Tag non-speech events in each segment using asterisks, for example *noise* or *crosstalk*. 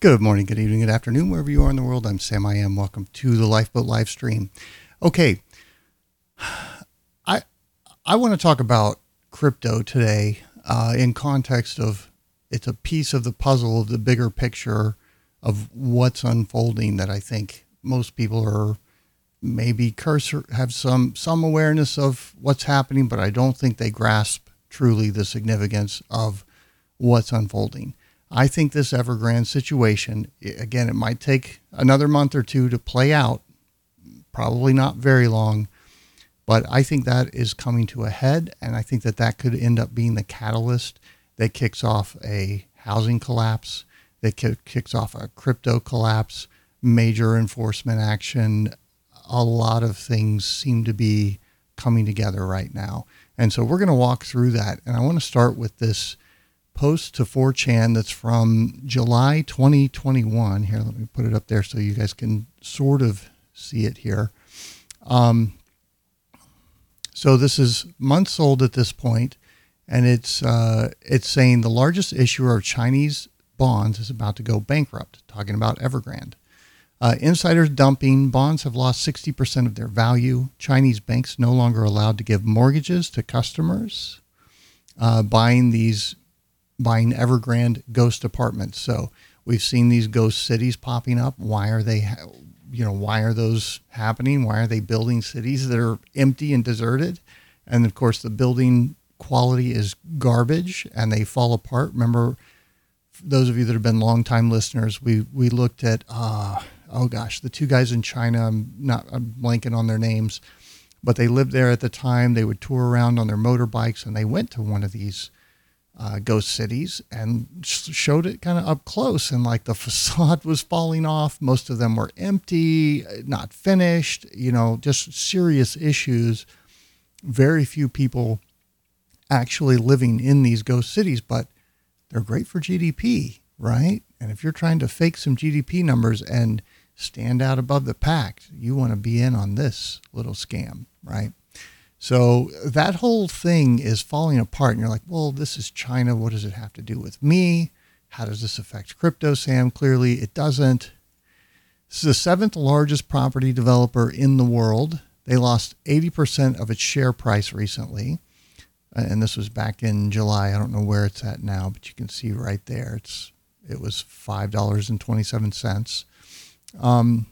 Good morning, good evening, good afternoon, wherever you are in the world. I'm Sam I am. Welcome to the Lifeboat live stream. Okay. *sighs* I I want to talk about crypto today uh, in context of it's a piece of the puzzle of the bigger picture of what's unfolding that I think most people are maybe cursor have some some awareness of what's happening, but I don't think they grasp truly the significance of what's unfolding. I think this Evergrande situation, again, it might take another month or two to play out, probably not very long, but I think that is coming to a head. And I think that that could end up being the catalyst that kicks off a housing collapse, that kicks off a crypto collapse, major enforcement action. A lot of things seem to be coming together right now. And so we're going to walk through that. And I want to start with this post to 4chan that's from July 2021. Here, let me put it up there so you guys can sort of see it here. Um, so this is months old at this point, and it's uh, it's saying the largest issuer of Chinese bonds is about to go bankrupt. Talking about Evergrande. Uh, insiders dumping bonds have lost 60% of their value. Chinese banks no longer allowed to give mortgages to customers uh, buying these buying Evergrande ghost apartments. So we've seen these ghost cities popping up. Why are they, you know, why are those happening? Why are they building cities that are empty and deserted? And of course, the building quality is garbage and they fall apart. Remember, those of you that have been longtime listeners, we we looked at uh, oh gosh, the two guys in China. I'm not I'm blanking on their names, but they lived there at the time. They would tour around on their motorbikes, and they went to one of these uh, ghost cities and showed it kind of up close and like the *laughs* facade was falling off. Most of them were empty not finished you know just serious issues. Very few people actually living in these ghost cities but they're great for gdp right? And if you're trying to fake some gdp numbers and stand out above the pack you want to be in on this little scam right so that whole thing is falling apart. And you're like, well, this is China. What does it have to do with me? How does this affect crypto, Sam? Clearly, it doesn't. This is the seventh largest property developer in the world. They lost 80% of its share price recently. And this was back in July. I don't know where it's at now, but you can see right there. It's it was five dollars and twenty seven cents. Um,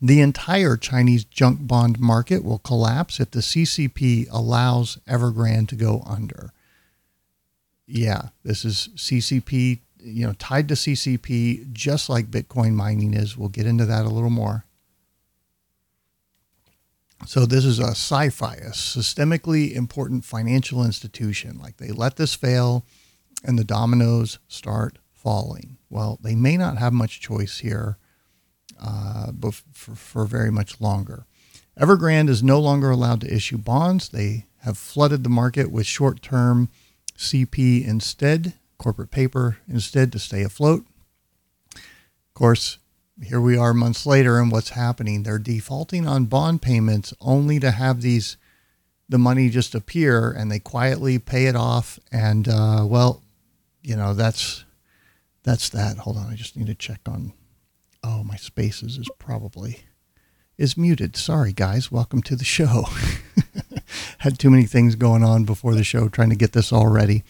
the entire Chinese junk bond market will collapse if the CCP allows Evergrande to go under. Yeah, this is CCP, you know, tied to CCP, just like Bitcoin mining is. We'll get into that a little more. So this is a SIFI, a systemically important financial institution. Like they let this fail and the dominoes start falling. Well, they may not have much choice here uh, for, for very much longer. Evergrande is no longer allowed to issue bonds. They have flooded the market with short term CP instead, corporate paper instead to stay afloat. Of course, here we are months later, and what's happening? They're defaulting on bond payments only to have these the money just appear, and they quietly pay it off. And uh, well, you know that's that's that. Hold on, I just need to check on Oh, my spaces is probably is muted. Sorry, guys. Welcome to the show. *laughs* Had too many things going on before the show, trying to get this all ready.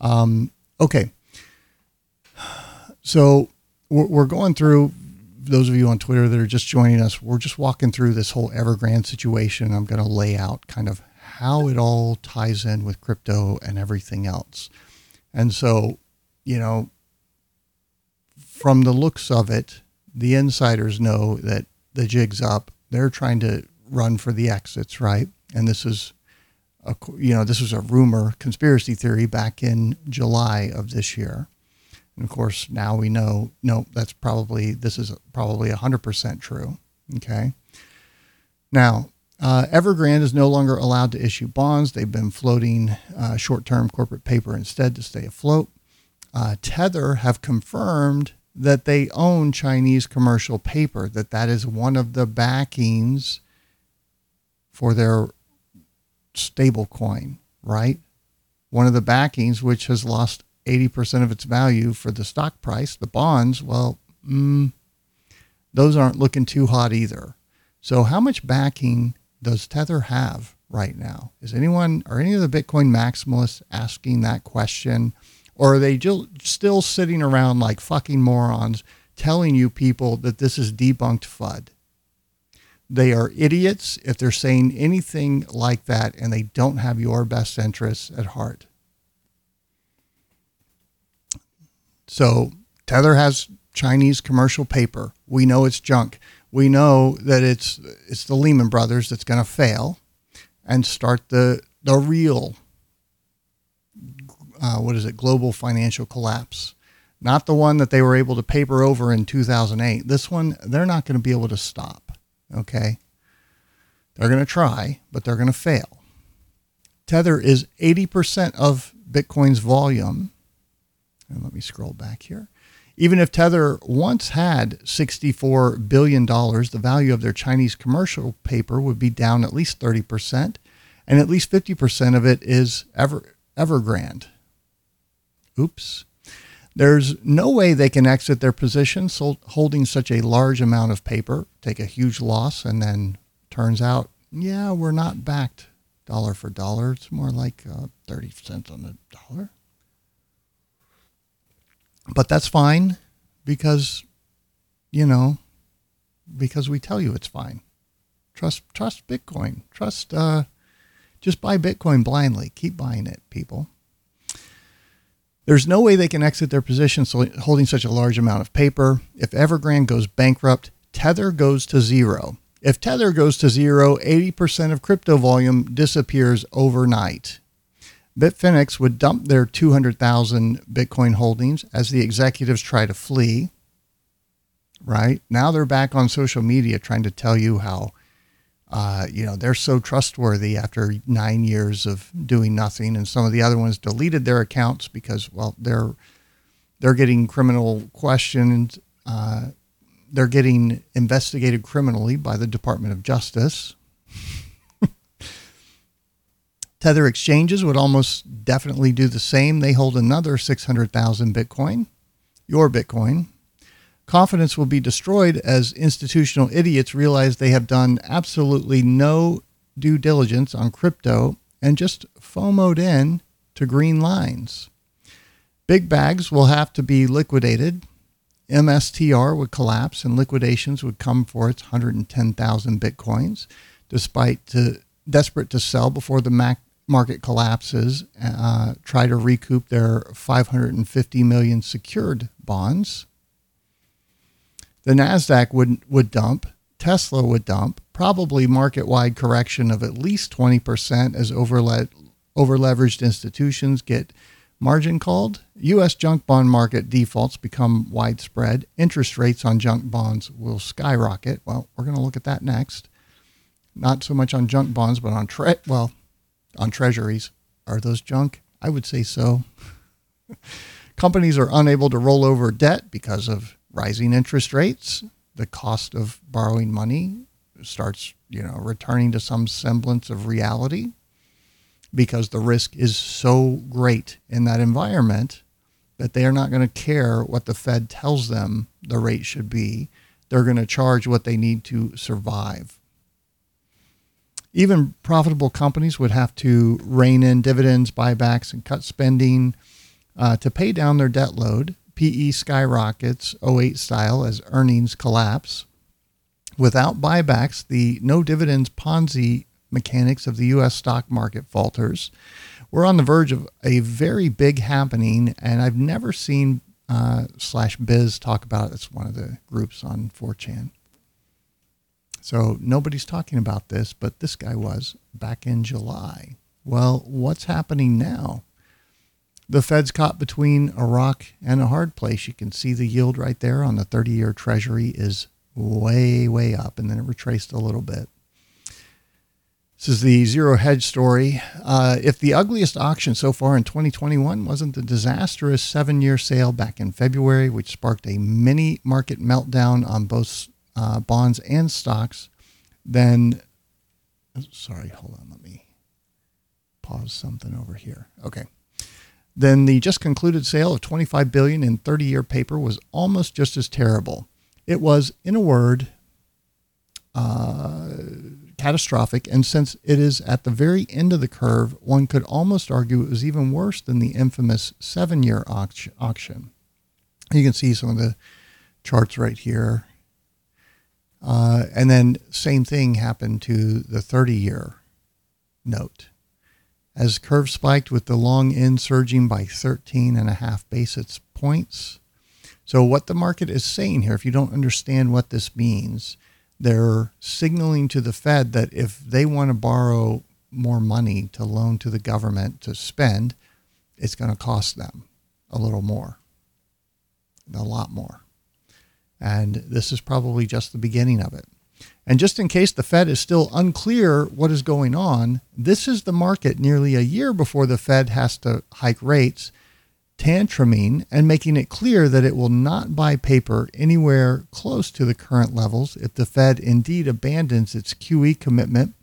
Um, okay. So we're, we're going through. Those of you on Twitter that are just joining us, we're just walking through this whole Evergrande situation. I'm going to lay out kind of how it all ties in with crypto and everything else. And so, you know, from the looks of it, the insiders know that the jig's up. They're trying to run for the exits, right? And this is, a, you know, this was a rumor, conspiracy theory back in July of this year. And of course, now we know, no, that's probably, this is probably 100% true. Okay. Now, uh, Evergrande is no longer allowed to issue bonds. They've been floating uh, short term corporate paper instead to stay afloat. Uh, Tether have confirmed that they own Chinese commercial paper, that that is one of the backings for their stable coin, right? One of the backings, which has lost 80% of its value for the stock price. The bonds, well, mm, those aren't looking too hot either. So, how much backing does Tether have right now? Is anyone, are any of the Bitcoin maximalists asking that question? Or are they still sitting around like fucking morons telling you people that this is debunked FUD? They are idiots if they're saying anything like that and they don't have your best interests at heart. So, Tether has Chinese commercial paper. We know it's junk. We know that it's it's the Lehman Brothers that's going to fail and start the the real uh, what is it global financial collapse. Not the one that they were able to paper over in 2008 this one they're not going to be able to stop okay? They're going to try but they're going to fail. Tether is 80% of bitcoin's volume. And let me scroll back here. Even if Tether once had $64 billion, the value of their Chinese commercial paper would be down at least 30%, and at least 50% of it is Ever, Evergrande. Oops. There's no way they can exit their position so holding such a large amount of paper, take a huge loss, and then turns out, yeah, we're not backed dollar for dollar. It's more like uh, 30 cents on the dollar. But that's fine because, you know, because we tell you it's fine. Trust, trust Bitcoin. Trust, uh, just buy Bitcoin blindly. Keep buying it, people. There's no way they can exit their position holding such a large amount of paper. If Evergrande goes bankrupt, Tether goes to zero. If Tether goes to zero, 80% of crypto volume disappears overnight. Bitfinex would dump their 200,000 Bitcoin holdings as the executives try to flee. Right now, they're back on social media trying to tell you how, uh, you know, they're so trustworthy after nine years of doing nothing, and some of the other ones deleted their accounts because, well, they're they're getting criminal questions. Uh, they're getting investigated criminally by the Department of Justice. *laughs* Tether exchanges would almost definitely do the same. They hold another 600,000 Bitcoin, your Bitcoin. Confidence will be destroyed as institutional idiots realize they have done absolutely no due diligence on crypto and just FOMOed in to green lines. Big bags will have to be liquidated. MSTR would collapse and liquidations would come for its 110,000 Bitcoins, despite to, desperate to sell before the Mac market collapses, uh, try to recoup their 550 million secured bonds. The Nasdaq would would dump. Tesla would dump. Probably market-wide correction of at least 20% as overle- over-leveraged institutions get margin called. U.S. junk bond market defaults become widespread. Interest rates on junk bonds will skyrocket. Well, we're going to look at that next. Not so much on junk bonds, but on tre- well, on treasuries. Are those junk? I would say so. *laughs* Companies are unable to roll over debt because of rising interest rates. The cost of borrowing money starts, you know, returning to some semblance of reality because the risk is so great in that environment that they are not going to care what the Fed tells them the rate should be. They're going to charge what they need to survive. Even profitable companies would have to rein in dividends, buybacks, and cut spending uh, to pay down their debt load. PE skyrockets 08 style as earnings collapse. Without buybacks, the no dividends Ponzi mechanics of the U.S. stock market falters. We're on the verge of a very big happening, and I've never seen uh, slash biz talk about it. It's one of the groups on 4chan. So nobody's talking about this, but this guy was back in July. Well, what's happening now? The Fed's caught between a rock and a hard place. You can see the yield right there on the 30 year Treasury is way, way up, and then it retraced a little bit. This is the zero hedge story. Uh, if the ugliest auction so far in 2021 wasn't the disastrous seven year sale back in February, which sparked a mini market meltdown on both uh, bonds and stocks, then, sorry, hold on, let me pause something over here. Okay. Then the just concluded sale of 25 billion in 30-year paper was almost just as terrible. It was, in a word, uh, catastrophic. And since it is at the very end of the curve, one could almost argue it was even worse than the infamous seven-year auction. You can see some of the charts right here. Uh, and then same thing happened to the 30-year note as curve spiked with the long end surging by 13 and a half basis points. So what the market is saying here, if you don't understand what this means, they're signaling to the Fed that if they want to borrow more money to loan to the government to spend, it's going to cost them a little more, a lot more. And this is probably just the beginning of it. And just in case the Fed is still unclear what is going on, this is the market nearly a year before the Fed has to hike rates, tantruming and making it clear that it will not buy paper anywhere close to the current levels if the Fed indeed abandons its QE commitment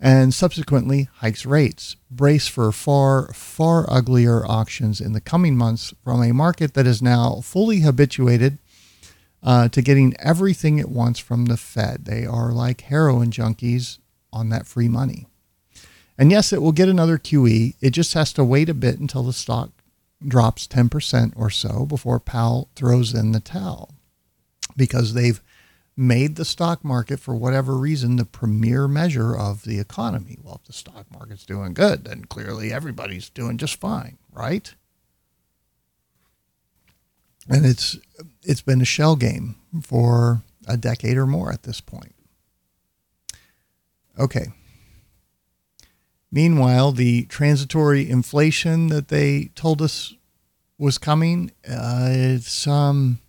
and subsequently hikes rates. Brace for far, far uglier auctions in the coming months from a market that is now fully habituated uh, to getting everything it wants from the Fed. They are like heroin junkies on that free money. And yes, it will get another QE. It just has to wait a bit until the stock drops 10% or so before Powell throws in the towel because they've made the stock market, for whatever reason, the premier measure of the economy. Well, if the stock market's doing good, then clearly everybody's doing just fine, right? And it's it's been a shell game for a decade or more at this point. Okay. Meanwhile, the transitory inflation that they told us was coming, uh, it's um,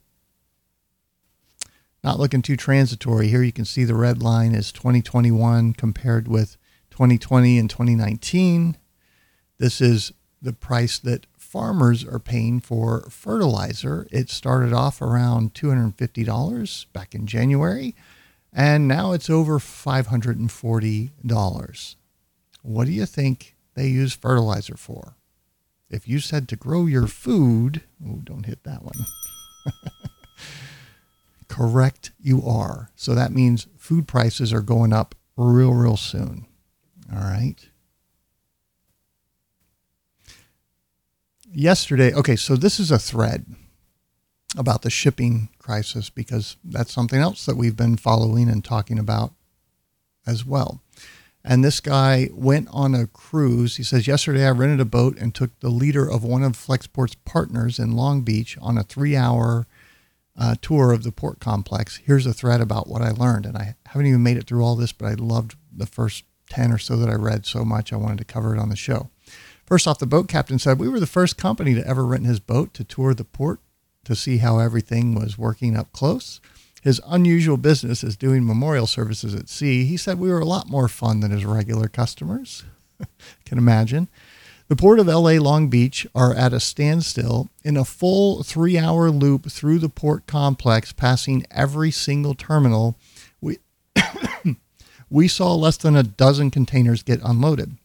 not looking too transitory. Here you can see the red line is 2021 compared with 2020 and 2019. This is the price that farmers are paying for fertilizer. It started off around $250 back in January, and now it's over $540. What do you think they use fertilizer for? If you said to grow your food, oh, don't hit that one. *laughs* Correct, you are. So that means food prices are going up real, real soon. All right. Yesterday, okay, so this is a thread about the shipping crisis because that's something else that we've been following and talking about as well. And this guy went on a cruise. He says, Yesterday I rented a boat and took the leader of one of Flexport's partners in Long Beach on a three hour uh, tour of the port complex. Here's a thread about what I learned. And I haven't even made it through all this, but I loved the first 10 or so that I read so much I wanted to cover it on the show. First off, the boat captain said, We were the first company to ever rent his boat to tour the port to see how everything was working up close. His unusual business is doing memorial services at sea. He said we were a lot more fun than his regular customers. *laughs* Can imagine. The Port of LA Long Beach are at a standstill in a full three hour loop through the port complex, passing every single terminal. We, *coughs* we saw less than a dozen containers get unloaded.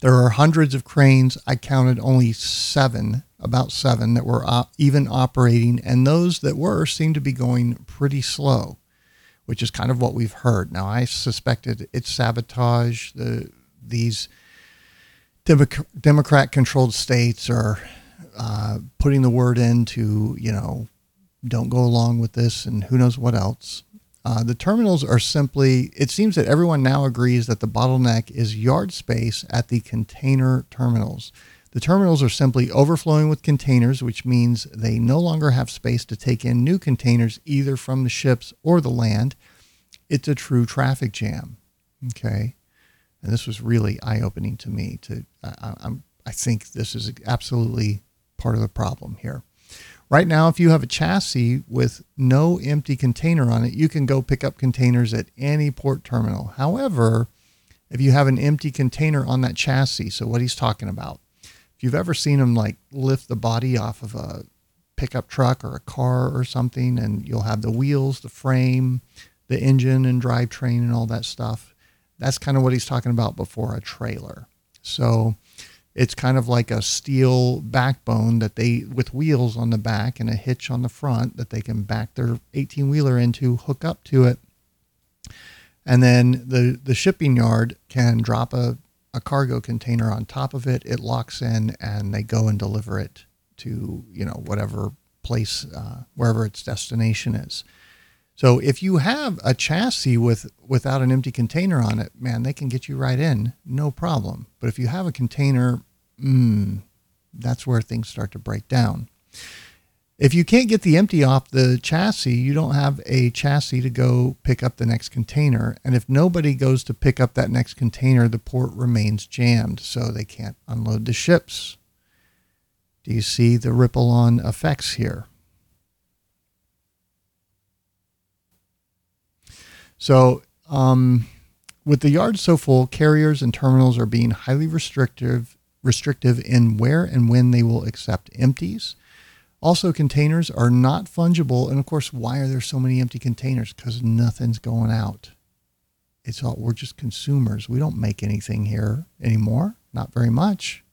There are hundreds of cranes. I counted only seven, about seven, that were op- even operating, and those that were seemed to be going pretty slow, which is kind of what we've heard. Now, I suspected it's sabotage. The these Democrat-controlled states are uh, putting the word in to, you know, don't go along with this, and who knows what else. Uh, the terminals are simply, it seems that everyone now agrees that the bottleneck is yard space at the container terminals. The terminals are simply overflowing with containers, which means they no longer have space to take in new containers either from the ships or the land. It's a true traffic jam. Okay. And this was really eye opening to me. To I, I'm, I think this is absolutely part of the problem here. Right now, if you have a chassis with no empty container on it, you can go pick up containers at any port terminal. However, if you have an empty container on that chassis, so what he's talking about, if you've ever seen him like lift the body off of a pickup truck or a car or something, and you'll have the wheels, the frame, the engine and drivetrain and all that stuff, that's kind of what he's talking about before a trailer. So It's kind of like a steel backbone that they, with wheels on the back and a hitch on the front that they can back their 18 wheeler into, hook up to it. And then the, the shipping yard can drop a, a cargo container on top of it. It locks in and they go and deliver it to, you know, whatever place, uh, wherever its destination is. So if you have a chassis with without an empty container on it, man, they can get you right in, no problem. But if you have a container, mm, that's where things start to break down. If you can't get the empty off the chassis, you don't have a chassis to go pick up the next container. And if nobody goes to pick up that next container, the port remains jammed, so they can't unload the ships. Do you see the ripple on effects here? So, um, with the yards so full, carriers and terminals are being highly restrictive restrictive in where and when they will accept empties. Also, containers are not fungible, and of course, why are there so many empty containers? Because nothing's going out. It's all we're just consumers. We don't make anything here anymore. Not very much.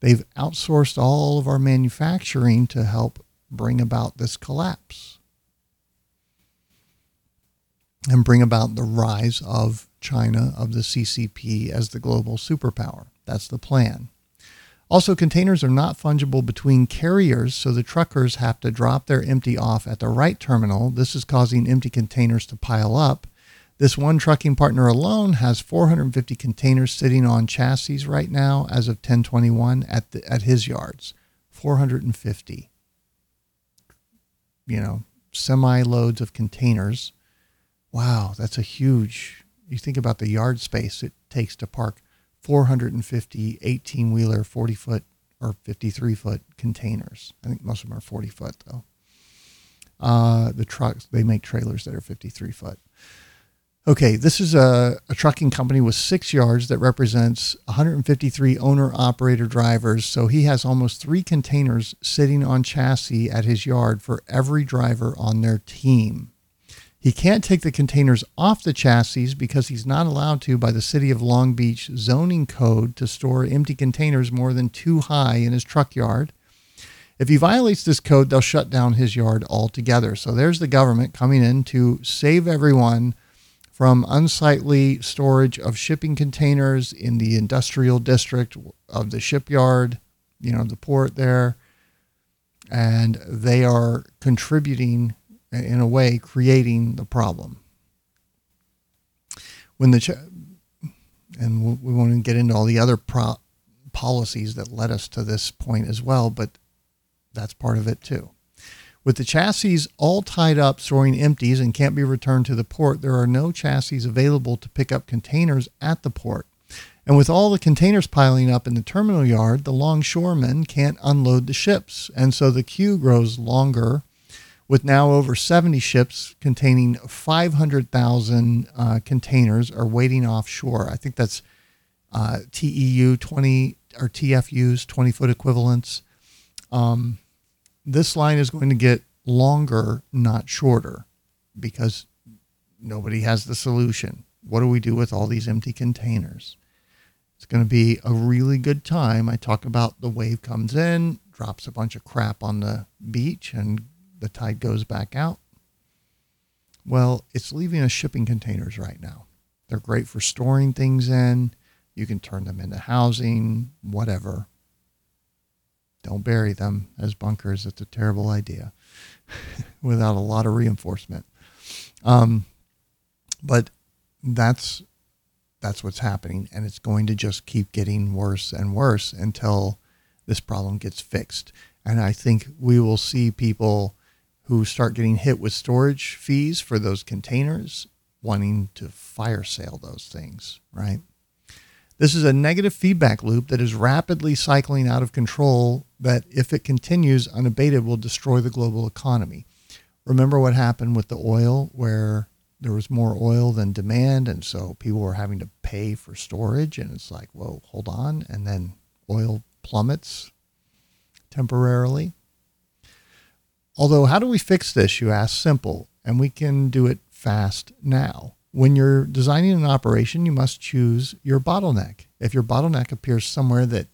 They've outsourced all of our manufacturing to help bring about this collapse and bring about the rise of China, of the CCP as the global superpower. That's the plan. Also, containers are not fungible between carriers, so the truckers have to drop their empty off at the right terminal. This is causing empty containers to pile up. This one trucking partner alone has 450 containers sitting on chassis right now as of 1021 at, the, at his yards. 450. You know, semi loads of containers Wow, that's a huge. You think about the yard space it takes to park 450 18 wheeler, 40 foot or 53 foot containers. I think most of them are 40 foot though. Uh, the trucks, they make trailers that are 53 foot. Okay, this is a, a, trucking company with six yards that represents 153 owner operator drivers. So he has almost three containers sitting on chassis at his yard for every driver on their team. He can't take the containers off the chassis because he's not allowed to by the City of Long Beach zoning code to store empty containers more than two high in his truck yard. If he violates this code, they'll shut down his yard altogether. So there's the government coming in to save everyone from unsightly storage of shipping containers in the industrial district of the shipyard, you know, the port there. And they are contributing in a way creating the problem. When the ch- and we won't get into all the other pro- policies that led us to this point as well, but that's part of it too. With the chassis all tied up, storing empties and can't be returned to the port, there are no chassis available to pick up containers at the port. And with all the containers piling up in the terminal yard, the longshoremen can't unload the ships. And so the queue grows longer with now over 70 ships containing 500,000 uh, containers are waiting offshore. I think that's uh, TEU 20 or TEUs, 20 foot equivalents. Um, this line is going to get longer, not shorter, because nobody has the solution. What do we do with all these empty containers? It's going to be a really good time. I talk about the wave comes in, drops a bunch of crap on the beach, and the tide goes back out. Well, it's leaving us shipping containers right now. They're great for storing things in. You can turn them into housing, whatever. Don't bury them as bunkers. It's a terrible idea *laughs* without a lot of reinforcement. Um, but that's that's what's happening, and it's going to just keep getting worse and worse until this problem gets fixed. And I think we will see people who start getting hit with storage fees for those containers, wanting to fire sale those things, right? This is a negative feedback loop that is rapidly cycling out of control that, if it continues unabated, will destroy the global economy. Remember what happened with the oil, where there was more oil than demand, and so people were having to pay for storage, and it's like, whoa, hold on, and then oil plummets temporarily. Although, how do we fix this, you ask? Simple, and we can do it fast now. when you're designing an operation, you must choose your bottleneck. If your bottleneck appears somewhere that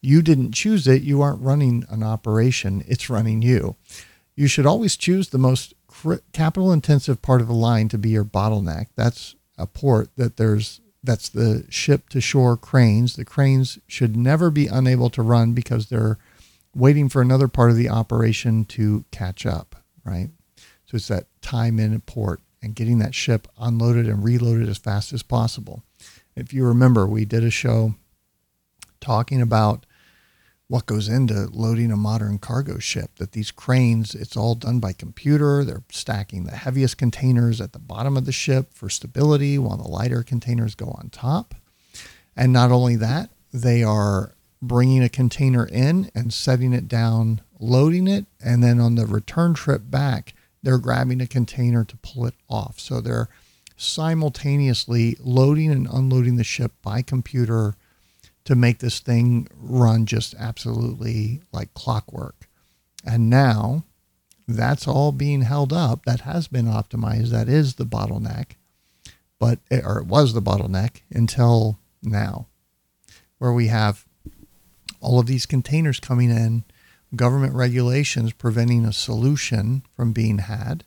you didn't choose it, you aren't running an operation, it's running you. You should always choose the most capital intensive part of the line to be your bottleneck. That's a port that there's that's the ship to shore cranes. The cranes should never be unable to run because they're waiting for another part of the operation to catch up, right? So it's that time in port and getting that ship unloaded and reloaded as fast as possible. If you remember, we did a show talking about what goes into loading a modern cargo ship that these cranes it's all done by computer they're stacking the heaviest containers at the bottom of the ship for stability while the lighter containers go on top and not only that they are bringing a container in and setting it down loading it and then on the return trip back they're grabbing a container to pull it off so they're simultaneously loading and unloading the ship by computer to make this thing run just absolutely like clockwork. And now that's all being held up. That has been optimized. That is the bottleneck, but it, or it was the bottleneck until now, where we have all of these containers coming in, government regulations preventing a solution from being had.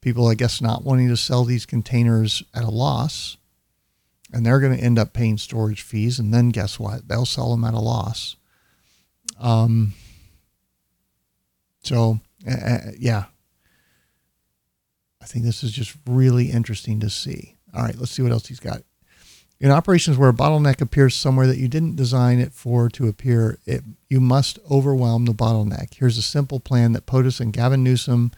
People, I guess, not wanting to sell these containers at a loss and they're going to end up paying storage fees. And then guess what? They'll sell them at a loss. Um, so, uh, yeah, I think this is just really interesting to see. All right, let's see what else he's got. In operations where a bottleneck appears somewhere that you didn't design it for to appear, it, you must overwhelm the bottleneck. Here's a simple plan that POTUS and Gavin Newsom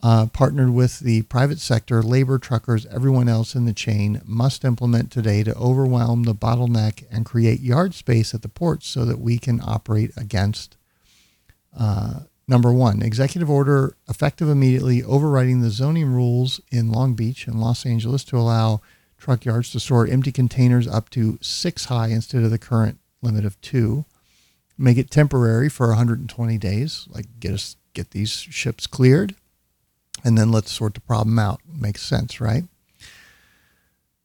uh, partnered with the private sector, labor, truckers, everyone else in the chain must implement today to overwhelm the bottleneck and create yard space at the ports so that we can operate against. Uh, number one, executive order effective immediately overriding the zoning rules in Long Beach and Los Angeles to allow truck yards to store empty containers up to six high instead of the current limit of two. Make it temporary for 120 days, like get us get these ships cleared and then let's sort the problem out. Makes sense, right?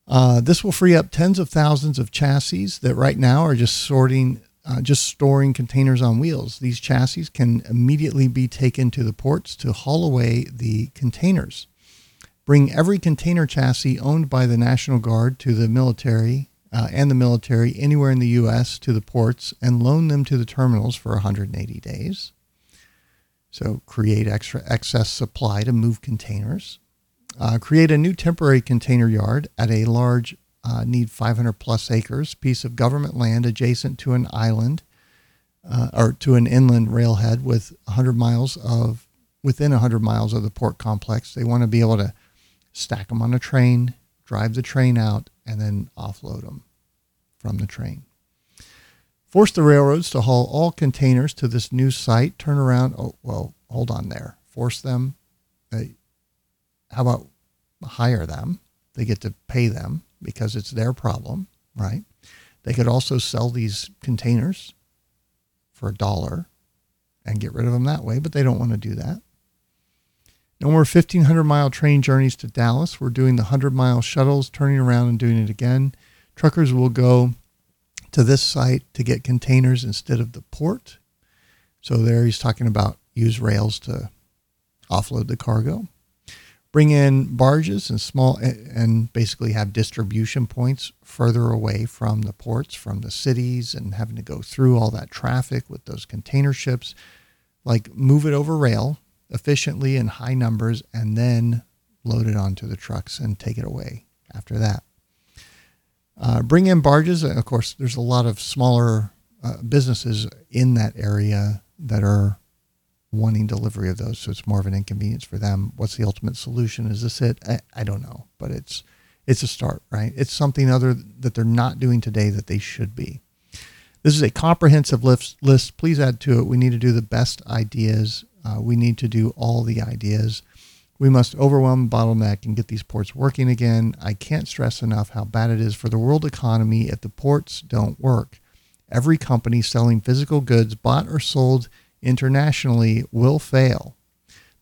Uh, this will free up tens of thousands of chassis that right now are just sorting, uh, just storing containers on wheels. These chassis can immediately be taken to the ports to haul away the containers. Bring every container chassis owned by the National Guard to the military uh, and the military anywhere in the U.S. to the ports and loan them to the terminals for 180 days. So create extra excess supply to move containers. Uh, create a new temporary container yard at a large, uh, need 500 plus acres piece of government land adjacent to an island uh, or to an inland railhead with 100 miles of within 100 miles of the port complex. They want to be able to stack them on a train, drive the train out, and then offload them from the train. Force the railroads to haul all containers to this new site. Turn around. Oh, well, hold on there. Force them. Uh, how about hire them? They get to pay them because it's their problem, right? They could also sell these containers for a dollar and get rid of them that way, but they don't want to do that. No more 1,500 mile train journeys to Dallas. We're doing the 100 mile shuttles, turning around and doing it again. Truckers will go to this site to get containers instead of the port. So there he's talking about use rails to offload the cargo. Bring in barges and small and basically have distribution points further away from the ports, from the cities, and having to go through all that traffic with those container ships. Like move it over rail efficiently in high numbers and then load it onto the trucks and take it away after that. Uh, bring in barges. Of course, there's a lot of smaller uh, businesses in that area that are wanting delivery of those, so it's more of an inconvenience for them. What's the ultimate solution? Is this it? I, I don't know, but it's it's a start, right? It's something other that they're not doing today that they should be. This is a comprehensive list. list. Please add to it. We need to do the best ideas. Uh, we need to do all the ideas. We must overwhelm bottleneck and get these ports working again. I can't stress enough how bad it is for the world economy if the ports don't work. Every company selling physical goods bought or sold internationally will fail.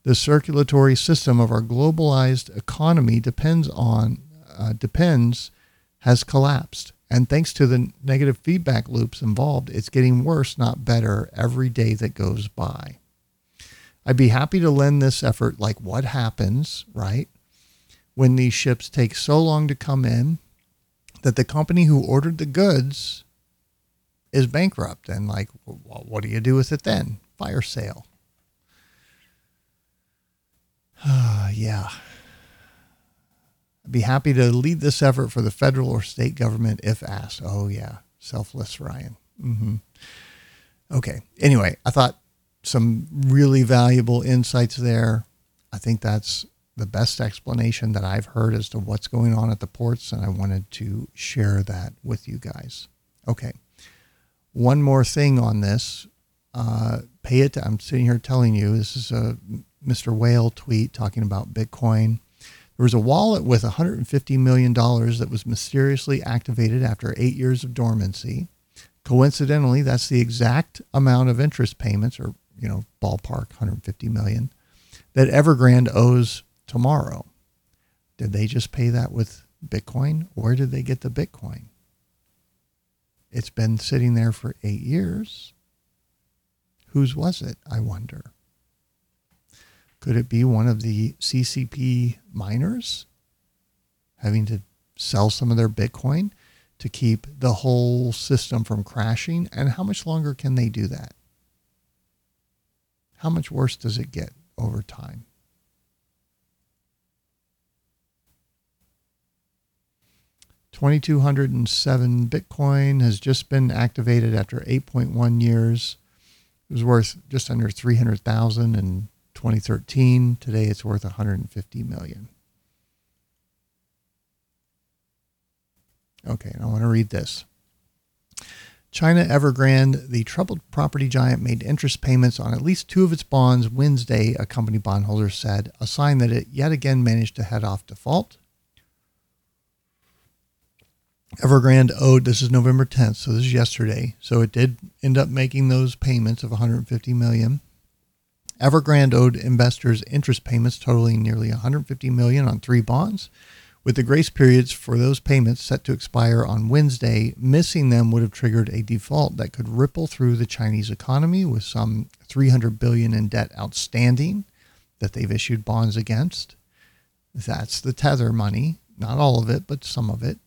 The circulatory system of our globalized economy depends on uh, depends has collapsed. And thanks to the negative feedback loops involved, it's getting worse, not better, every day that goes by. I'd be happy to lend this effort, like what happens, right, when these ships take so long to come in that the company who ordered the goods is bankrupt. And, like, what do you do with it then? Fire sale. Uh yeah. I'd be happy to lead this effort for the federal or state government if asked. Oh, yeah. Selfless Ryan. Mm-hmm. Okay. Anyway, I thought some really valuable insights there. I think that's the best explanation that I've heard as to what's going on at the ports, and I wanted to share that with you guys. Okay. One more thing on this. Uh, pay it. I'm sitting here telling you this is a Mr. Whale tweet talking about Bitcoin. There was a wallet with $150 million that was mysteriously activated after eight years of dormancy. Coincidentally, that's the exact amount of interest payments, or you know, ballpark 150 million, that Evergrande owes tomorrow. Did they just pay that with Bitcoin? Where did they get the Bitcoin? It's been sitting there for eight years. Whose was it, I wonder? Could it be one of the CCP miners having to sell some of their Bitcoin to keep the whole system from crashing? And how much longer can they do that? How much worse does it get over time? Twenty-two hundred and seven Bitcoin has just been activated after eight point one years. It was worth just under three hundred thousand and in 2013. Today it's worth 150 million. Okay, I want to read this. China Evergrande, the troubled property giant, made interest payments on at least two of its bonds Wednesday, a company bondholder said, a sign that it yet again managed to head off default. Evergrande owed, this is November 10th, so this is yesterday. So it did end up making those payments of 150 million. Evergrande owed investors interest payments totaling nearly 150 million on three bonds. With the grace periods for those payments set to expire on Wednesday, missing them would have triggered a default that could ripple through the Chinese economy with some 300 billion in debt outstanding that they've issued bonds against. That's the tether money, not all of it, but some of it,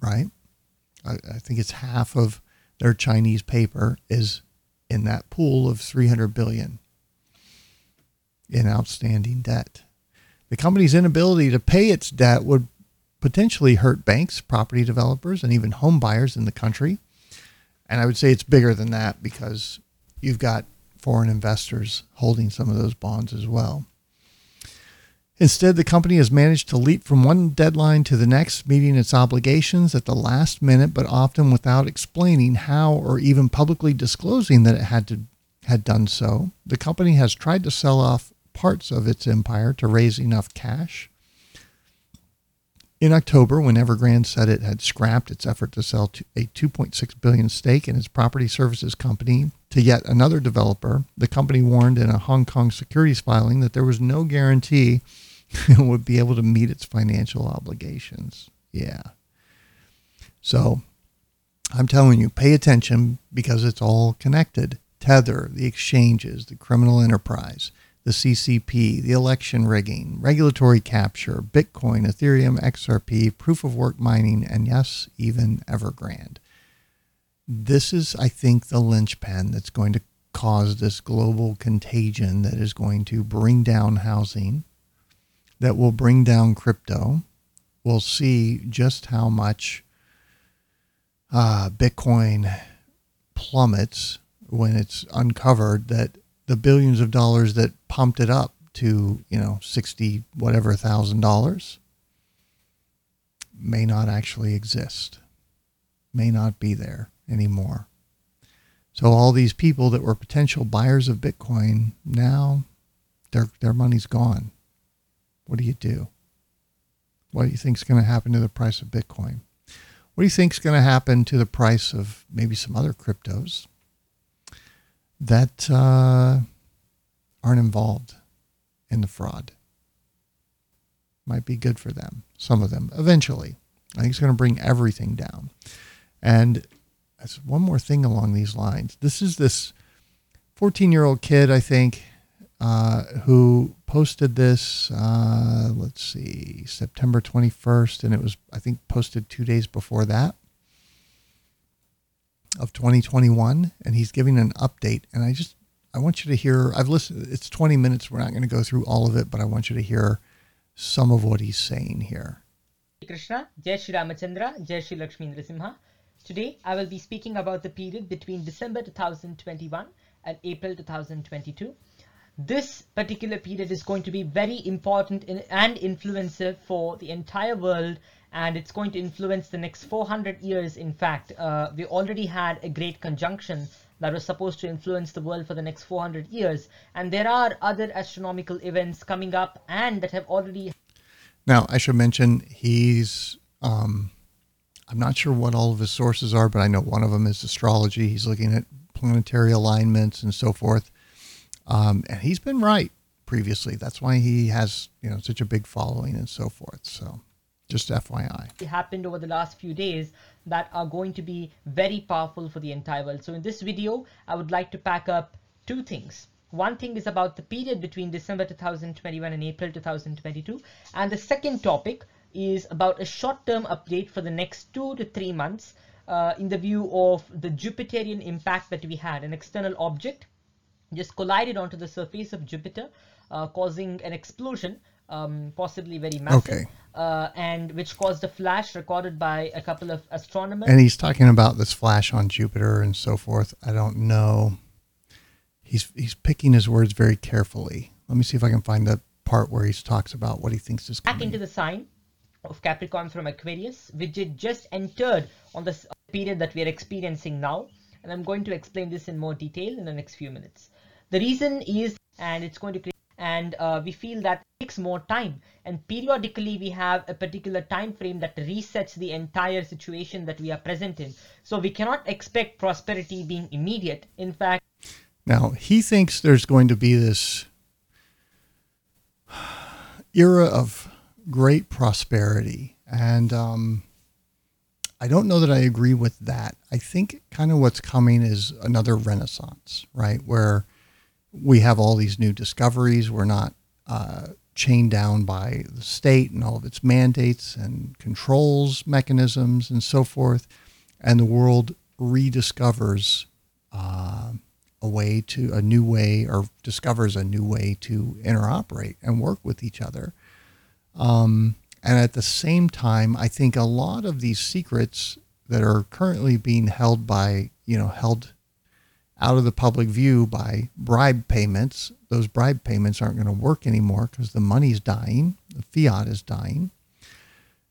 right? I, I think it's half of their Chinese paper is in that pool of 300 billion in outstanding debt. The company's inability to pay its debt would potentially hurt banks, property developers, and even home buyers in the country. And I would say it's bigger than that because you've got foreign investors holding some of those bonds as well. Instead, the company has managed to leap from one deadline to the next, meeting its obligations at the last minute, but often without explaining how or even publicly disclosing that it had to had done so. The company has tried to sell off parts of its empire to raise enough cash. In October, when Evergrande said it had scrapped its effort to sell a 2.6 billion stake in its property services company to yet another developer, the company warned in a Hong Kong securities filing that there was no guarantee *laughs* it would be able to meet its financial obligations. Yeah. So I'm telling you, pay attention because it's all connected. Tether, the exchanges, the criminal enterprise the CCP, the election rigging, regulatory capture, Bitcoin, Ethereum, XRP, proof of work mining, and yes, even Evergrande. This is, I think, the linchpin that's going to cause this global contagion that is going to bring down housing, that will bring down crypto. We'll see just how much uh, Bitcoin plummets when it's uncovered that the billions of dollars that pumped it up to, you know, 60 whatever thousand dollars may not actually exist, may not be there anymore. So all these people that were potential buyers of Bitcoin now their their money's gone. What do you do? What do you think is going to happen to the price of Bitcoin? What do you think is going to happen to the price of maybe some other cryptos? That uh, aren't involved in the fraud. Might be good for them, some of them, eventually. I think it's going to bring everything down. And as one more thing along these lines. This is this 14 year old kid, I think, uh, who posted this, uh, let's see, September 21st, and it was, I think, posted two days before that of 2021. And he's giving an update. And I just, I want you to hear, I've listened, it's 20 minutes. We're not going to go through all of it, but I want you to hear some of what he's saying here. Krishna, Jai Shri Ramachandra, Jai Shri Lakshmi. Today, I will be speaking about the period between December 2021 and April 2022. This particular period is going to be very important in, and influencer for the entire world and it's going to influence the next 400 years. In fact, uh, we already had a great conjunction that was supposed to influence the world for the next 400 years. And there are other astronomical events coming up and that have already. Now, I should mention he's um, I'm not sure what all of his sources are, but I know one of them is astrology. He's looking at planetary alignments and so forth. Um, and he's been right previously. That's why he has, you know, such a big following and so forth. So just FYI. It happened over the last few days that are going to be very powerful for the entire world. So in this video, I would like to pack up two things. One thing is about the period between December 2021 and April 2022. And the second topic is about a short-term update for the next two to three months uh, in the view of the Jupiterian impact that we had. An external object just collided onto the surface of Jupiter, uh, causing an explosion, um, possibly very massive, okay. uh, and which caused a flash recorded by a couple of astronomers. And he's talking about this flash on Jupiter and so forth. I don't know. He's he's picking his words very carefully. Let me see if I can find the part where he talks about what he thinks is coming. Back into the sign of Capricorn from Aquarius, which it just entered on the period that we are experiencing now. And I'm going to explain this in more detail in the next few minutes. The reason is, and it's going to create, and uh, we feel that takes more time. And periodically, we have a particular time frame that resets the entire situation that we are present in. So we cannot expect prosperity being immediate. In fact, now he thinks there's going to be this era of great prosperity. And um, I don't know that I agree with that. I think kind of what's coming is another renaissance, right? Where we have all these new discoveries. We're not uh, chained down by the state and all of its mandates and controls mechanisms and so forth. And the world rediscovers uh, a way to, a new way, or discovers a new way to interoperate and work with each other um, and at the same time, I think a lot of these secrets that are currently being held by, you know, held out of the public view by bribe payments, those bribe payments aren't going to work anymore because the money's dying, the fiat is dying.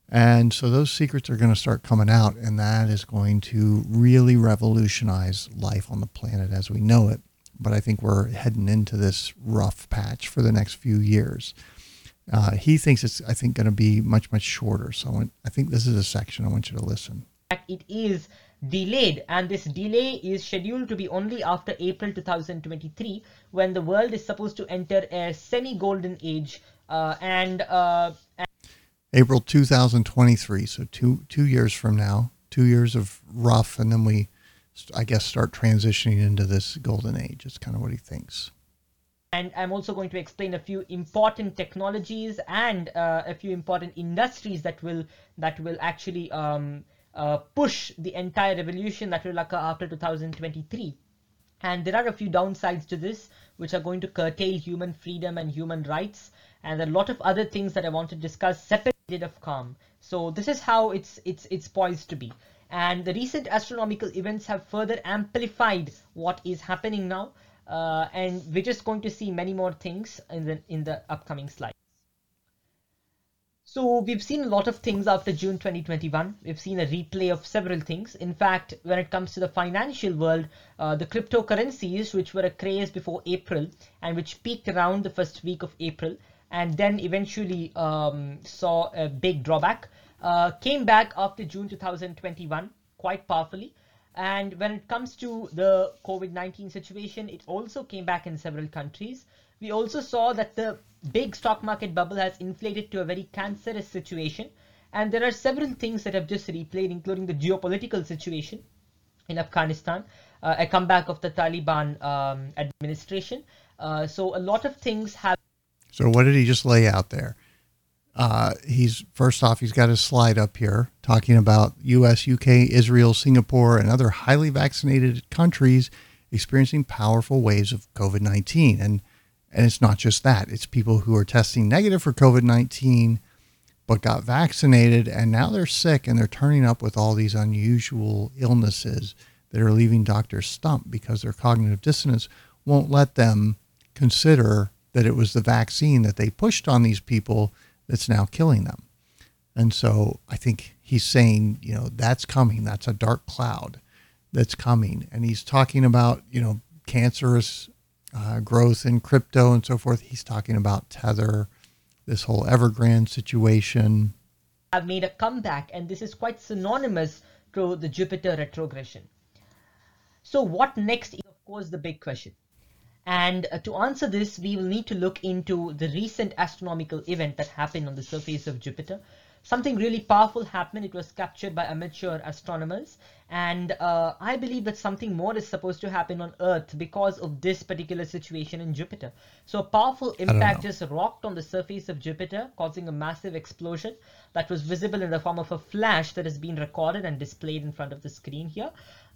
And so those secrets are going to start coming out, and that is going to really revolutionize life on the planet as we know it. But I think we're heading into this rough patch for the next few years. Uh, he thinks it's, I think, going to be much, much shorter. So I, want, I think this is a section I want you to listen. It is delayed. And this delay is scheduled to be only after April 2023 when the world is supposed to enter a semi-golden age uh, and, uh, and April 2023 so two two years from now two years of rough and then we I guess start transitioning into this golden age it's kind of what he thinks. And I'm also going to explain a few important technologies and uh, a few important industries that will that will actually um, uh, push the entire revolution that will occur after 2023. And there are a few downsides to this, which are going to curtail human freedom and human rights, and a lot of other things that I want to discuss separated of calm. So this is how it's it's it's poised to be. And the recent astronomical events have further amplified what is happening now uh, and we're just going to see many more things in the in the upcoming slides. So we've seen a lot of things after June 2021. We've seen a replay of several things. In fact, when it comes to the financial world, uh, the cryptocurrencies, which were a craze before April and which peaked around the first week of April and then eventually um, saw a big drawback, uh, came back after June 2021 quite powerfully and when it comes to the COVID-19 situation, it also came back in several countries. We also saw that the big stock market bubble has inflated to a very cancerous situation. And there are several things that have just replayed, including the geopolitical situation in Afghanistan, uh, a comeback of the Taliban um, administration. Uh, so a lot of things have. So what did he just lay out there? Uh, he's first off, he's got his slide up here talking about U.S., U.K., Israel, Singapore, and other highly vaccinated countries experiencing powerful waves of COVID nineteen, and and it's not just that; it's people who are testing negative for COVID nineteen, but got vaccinated, and now they're sick and they're turning up with all these unusual illnesses that are leaving doctors stumped because their cognitive dissonance won't let them consider that it was the vaccine that they pushed on these people that's now killing them. And so I think he's saying, you know, that's coming. That's a dark cloud that's coming. And he's talking about, you know, cancerous uh, growth in crypto and so forth. He's talking about Tether, this whole Evergrande situation. Have made a comeback, and this is quite synonymous to the Jupiter retrogression. So, what next is, of course, the big question. And uh, to answer this, we will need to look into the recent astronomical event that happened on the surface of Jupiter. Something really powerful happened. It was captured by amateur astronomers. And uh, I believe that something more is supposed to happen on Earth because of this particular situation in Jupiter. So a powerful impact just rocked on the surface of Jupiter, causing a massive explosion that was visible in the form of a flash that has been recorded and displayed in front of the screen here.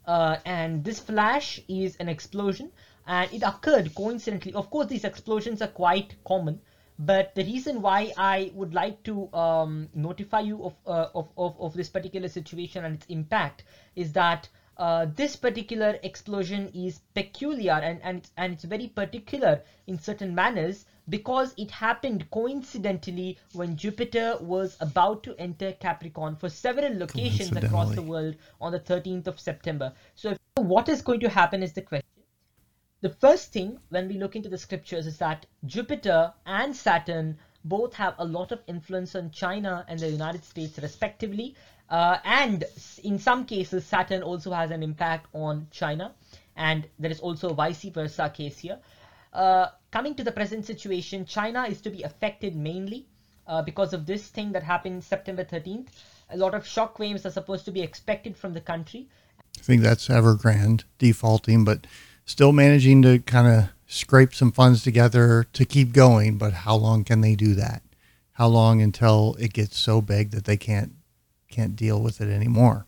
Uh, and this flash is an explosion and it occurred coincidentally. Of course, these explosions are quite common, but the reason why I would like to um, notify you of, uh, of, of, of, this particular situation and its impact is that uh, this particular explosion is peculiar and, and, it's, and it's very particular in certain manners because it happened coincidentally when Jupiter was about to enter Capricorn for several locations across the world on the 13th of September. So, what is going to happen is the question. The first thing when we look into the scriptures is that Jupiter and Saturn both have a lot of influence on China and the United States respectively. Uh, and in some cases, Saturn also has an impact on China. And there is also a vice versa case here. Uh, coming to the present situation, China is to be affected mainly uh, because of this thing that happened September 13th. A lot of shock waves are supposed to be expected from the country. I think that's Evergrande defaulting, but still managing to kind of scrape some funds together to keep going. But how long can they do that? How long until it gets so big that they can't can't deal with it anymore?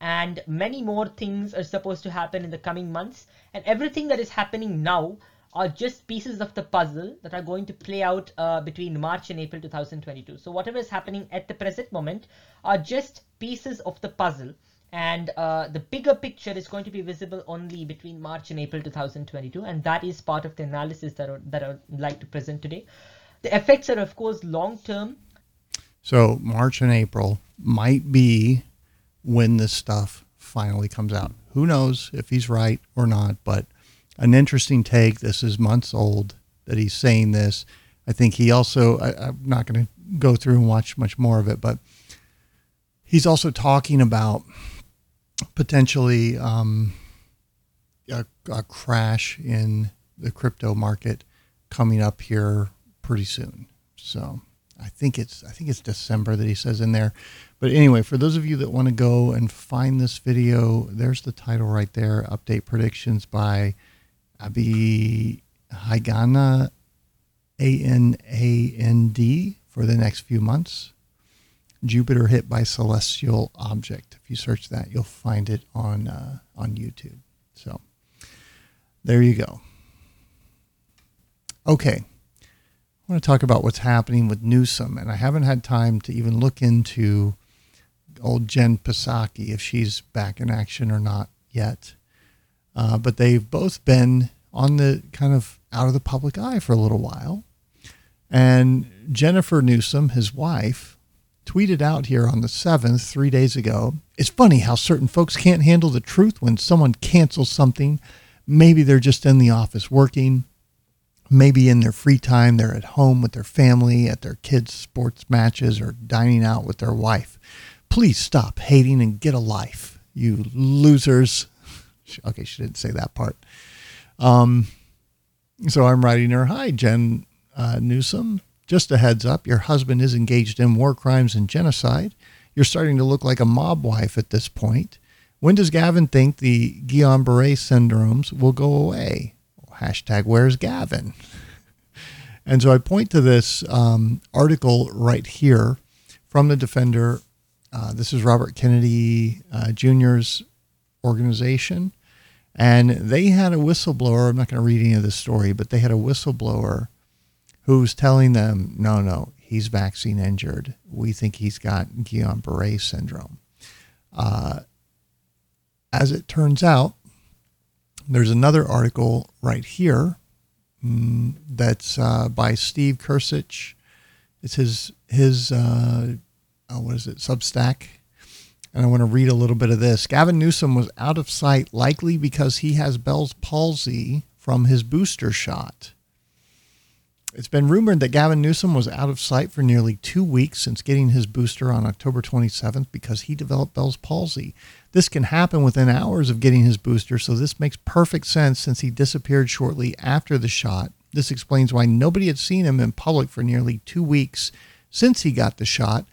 And many more things are supposed to happen in the coming months. And everything that is happening now are just pieces of the puzzle that are going to play out uh, between March and April 2022. So whatever is happening at the present moment are just pieces of the puzzle and uh, the bigger picture is going to be visible only between March and April 2022 and that is part of the analysis that, are, that I would like to present today. The effects are of course long term. So March and April might be when this stuff finally comes out. Who knows if he's right or not, but an interesting take. This is months old that he's saying this. I think he also, I, I'm not going to go through and watch much more of it, but he's also talking about potentially um, a, a, crash in the crypto market coming up here pretty soon. So I think it's I think it's December that he says in there. But anyway, for those of you that want to go and find this video, there's the title right there. Update predictions by Abhigya Anand, A N A N D, for the next few months. Jupiter hit by celestial object. If you search that, you'll find it on uh, on YouTube. So there you go. Okay, I want to talk about what's happening with Newsom, and I haven't had time to even look into old Jen Psaki if she's back in action or not yet. Uh, but they've both been on the kind of out of the public eye for a little while. And Jennifer Newsom, his wife, tweeted out here on the 7th, three days ago. It's funny how certain folks can't handle the truth when someone cancels something. Maybe they're just in the office working. Maybe in their free time, they're at home with their family, at their kids' sports matches, or dining out with their wife. Please stop hating and get a life, you losers. *laughs* Okay, she didn't say that part. Um, So I'm writing her, Hi, Jen uh, Newsom. Just a heads up, your husband is engaged in war crimes and genocide. You're starting to look like a mob wife at this point. When does Gavin think the Guillain-Barré syndromes will go away? Hashtag where's Gavin? *laughs* and so I point to this um, article right here from the Defender. Uh, this is Robert Kennedy uh, Jr.'s organization. And they had a whistleblower. I'm not going to read any of this story, but they had a whistleblower who's telling them, no, no, he's vaccine injured. We think he's got Guillain Barre syndrome. Uh, as it turns out, there's another article right here mm, that's uh, by Steve Kirsch. It's his his uh, oh, what is it Substack, and I want to read a little bit of this. Gavin Newsom was out of sight, likely because he has Bell's palsy from his booster shot. It's been rumored that Gavin Newsom was out of sight for nearly two weeks since getting his booster on October 27th because he developed Bell's palsy. This can happen within hours of getting his booster, so this makes perfect sense since he disappeared shortly after the shot. This explains why nobody had seen him in public for nearly two weeks since he got the shot.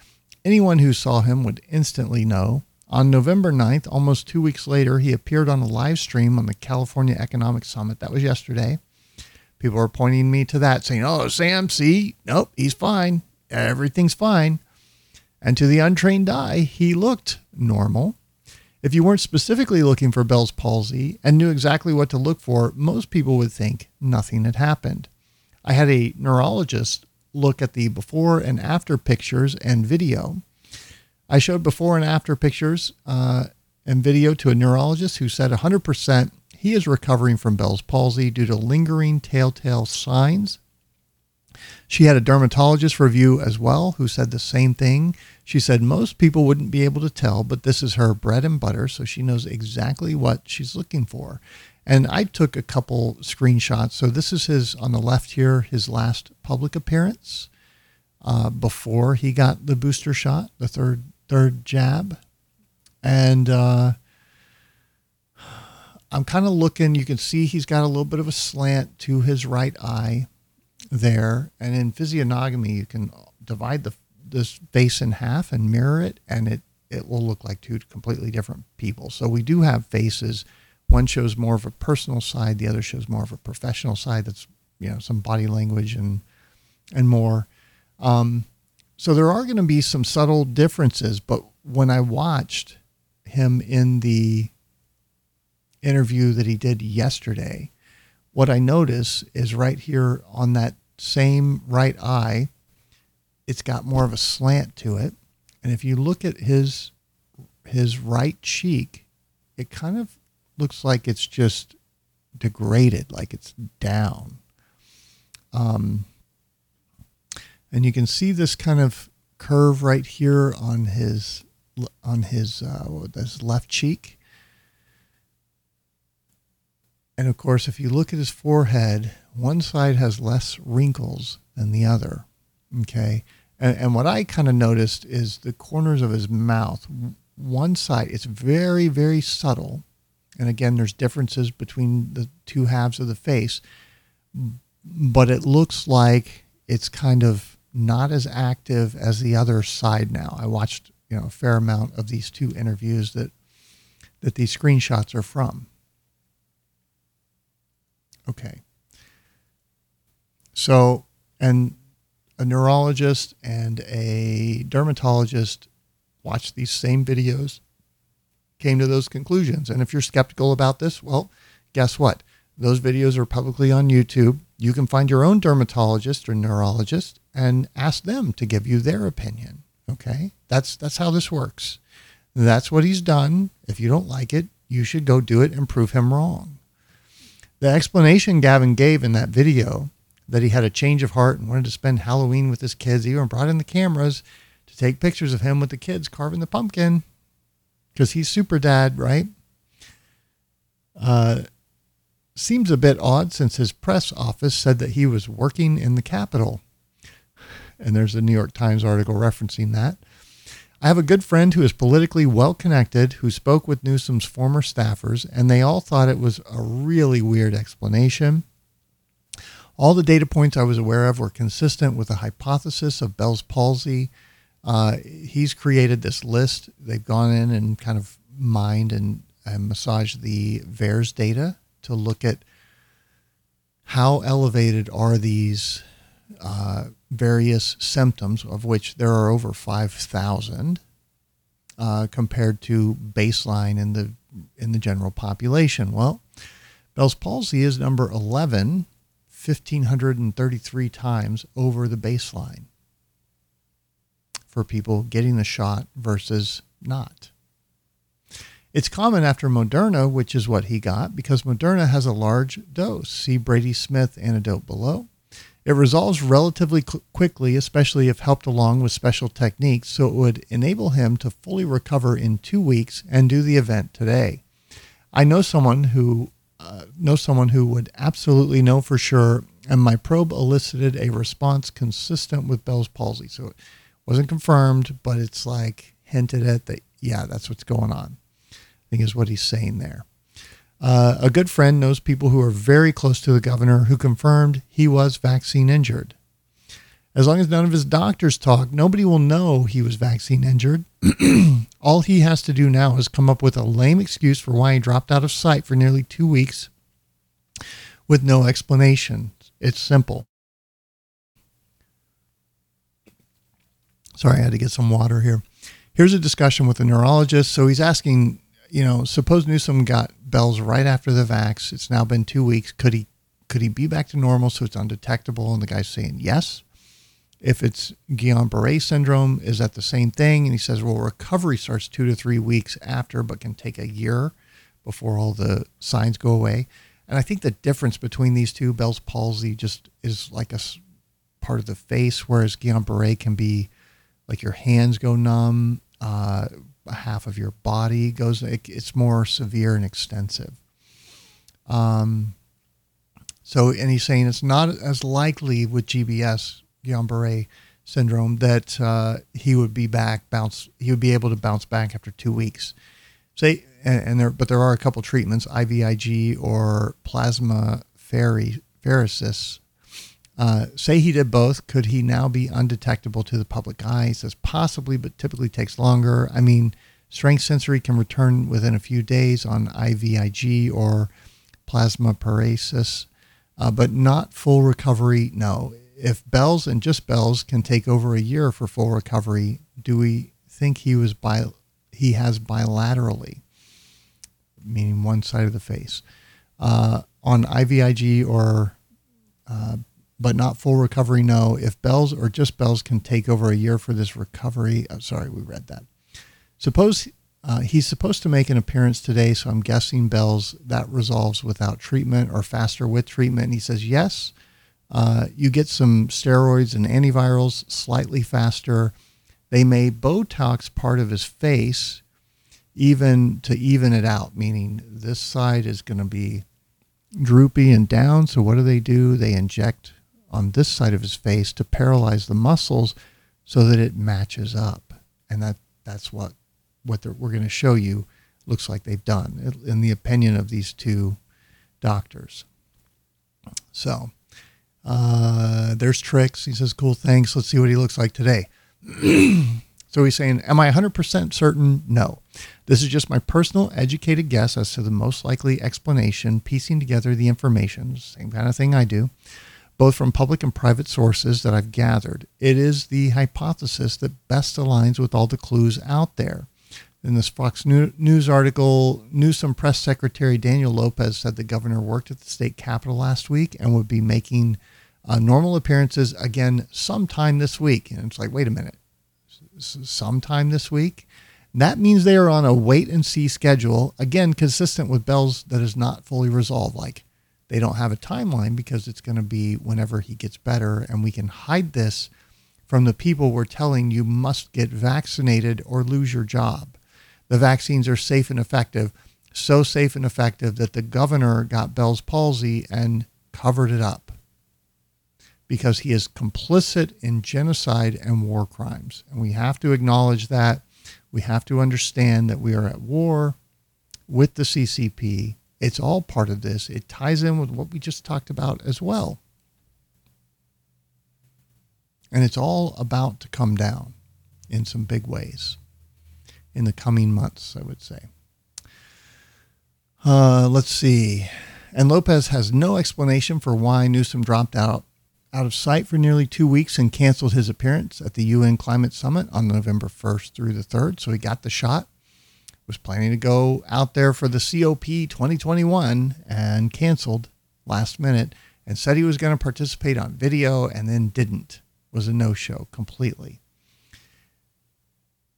Anyone who saw him would instantly know. On November 9th, almost two weeks later, he appeared on a live stream on the California Economic Summit. That was yesterday. People are pointing me to that, saying, Oh, Sam, see, nope, he's fine. Everything's fine. And to the untrained eye, he looked normal. If you weren't specifically looking for Bell's palsy and knew exactly what to look for, most people would think nothing had happened. I had a neurologist look at the before and after pictures and video. I showed before and after pictures uh, and video to a neurologist who said 100% he is recovering from Bell's palsy due to lingering telltale signs. She had a dermatologist review as well who said the same thing. She said most people wouldn't be able to tell, but this is her bread and butter, so she knows exactly what she's looking for. And I took a couple screenshots. So this is his on the left here, his last public appearance uh, before he got the booster shot, the third third jab, and uh, I'm kind of looking, you can see he's got a little bit of a slant to his right eye there. And in physiognomy, you can divide the this face in half and mirror it, and it, it will look like two completely different people. So we do have faces. One shows more of a personal side, the other shows more of a professional side that's, you know, some body language and and more. Um, so there are going to be some subtle differences, but when I watched him in the interview that he did yesterday, what I notice is right here on that same right eye, it's got more of a slant to it. And if you look at his his right cheek, it kind of looks like it's just degraded, like it's down. Um, and you can see this kind of curve right here on his on his uh, this left cheek. And of course, if you look at his forehead, one side has less wrinkles than the other. Okay. And, and what I kind of noticed is the corners of his mouth. One side, it's very, very subtle. And again, there's differences between the two halves of the face, but it looks like it's kind of not as active as the other side now. I watched, you know, a fair amount of these two interviews that that these screenshots are from. Okay. So, and a neurologist and a dermatologist watched these same videos, came to those conclusions. And if you're skeptical about this, well, guess what? Those videos are publicly on YouTube. You can find your own dermatologist or neurologist and ask them to give you their opinion. Okay? That's that's how this works. That's what he's done. If you don't like it, you should go do it and prove him wrong. The explanation Gavin gave in that video that he had a change of heart and wanted to spend Halloween with his kids, he even brought in the cameras to take pictures of him with the kids carving the pumpkin because he's super dad, right? Uh, seems a bit odd since his press office said that he was working in the Capitol. And there's a New York Times article referencing that. I have a good friend who is politically well connected who spoke with Newsom's former staffers, and they all thought it was a really weird explanation. All the data points I was aware of were consistent with the hypothesis of Bell's palsy. Uh, he's created this list. They've gone in and kind of mined and, and massaged the VAERS data to look at how elevated are these uh, various symptoms, of which there are over 5,000, uh, compared to baseline in the in the general population. Well, Bell's palsy is number 11, 1,533 times over the baseline for people getting the shot versus not. It's common after Moderna, which is what he got, because Moderna has a large dose. See Brady Smith antidote below. It resolves relatively quickly, especially if helped along with special techniques, so it would enable him to fully recover in two weeks and do the event today. I know someone who uh, know someone who would absolutely know for sure, and my probe elicited a response consistent with Bell's palsy. So it wasn't confirmed, but it's like hinted at that. Yeah, that's what's going on I think is what he's saying there. Uh, a good friend knows people who are very close to the governor who confirmed he was vaccine injured. As long as none of his doctors talk, nobody will know he was vaccine injured. *clears throat* All he has to do now is come up with a lame excuse for why he dropped out of sight for nearly two weeks with no explanation. It's simple. Sorry, I had to get some water here. Here's a discussion with a neurologist. So he's asking you know, suppose Newsom got Bell's right after the vax. It's now been two weeks. Could he could he be back to normal so it's undetectable? And the guy's saying yes. If it's Guillain-Barré syndrome, is that the same thing? And he says, well, recovery starts two to three weeks after, but can take a year before all the signs go away. And I think the difference between these two, Bell's palsy just is like a part of the face, whereas Guillain-Barré can be like your hands go numb, uh, half of your body goes. It, it's more severe and extensive. Um, so, and he's saying it's not as likely with GBS, Guillain-Barré syndrome, that uh, he would be back, bounce. He would be able to bounce back after two weeks. Say, and, and there, but there are a couple treatments, IVIG or plasma pheresis, uh, say he did both. Could he now be undetectable to the public eye? He says possibly, but typically takes longer. I mean, strength sensory can return within a few days on IVIG or plasma pheresis, uh, but not full recovery. No. If Bell's and just Bell's can take over a year for full recovery, do we think he was bi- he has bilaterally, meaning one side of the face, uh, on IVIG or uh, but not full recovery. No, if Bell's or just Bell's can take over a year for this recovery. I'm oh, sorry, we read that. Suppose uh, he's supposed to make an appearance today, so I'm guessing Bell's that resolves without treatment or faster with treatment. And he says yes. Uh, you get some steroids and antivirals slightly faster. They may Botox part of his face, even to even it out, meaning this side is going to be droopy and down. So what do they do? They inject on this side of his face to paralyze the muscles so that it matches up. And that that's what what we're going to show you looks like they've done in the opinion of these two doctors. So uh, there's tricks. He says, cool, thanks. Let's see what he looks like today. *clears throat* so he's saying, am I 100% certain? No. This is just my personal educated guess as to the most likely explanation, piecing together the information, same kind of thing I do both from public and private sources that I've gathered. It is the hypothesis that best aligns with all the clues out there. In this Fox News article, Newsom press secretary Daniel Lopez said the governor worked at the state capitol last week and would be making uh, normal appearances again sometime this week. And it's like, wait a minute, sometime this week? That means they are on a wait and see schedule, again, consistent with Bell's that is not fully resolved. Like, they don't have a timeline because it's going to be whenever he gets better. And we can hide this from the people we're telling you must get vaccinated or lose your job. The vaccines are safe and effective, so safe and effective that the governor got Bell's palsy and covered it up because he is complicit in genocide and war crimes. And we have to acknowledge that. We have to understand that we are at war with the CCP it's all part of this. It ties in with what we just talked about as well. And it's all about to come down in some big ways in the coming months, I would say. Uh, let's see. And Lopez has no explanation for why Newsom dropped out out of sight for nearly two weeks and canceled his appearance at the UN Climate Summit on November 1st through the 3rd. So he got the shot, was planning to go out there for the COP 2021 and canceled last minute and said he was going to participate on video and then didn't. Was a no show completely.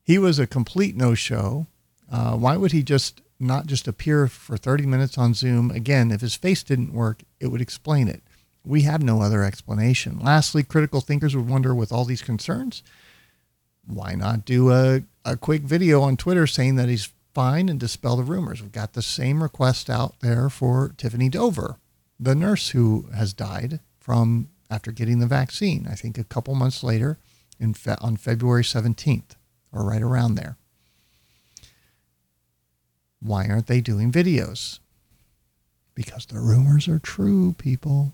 He was a complete no show. Uh, why would he just not just appear for 30 minutes on Zoom? Again, if his face didn't work, it would explain it. We have no other explanation. Lastly, critical thinkers would wonder with all these concerns, why not do a, a quick video on Twitter saying that he's fine and dispel the rumors? We've got the same request out there for Tiffany Dover, the nurse who has died from after getting the vaccine, I think a couple months later in fe- on February 17th or right around there. Why aren't they doing videos? Because the rumors are true, people.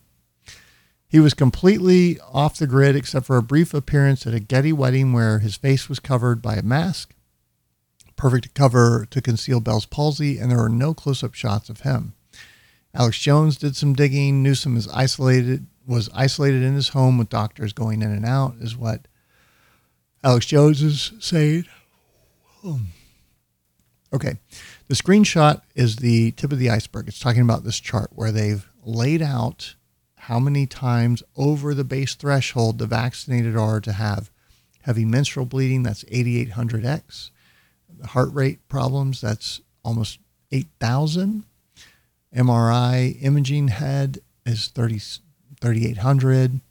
He was completely off the grid except for a brief appearance at a Getty wedding where his face was covered by a mask. Perfect cover to conceal Bell's palsy, and there were no close up shots of him. Alex Jones did some digging. Newsom is isolated was isolated in his home with doctors going in and out, is what Alex Jones is saying. Um, okay. The screenshot is the tip of the iceberg. It's talking about this chart where they've laid out how many times over the base threshold the vaccinated are to have heavy menstrual bleeding, that's 8,800x. Heart rate problems, that's almost 8,000. MRI imaging head is 30, 3,800.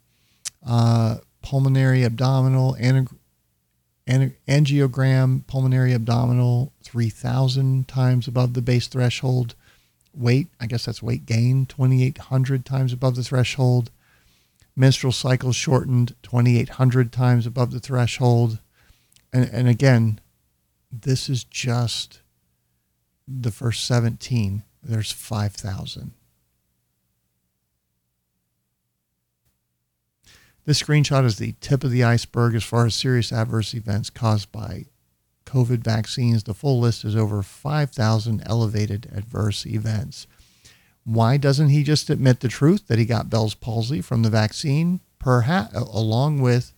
Uh, pulmonary abdominal angiogram, pulmonary abdominal, 3,000 times above the base threshold weight, I guess that's weight gain, 2,800 times above the threshold. Menstrual cycles shortened 2,800 times above the threshold. And, and again, this is just the first 17. There's 5,000. This screenshot is the tip of the iceberg as far as serious adverse events caused by COVID vaccines. The full list is over 5,000 elevated adverse events. Why doesn't he just admit the truth that he got Bell's palsy from the vaccine? Perhaps, along with,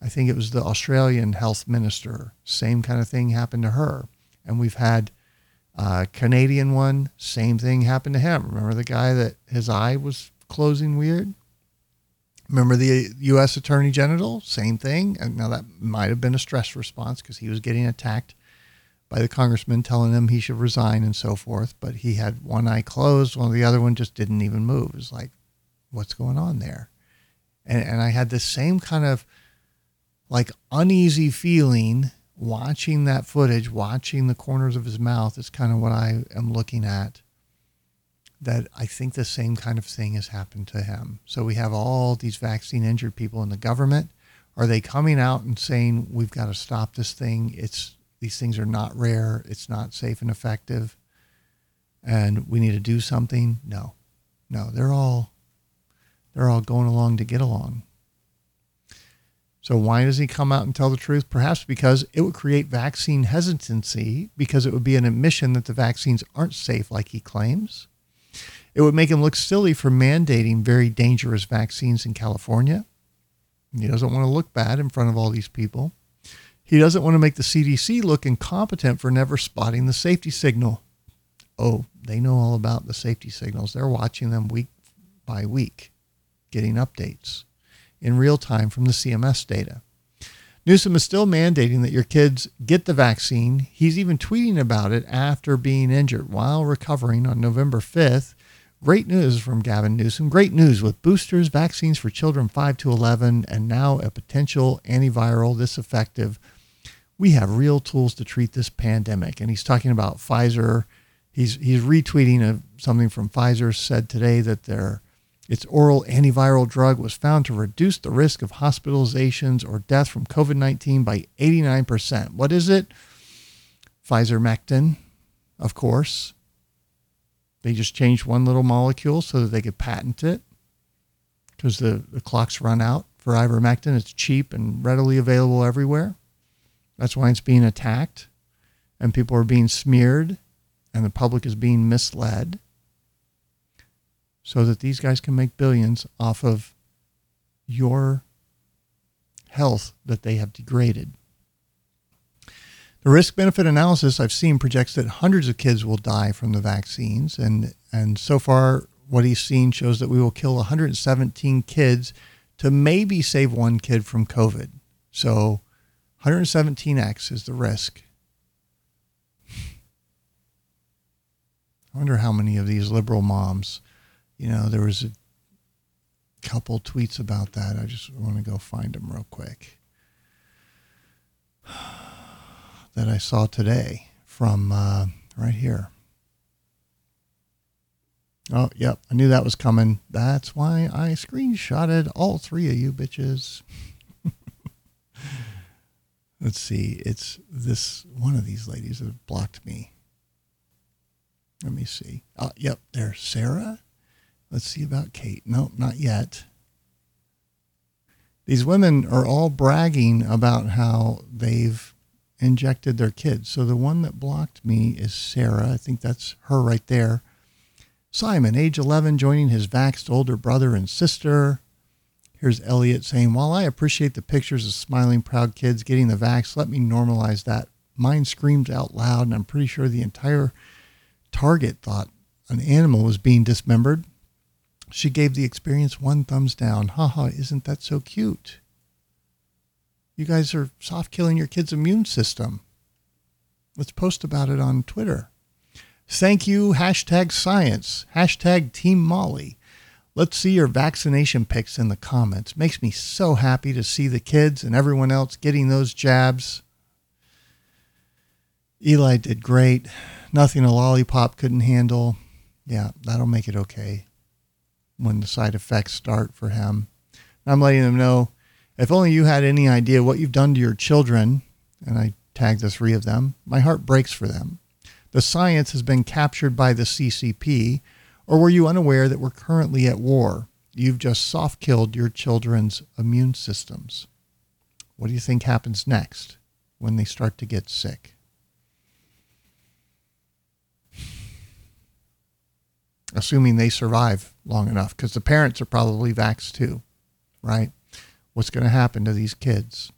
I think it was the Australian health minister. Same kind of thing happened to her. And we've had a Canadian one, same thing happened to him. Remember the guy that his eye was closing weird? Remember the U.S. Attorney General? Same thing. And now that might have been a stress response because he was getting attacked by the congressman telling him he should resign and so forth. But he had one eye closed, while the other one just didn't even move. It was like, what's going on there? And, and I had the same kind of like uneasy feeling watching that footage, watching the corners of his mouth. Is kind of what I am looking at that I think the same kind of thing has happened to him. So we have all these vaccine injured people in the government. Are they coming out and saying we've got to stop this thing? It's these things are not rare. It's not safe and effective, and we need to do something. No, no, they're all they're all going along to get along. So why does he come out and tell the truth? Perhaps because it would create vaccine hesitancy because it would be an admission that the vaccines aren't safe like he claims it would make him look silly for mandating very dangerous vaccines in California. He doesn't want to look bad in front of all these people. He doesn't want to make the CDC look incompetent for never spotting the safety signal. Oh, they know all about the safety signals. They're watching them week by week, getting updates in real time from the CMS data. Newsom is still mandating that your kids get the vaccine. He's even tweeting about it after being injured while recovering on November 5th. Great news from Gavin Newsom. Great news with boosters, vaccines for children 5 to 11, and now a potential antiviral this effective. We have real tools to treat this pandemic. And he's talking about Pfizer. He's, he's retweeting a, something from Pfizer said today that their its oral antiviral drug was found to reduce the risk of hospitalizations or death from COVID 19 by 89%. What is it? Pfizer Mectin, of course. They just changed one little molecule so that they could patent it because the, the clock's run out for ivermectin. It's cheap and readily available everywhere. That's why it's being attacked and people are being smeared and the public is being misled so that these guys can make billions off of your health that they have degraded. The risk benefit analysis I've seen projects that hundreds of kids will die from the vaccines. And, and so far, what he's seen shows that we will kill 117 kids to maybe save one kid from COVID. So 117x is the risk. I wonder how many of these liberal moms, you know, there was a couple tweets about that. I just want to go find them real quick that I saw today from uh, right here. Oh, yep. I knew that was coming. That's why I screenshotted all three of you bitches. *laughs* Let's see. It's this one of these ladies that have blocked me. Let me see. Oh, yep. There's Sarah. Let's see about Kate. No, not yet. These women are all bragging about how they've injected their kids. So the one that blocked me is Sarah. I think that's her right there. Simon, age 11, joining his vaxxed older brother and sister. Here's Elliot saying, While I appreciate the pictures of smiling, proud kids getting the vax, let me normalize that. Mine screamed out loud, and I'm pretty sure the entire target thought an animal was being dismembered. She gave the experience one thumbs down. Haha, isn't that so cute? You guys are soft killing your kid's immune system. Let's post about it on Twitter. Thank you, hashtag science, hashtag Team Molly. Let's see your vaccination pics in the comments. Makes me so happy to see the kids and everyone else getting those jabs. Eli did great. Nothing a lollipop couldn't handle. Yeah, that'll make it okay when the side effects start for him. I'm letting them know if only you had any idea what you've done to your children, and I tagged the three of them, my heart breaks for them. The science has been captured by the CCP, or were you unaware that we're currently at war? You've just soft killed your children's immune systems. What do you think happens next when they start to get sick? Assuming they survive long enough, because the parents are probably vaxxed too, right? What's going to happen to these kids?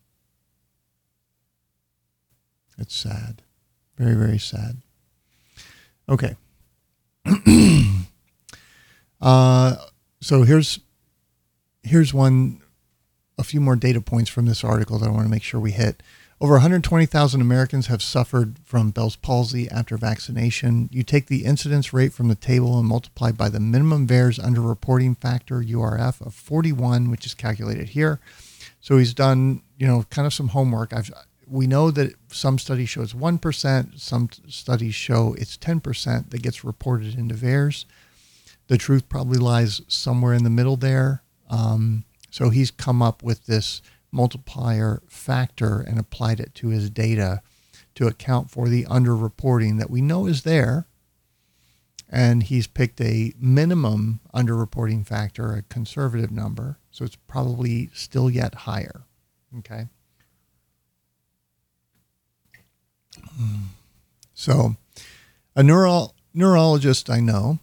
It's sad. Very, very sad. Okay. *clears throat* uh, so here's here's one a few more data points from this article that I want to make sure we hit. Over 120,000 Americans have suffered from Bell's palsy after vaccination. You take the incidence rate from the table and multiply by the minimum VAERS underreporting factor URF of 41, which is calculated here. So he's done, you know, kind of some homework. I've we know that some studies show it's 1%, some studies show it's 10% that gets reported into VAERS. The truth probably lies somewhere in the middle there. Um, so he's come up with this multiplier factor and applied it to his data to account for the underreporting that we know is there. And he's picked a minimum underreporting factor, a conservative number. So it's probably still yet higher. Okay. So, a neuro- neurologist I know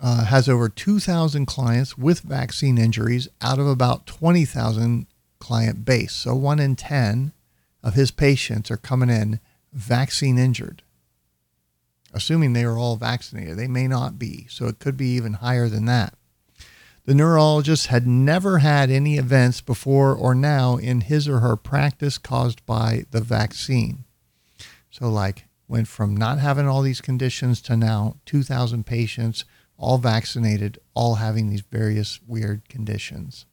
uh, has over 2,000 clients with vaccine injuries out of about 20,000 client base. So, one in 10 of his patients are coming in vaccine injured, assuming they are all vaccinated. They may not be. So, it could be even higher than that. The neurologist had never had any events before or now in his or her practice caused by the vaccine. So, like, went from not having all these conditions to now 2,000 patients, all vaccinated, all having these various weird conditions.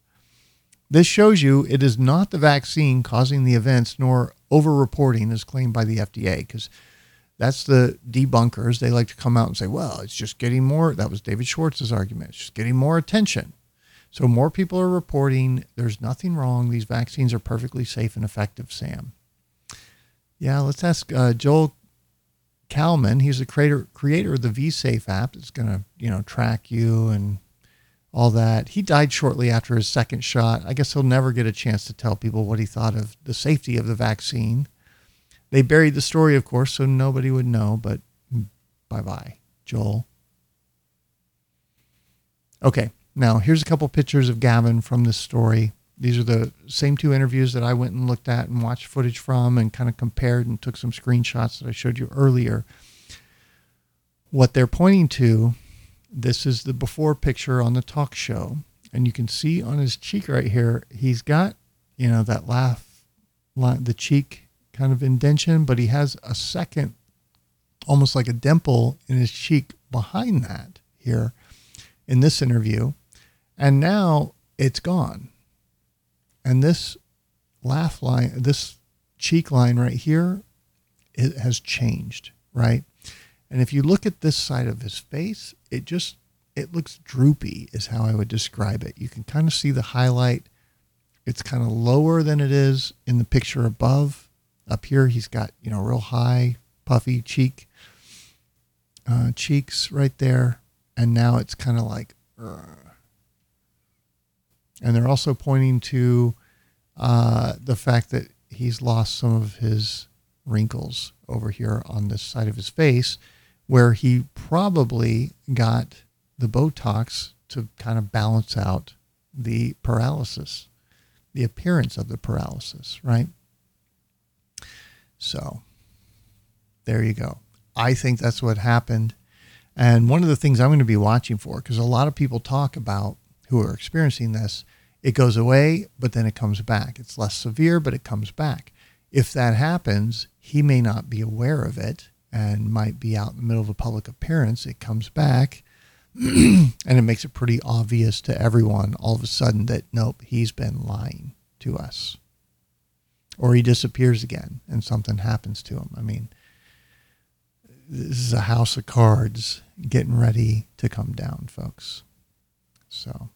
This shows you it is not the vaccine causing the events nor over-reporting as claimed by the FDA, because that's the debunkers. They like to come out and say, well, it's just getting more. That was David Schwartz's argument. It's just getting more attention. So more people are reporting there's nothing wrong. These vaccines are perfectly safe and effective, Sam. Yeah, let's ask uh, Joel Kallman. He's the creator creator of the VSafe app. It's going to you know track you and all that. He died shortly after his second shot. I guess he'll never get a chance to tell people what he thought of the safety of the vaccine. They buried the story, of course, so nobody would know, but bye bye, Joel. Okay, now here's a couple pictures of Gavin from this story. These are the same two interviews that I went and looked at and watched footage from and kind of compared and took some screenshots that I showed you earlier. What they're pointing to, this is the before picture on the talk show. And you can see on his cheek right here, he's got, you know, that laugh, line, the cheek kind of indention, but he has a second, almost like a dimple in his cheek behind that here in this interview. And now it's gone. And this laugh line, this cheek line right here, it has changed, right? And if you look at this side of his face, it just it looks droopy is how I would describe it. You can kind of see the highlight. It's kind of lower than it is in the picture above. Up here, he's got, you know, real high, puffy cheek, uh, cheeks right there. And now it's kind of like, uh. and they're also pointing to uh, the fact that he's lost some of his wrinkles over here on this side of his face where he probably got the Botox to kind of balance out the paralysis, the appearance of the paralysis, right? So there you go. I think that's what happened. And one of the things I'm going to be watching for, because a lot of people talk about who are experiencing this, it goes away, but then it comes back. It's less severe, but it comes back. If that happens, he may not be aware of it and might be out in the middle of a public appearance, it comes back *clears throat* and it makes it pretty obvious to everyone all of a sudden that nope, he's been lying to us. Or he disappears again and something happens to him. I mean, this is a house of cards getting ready to come down, folks. So,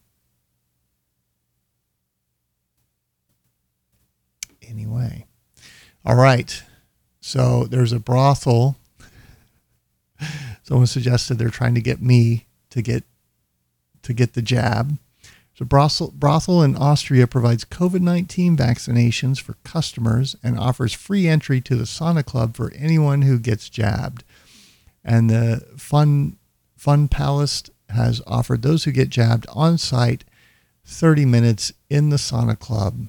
anyway, all right. So there's a brothel Someone suggested they're trying to get me to get to get the jab. So brothel, brothel in Austria provides COVID-19 vaccinations for customers and offers free entry to the sauna club for anyone who gets jabbed. And the Fun Fun Palace has offered those who get jabbed on site 30 minutes in the sauna club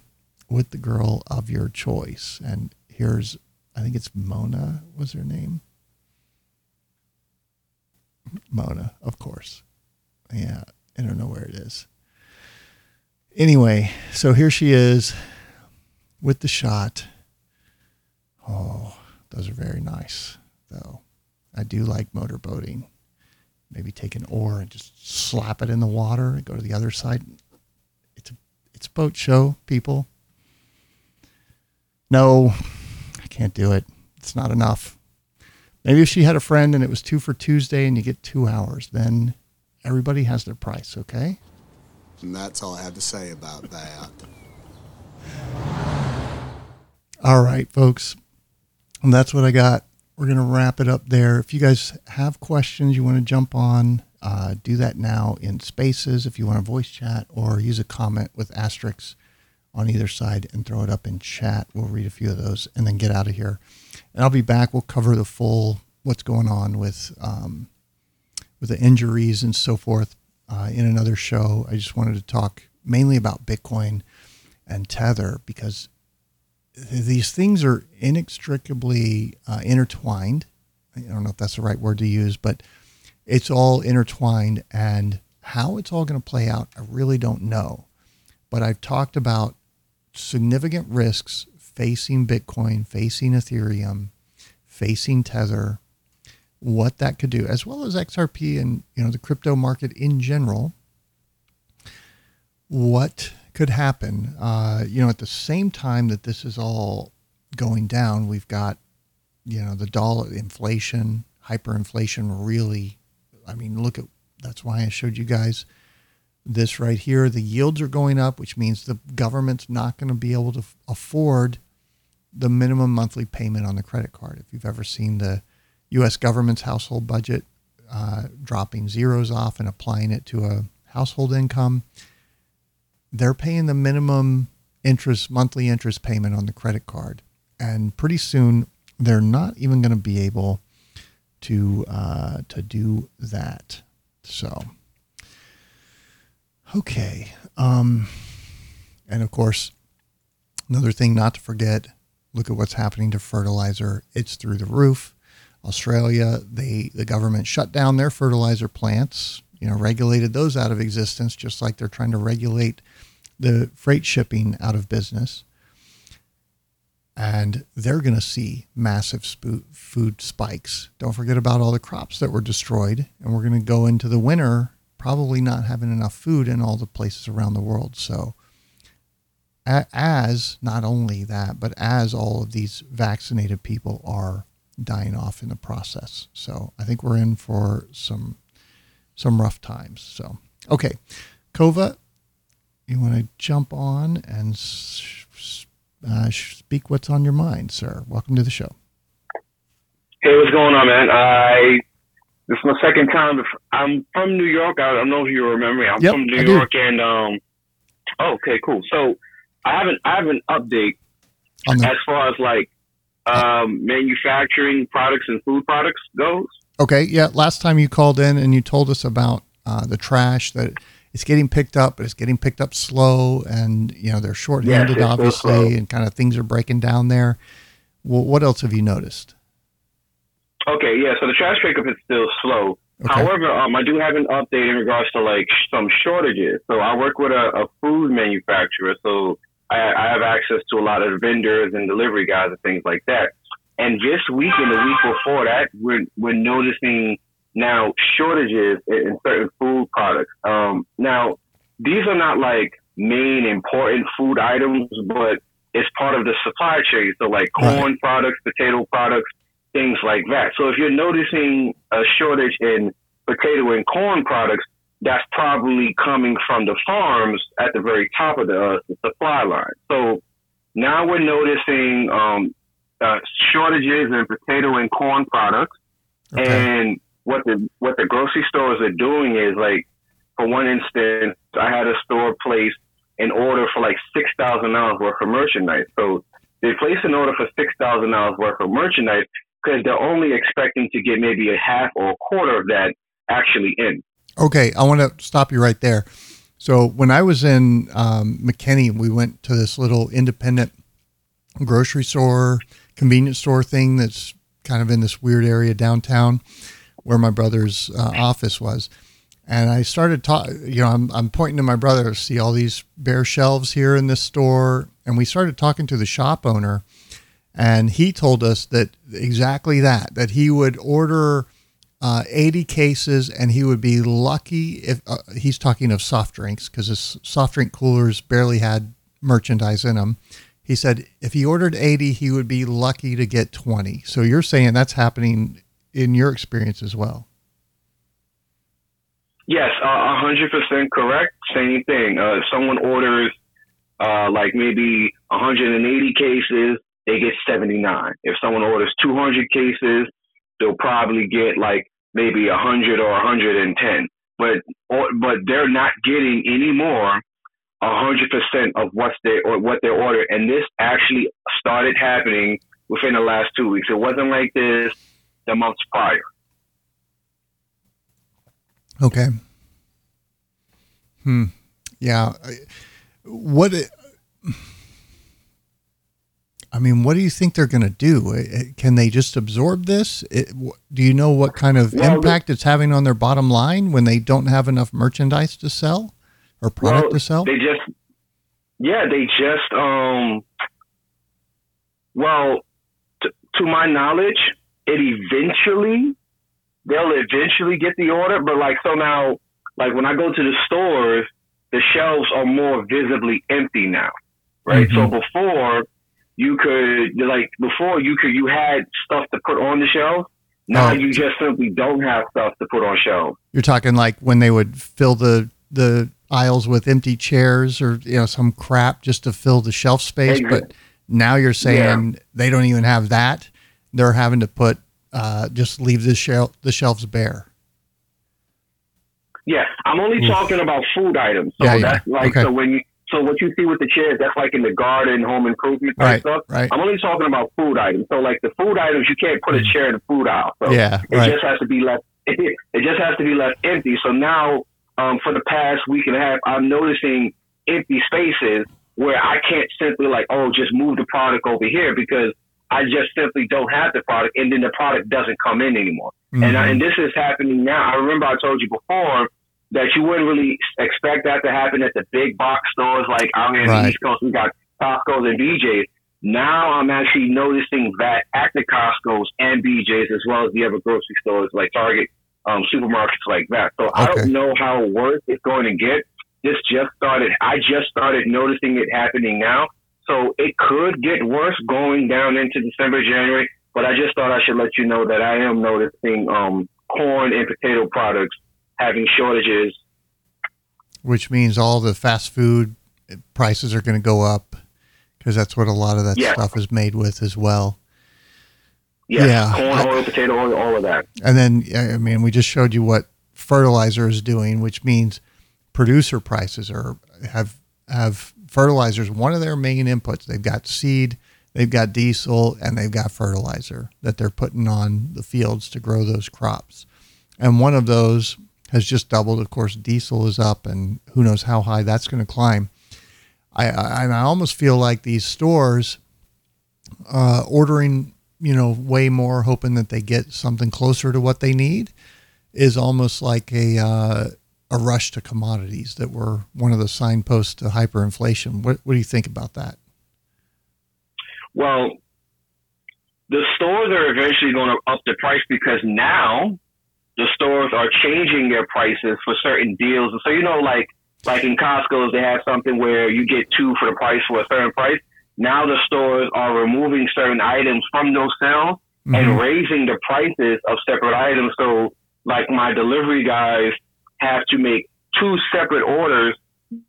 with the girl of your choice. And here's I think it's Mona was her name. Mona, of course. Yeah, I don't know where it is. Anyway, so here she is with the shot. Oh, those are very nice, though. I do like motorboating. Maybe take an oar and just slap it in the water and go to the other side. It's a it's a boat show, people. No, I can't do it. It's not enough. Maybe if she had a friend and it was two for Tuesday and you get two hours, then everybody has their price, okay? And that's all I have to say about that. All right, folks. And that's what I got. We're going to wrap it up there. If you guys have questions you want to jump on, uh, do that now in spaces if you want to voice chat or use a comment with asterisks on either side and throw it up in chat. We'll read a few of those and then get out of here. And I'll be back. We'll cover the full what's going on with um, with the injuries and so forth uh, in another show. I just wanted to talk mainly about Bitcoin and Tether because these things are inextricably uh, intertwined. I don't know if that's the right word to use, but it's all intertwined and how it's all going to play out, I really don't know. But I've talked about significant risks facing Bitcoin, facing Ethereum, facing Tether, what that could do, as well as XRP and you know the crypto market in general. What could happen? Uh, you know, at the same time that this is all going down, we've got you know the dollar inflation, hyperinflation. Really, I mean, look at that's why I showed you guys this right here. The yields are going up, which means the government's not going to be able to afford the minimum monthly payment on the credit card. If you've ever seen the U.S. government's household budget uh, dropping zeros off and applying it to a household income, they're paying the minimum interest, monthly interest payment on the credit card. And pretty soon they're not even going to be able to, uh, to do that. So, okay. Um, and of course, another thing not to forget, look at what's happening to fertilizer. It's through the roof. Australia, they the government shut down their fertilizer plants, you know, regulated those out of existence, just like they're trying to regulate the freight shipping out of business. And they're going to see massive sp- food spikes. Don't forget about all the crops that were destroyed. And we're going to go into the winter probably not having enough food in all the places around the world. So, as not only that, but as all of these vaccinated people are dying off in the process. So I think we're in for some some rough times. So okay, Kova, you want to jump on and uh, speak what's on your mind, sir? Welcome to the show. Hey, what's going on, man? I this is my second time. I'm from New York. I don't know if you remember me. I'm yep, from New York, and um, oh, okay, cool. So I have an I have an update the- as far as like um, manufacturing products and food products goes. Okay, yeah. Last time you called in and you told us about uh, the trash that it's getting picked up, but it's getting picked up slow, and you know they're shorthanded, yes, obviously, and kind of things are breaking down there. Well, what else have you noticed? Okay, yeah. So the trash pickup is still slow. Okay. However, um, I do have an update in regards to like some shortages. So I work with a, a food manufacturer, so I, I have access to a lot of vendors and delivery guys and things like that. And this week and the week before that, we're we're noticing now shortages in, in certain food products. Um, now these are not like main important food items, but it's part of the supply chain. So like corn products, potato products, things like that. So if you're noticing a shortage in potato and corn products, that's probably coming from the farms at the very top of the, uh, the supply line. So now we're noticing um, uh, shortages in potato and corn products. Okay. And what the what the grocery stores are doing is like, for one instance, I had a store place an order for like six thousand dollars worth of merchandise. So they place an order for six thousand dollars worth of merchandise because they're only expecting to get maybe a half or a quarter of that actually in. Okay, I want to stop you right there. So when I was in um, McKinney, we went to this little independent grocery store, convenience store thing that's kind of in this weird area downtown, where my brother's uh, office was. And I started talking, you know, I'm, I'm pointing to my brother see all these bare shelves here in this store. And we started talking to the shop owner, and he told us that exactly that, that he would order uh, 80 cases and he would be lucky if uh, he's talking of soft drinks because his soft drink coolers barely had merchandise in them. He said if he ordered 80, he would be lucky to get 20. So you're saying that's happening in your experience as well. Yes, hundred percent correct. Same thing. Uh, someone orders uh, like maybe 180 cases, they get 79. If someone orders 200 cases, they'll probably get like maybe 100 or 110. But or, but they're not getting any more. 100% of what's they or what they ordered, and this actually started happening within the last two weeks. It wasn't like this the months prior. Okay. Hmm. Yeah. What? it- I mean, what do you think they're going to do? Uh, Can they just absorb this? It, do you know what kind of Well, impact it's having on their bottom line when they don't have enough merchandise to sell or product Well, to sell? They just, yeah, they just, um, well, t- to my knowledge, it eventually, they'll eventually get the order. But like, so now, like when I go to the stores, the shelves are more visibly empty now, right? So before you could, like, before you could, you had stuff to put on the shelf. Now Oh. you just simply don't have stuff to put on shelves. You're talking like when they would fill the the aisles with empty chairs or you know some crap just to fill the shelf space, but now you're saying they don't even have that. They're having to put uh, just leave the shelf the shelves bare. Yeah, I'm only Oof. talking about food items. So Yeah, yeah. that's like Okay. so when you so what you see with the chairs, that's like in the garden, home improvement type Right, stuff. right. I'm only talking about food items. So like the food items, you can't put a chair in the food aisle. So Yeah, it right. just has to be left. *laughs* It, just has to be left empty. So now, um, for the past week and a half, I'm noticing empty spaces where I can't simply like, oh, just move the product over here because I just simply don't have the product, and then the product doesn't come in anymore. And, I, Mhm. and this is happening now. I remember I told you before that you wouldn't really expect that to happen at the big box stores like out here in Right. the East Coast. We got Costco's and BJ's. Now I'm actually noticing that at the Costco's and BJ's as well as the other grocery stores like Target, um, supermarkets like that. So I don't know how worse it's going to get. This just started. I just started noticing it happening now. So it could get worse going down into December, January. But I just thought I should let you know that I am noticing um, corn and potato products having shortages. which means all the fast food prices are going to go up because that's what a lot of that Yeah. stuff is made with as well. Yes, Yeah. corn oil, potato oil, all of that. And then, I mean, we just showed you what fertilizer is doing, which means producer prices are have have fertilizers. One of their main inputs. They've got seed, they've got diesel, and they've got fertilizer that they're putting on the fields to grow those crops. And one of those has just doubled. Of course, diesel is up, and who knows how high that's going to climb. I, I I almost feel like these stores uh, ordering, you know, way more, hoping that they get something closer to what they need, is almost like a uh, a rush to commodities that were one of the signposts to hyperinflation. What what do you think about that? Well, the stores are eventually going to up the price because now the stores are changing their prices for certain deals. And so, you know, like, like in Costco's, they have something where you get two for the price for a certain price. Now the stores are removing certain items from those sales Mhm. and raising the prices of separate items. So, like my delivery guys have to make two separate orders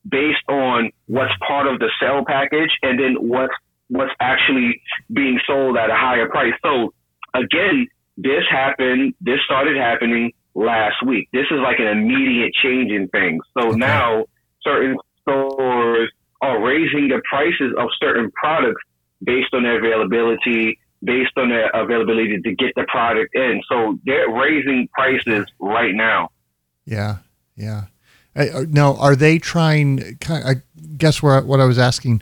based on what's part of the sale package and then what's what's actually being sold at a higher price. So again, this happened. This started happening last week. This is like an immediate change in things. So Okay. now certain stores are raising the prices of certain products based on their availability, based on their availability to get the product in. So they're raising prices right now. Yeah, yeah. Uh, uh, now, are they trying? I guess where what I was asking,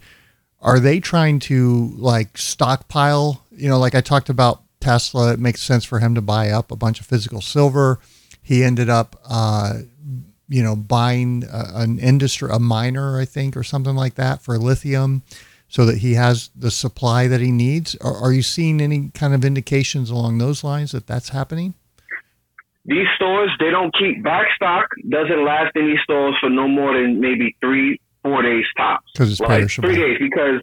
are they trying to like stockpile? You know, like I talked about Tesla. It makes sense for him to buy up a bunch of physical silver. He ended up, uh, you know, buying a, an industry, a miner, I think, or something like that for lithium, so that he has the supply that he needs. Are, are you seeing any kind of indications along those lines that that's happening? These stores, they don't keep back stock, doesn't last in these stores for no more than maybe three, four days tops. Because it's like perishable. three days because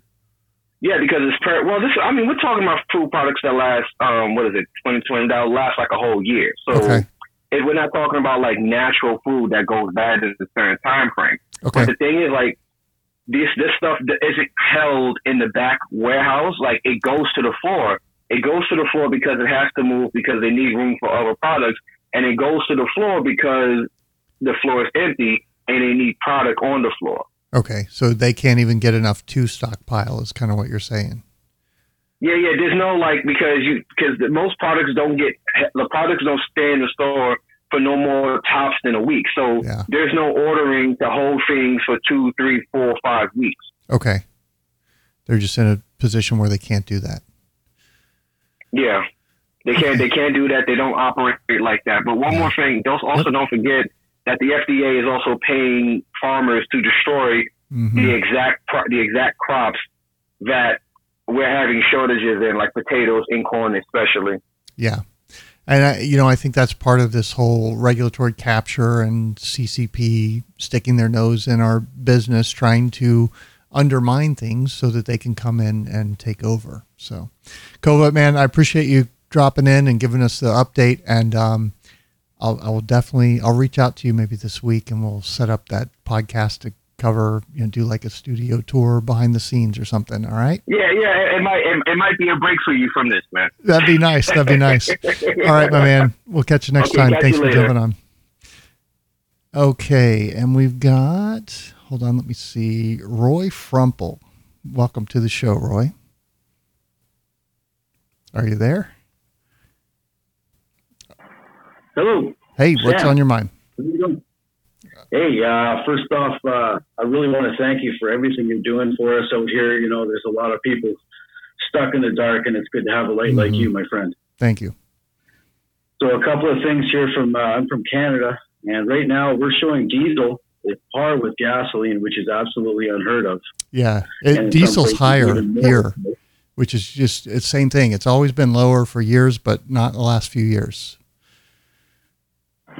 yeah, because it's per well this I mean we're talking about food products that last um what is it, twenty twenty that last like a whole year. So Okay. if we're not talking about like natural food that goes bad in a certain time frame. Okay. But the thing is like this this stuff that isn't held in the back warehouse, like it goes to the floor. It goes to the floor because it has to move because they need room for other products and it goes to the floor because the floor is empty and they need product on the floor. Okay, so they can't even get enough to stockpile is kind of what you're saying. Yeah, yeah. There's no like because you because most products don't get the products don't stay in the store for no more tops than a week. So Yeah. there's no ordering to hold things for two, three, four, five weeks. Okay, they're just in a position where they can't do that. Yeah, they can't they can't do that. They don't operate like that. But one more thing, don't also don't forget that the FDA is also paying farmers to destroy hmm the exact pro- the exact crops that we're having shortages in, like potatoes and corn especially. Yeah, and I, you know I think that's part of this whole regulatory capture and CCP sticking their nose in our business, trying to undermine things so that they can come in and take over. So, Kova, man, I appreciate you dropping in and giving us the update and. um I'll, I will definitely I'll reach out to you maybe this week and we'll set up that podcast to cover you know do like a studio tour behind the scenes or something all right Yeah, yeah. It, might it, it might be a break for you from this, man. that'd be nice that'd be nice *laughs* all right my man we'll catch you next Okay, time thanks for later. jumping on Okay, and we've got, hold on, let me see, Roy Frumple. Welcome to the show, Roy. Are you there? Hello. Hey, what's Sam. on your mind? You? Hey, uh, first off, uh, I really want to thank you for everything you're doing for us out here. You know, there's a lot of people stuck in the dark, and it's good to have a light like Mhm. you, my friend. Thank you. So, a couple of things here from uh, I'm from Canada, and right now we're showing diesel at par with gasoline, which is absolutely unheard of. Yeah, it, diesel's higher here, which is just it's same thing. It's always been lower for years, but not the last few years.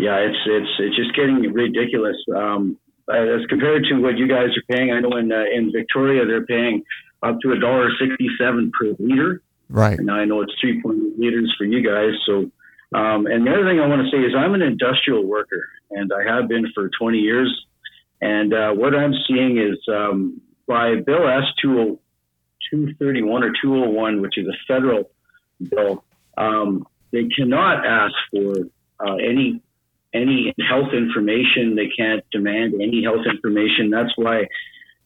Yeah, it's it's it's just getting ridiculous. Um, as compared to what you guys are paying, I know in uh, in Victoria they're paying up to a dollar sixty-seven per liter. Right. And I know it's 3.8 liters for you guys. So, um, and the other thing I want to say is I'm an industrial worker and I have been for 20 years. And uh, what I'm seeing is um, by Bill S 231 or 201, which is a federal bill, um, they cannot ask for uh, any any health information. They can't demand any health information. That's why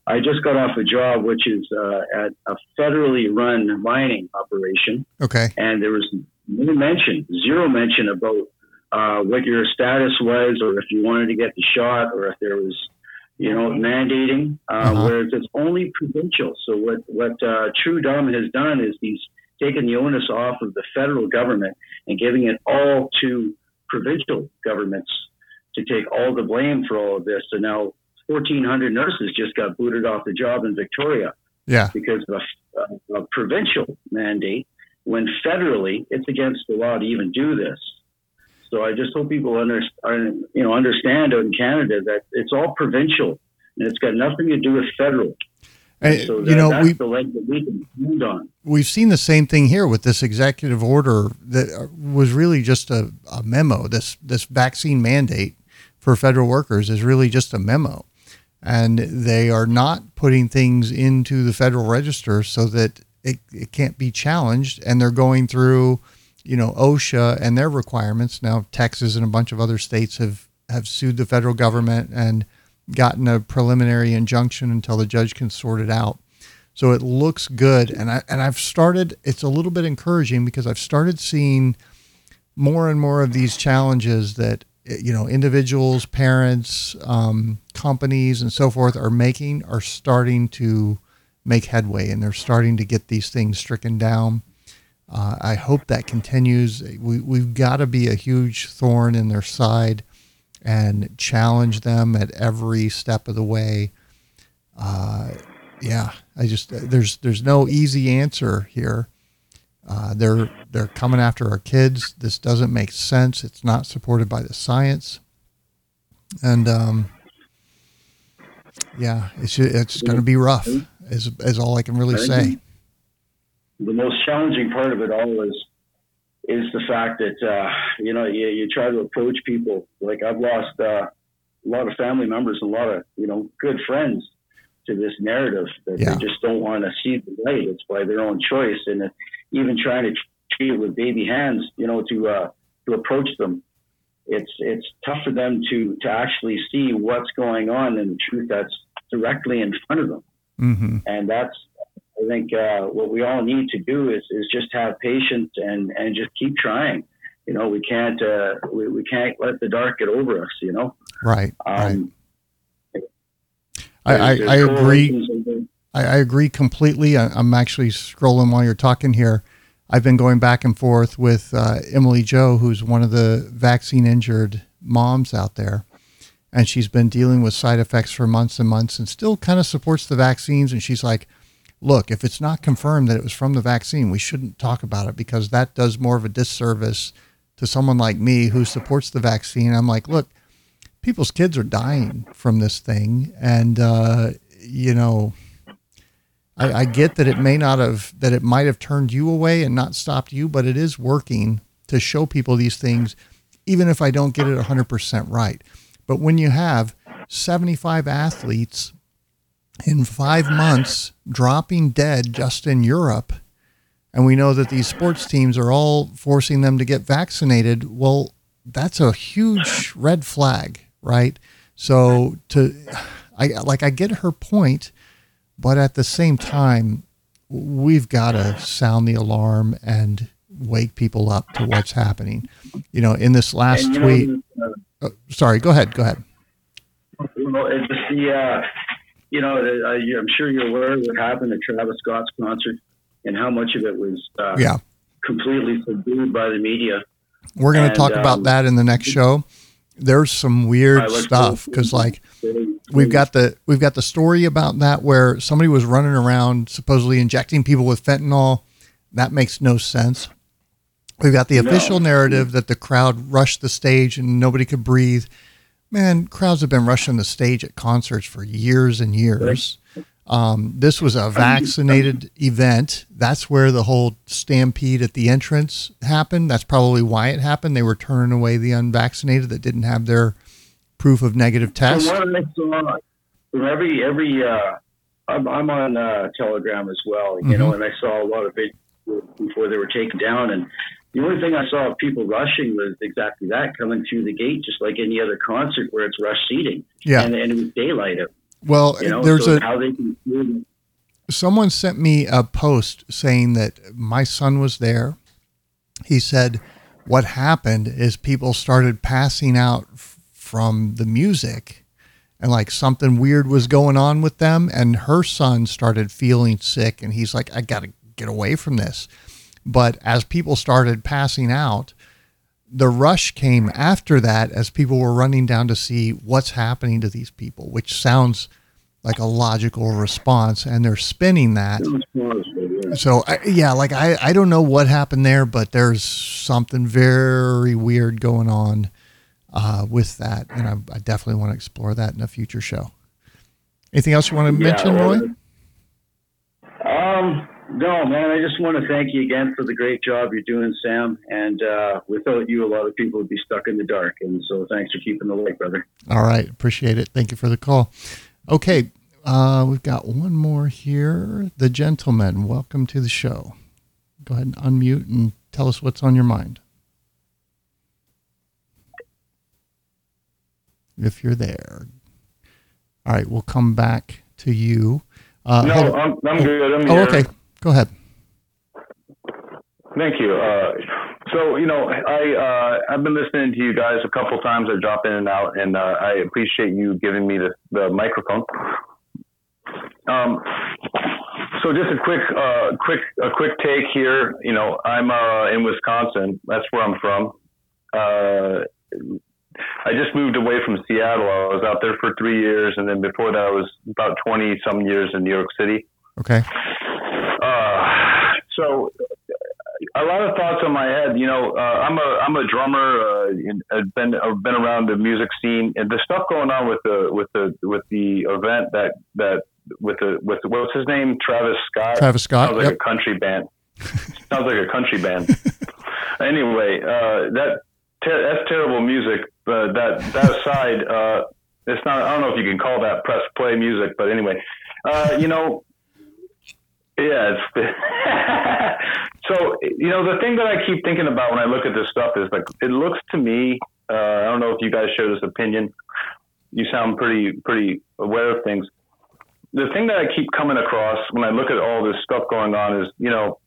I just got off a job, which is uh, at a federally run mining operation, Okay. and there was no mention, zero mention about uh, what your status was, or if you wanted to get the shot, or if there was, you know, mandating. Uh, Uh-huh. Whereas it's only provincial. So what what uh, True Dumb has done is he's taken the onus off of the federal government and giving it all to provincial governments to take all the blame for all of this. So now 1,400 nurses just got booted off the job in Victoria Yeah. because of a, a provincial mandate, when federally it's against the law to even do this. So I just hope people you know, understand in Canada that it's all provincial and it's got nothing to do with federal. And, so you know, we that we can stand on. we've seen the same thing here with this executive order that uh, was really just a, a memo. This this vaccine mandate for federal workers is really just a memo, and they are not putting things into the federal register so that it, it can't be challenged. And they're going through, you know, OSHA and their requirements. Now Texas and a bunch of other states have have sued the federal government and gotten a preliminary injunction until the judge can sort it out. So it looks good, and I and I've started. It's a little bit encouraging because I've started seeing more and more of these challenges that you know individuals, parents, um, companies, and so forth are making are starting to make headway, and they're starting to get these things stricken down. Uh, I hope that continues. We we've got to be a huge thorn in their side and challenge them at every step of the way. Uh, yeah, I just there's there's no easy answer here. Uh, they're they're coming after our kids. This doesn't make sense. It's not supported by the science, and um, yeah, it's it's going to be rough. Is is all I can really say. the most challenging part of it all is is the fact that uh, you know you, you try to approach people like I've lost uh, a lot of family members, and a lot of you know good friends to this narrative that Yeah. they just don't want to see the light. It's by their own choice, and even trying to treat it with baby hands, you know, to uh, to approach them. It's it's tough for them to to actually see what's going on and the truth that's directly in front of them hmm and that's I think uh, what we all need to do is, is just have patience and, and just keep trying. You know, we can't uh, we, we can't let the dark get over us. You know, Right. right. um, I, I, there's I agree. I, I agree completely. I, I'm actually scrolling while you're talking here. I've been going back and forth with uh, Emily Joe, who's one of the vaccine injured moms out there. And she's been dealing with side effects for months and months and still kind of supports the vaccines. And she's like, look, if it's not confirmed that it was from the vaccine, we shouldn't talk about it because that does more of a disservice to someone like me who supports the vaccine. I'm like, look, people's kids are dying from this thing. And, uh, you know, I, I get that it may not have that it might have turned you away and not stopped you, but it is working to show people these things, even if I don't get it 100% right. But when you have 75 athletes in five months dropping dead just in Europe, and we know that these sports teams are all forcing them to get vaccinated, well, that's a huge red flag right? So to, I like I get her point, but at the same time, we've got to sound the alarm and wake people up to what's happening. You know, in this last tweet. uh, sorry, go ahead. Go ahead. Well, it's just the, uh, you know, uh, I'm sure you're aware of what happened at Travis Scott's concert and how much of it was uh, Yeah. completely subdued by the media. We're going to talk about um, that in the next show. There's some weird stuff because, like, we've got the we've got the story about that where somebody was running around supposedly injecting people with fentanyl. That makes no sense. We've got the No. official narrative that the crowd rushed the stage and nobody could breathe. Man, crowds have been rushing the stage at concerts for years and years. Um, this was a vaccinated event. That's where the whole stampede at the entrance happened. That's probably why it happened. They were turning away the unvaccinated that didn't have their proof of negative test. From what I every every, uh, I'm, I'm on uh, Telegram as well, you know, and I saw a lot of it before they were taken down, and the only thing I saw of people rushing was exactly that, coming through the gate, just like any other concert where it's rush seating, Yeah. and, and it was daylight out, Well, you know. there's so a how they can someone sent me a post saying that my son was there. He said what happened is people started passing out f- from the music and like something weird was going on with them and her son started feeling sick and he's like I got to get away from this. But as people started passing out, the rush came after that as people were running down to see what's happening to these people, which sounds like a logical response and they're spinning that. So I, yeah like I, I don't know what happened there but there's something very weird going on uh, with that and I, I definitely want to explore that in a future show. Anything else you want to Yeah, mention roy? Um, no, man, I just want to thank you again for the great job you're doing, Sam. And uh, without you, a lot of people would be stuck in the dark. And so thanks for keeping the light, brother. all right appreciate it thank you for the call okay uh, we've got one more here the gentleman welcome to the show go ahead and unmute and tell us what's on your mind if you're there all right we'll come back to you uh, No. I'm, I'm good. I'm Oh, here. okay. Go ahead. Thank you. Uh, so, you know, I, uh, I've been listening to you guys a couple times. I drop in and out, and uh, I appreciate you giving me the, the microphone. Um, so just a quick, uh, quick, a quick take here. You know, I'm uh, in Wisconsin. That's where I'm from. Uh, I just moved away from Seattle. I was out there for three years, and then before that, I was about 20 some years in New York City. Okay. Uh, *sighs* so a lot of thoughts on my head. You know, uh, I'm a I'm a drummer. Uh, I've been I've been around the music scene, and the stuff going on with the with the with the event that that with the with the, what's his name, Travis Scott. Travis Scott. Sounds like Yep. a country band. *laughs* Sounds like a country band. *laughs* anyway, uh, that ter- that's terrible music. But that that aside, uh, it's not. I don't know if you can call that press play music, but anyway, uh, you know, yeah. *laughs* So you know, the thing that I keep thinking about when I look at this stuff is like it looks to me. Uh, I don't know if you guys share this opinion. You sound pretty pretty aware of things. The thing that I keep coming across when I look at all this stuff going on is, you know,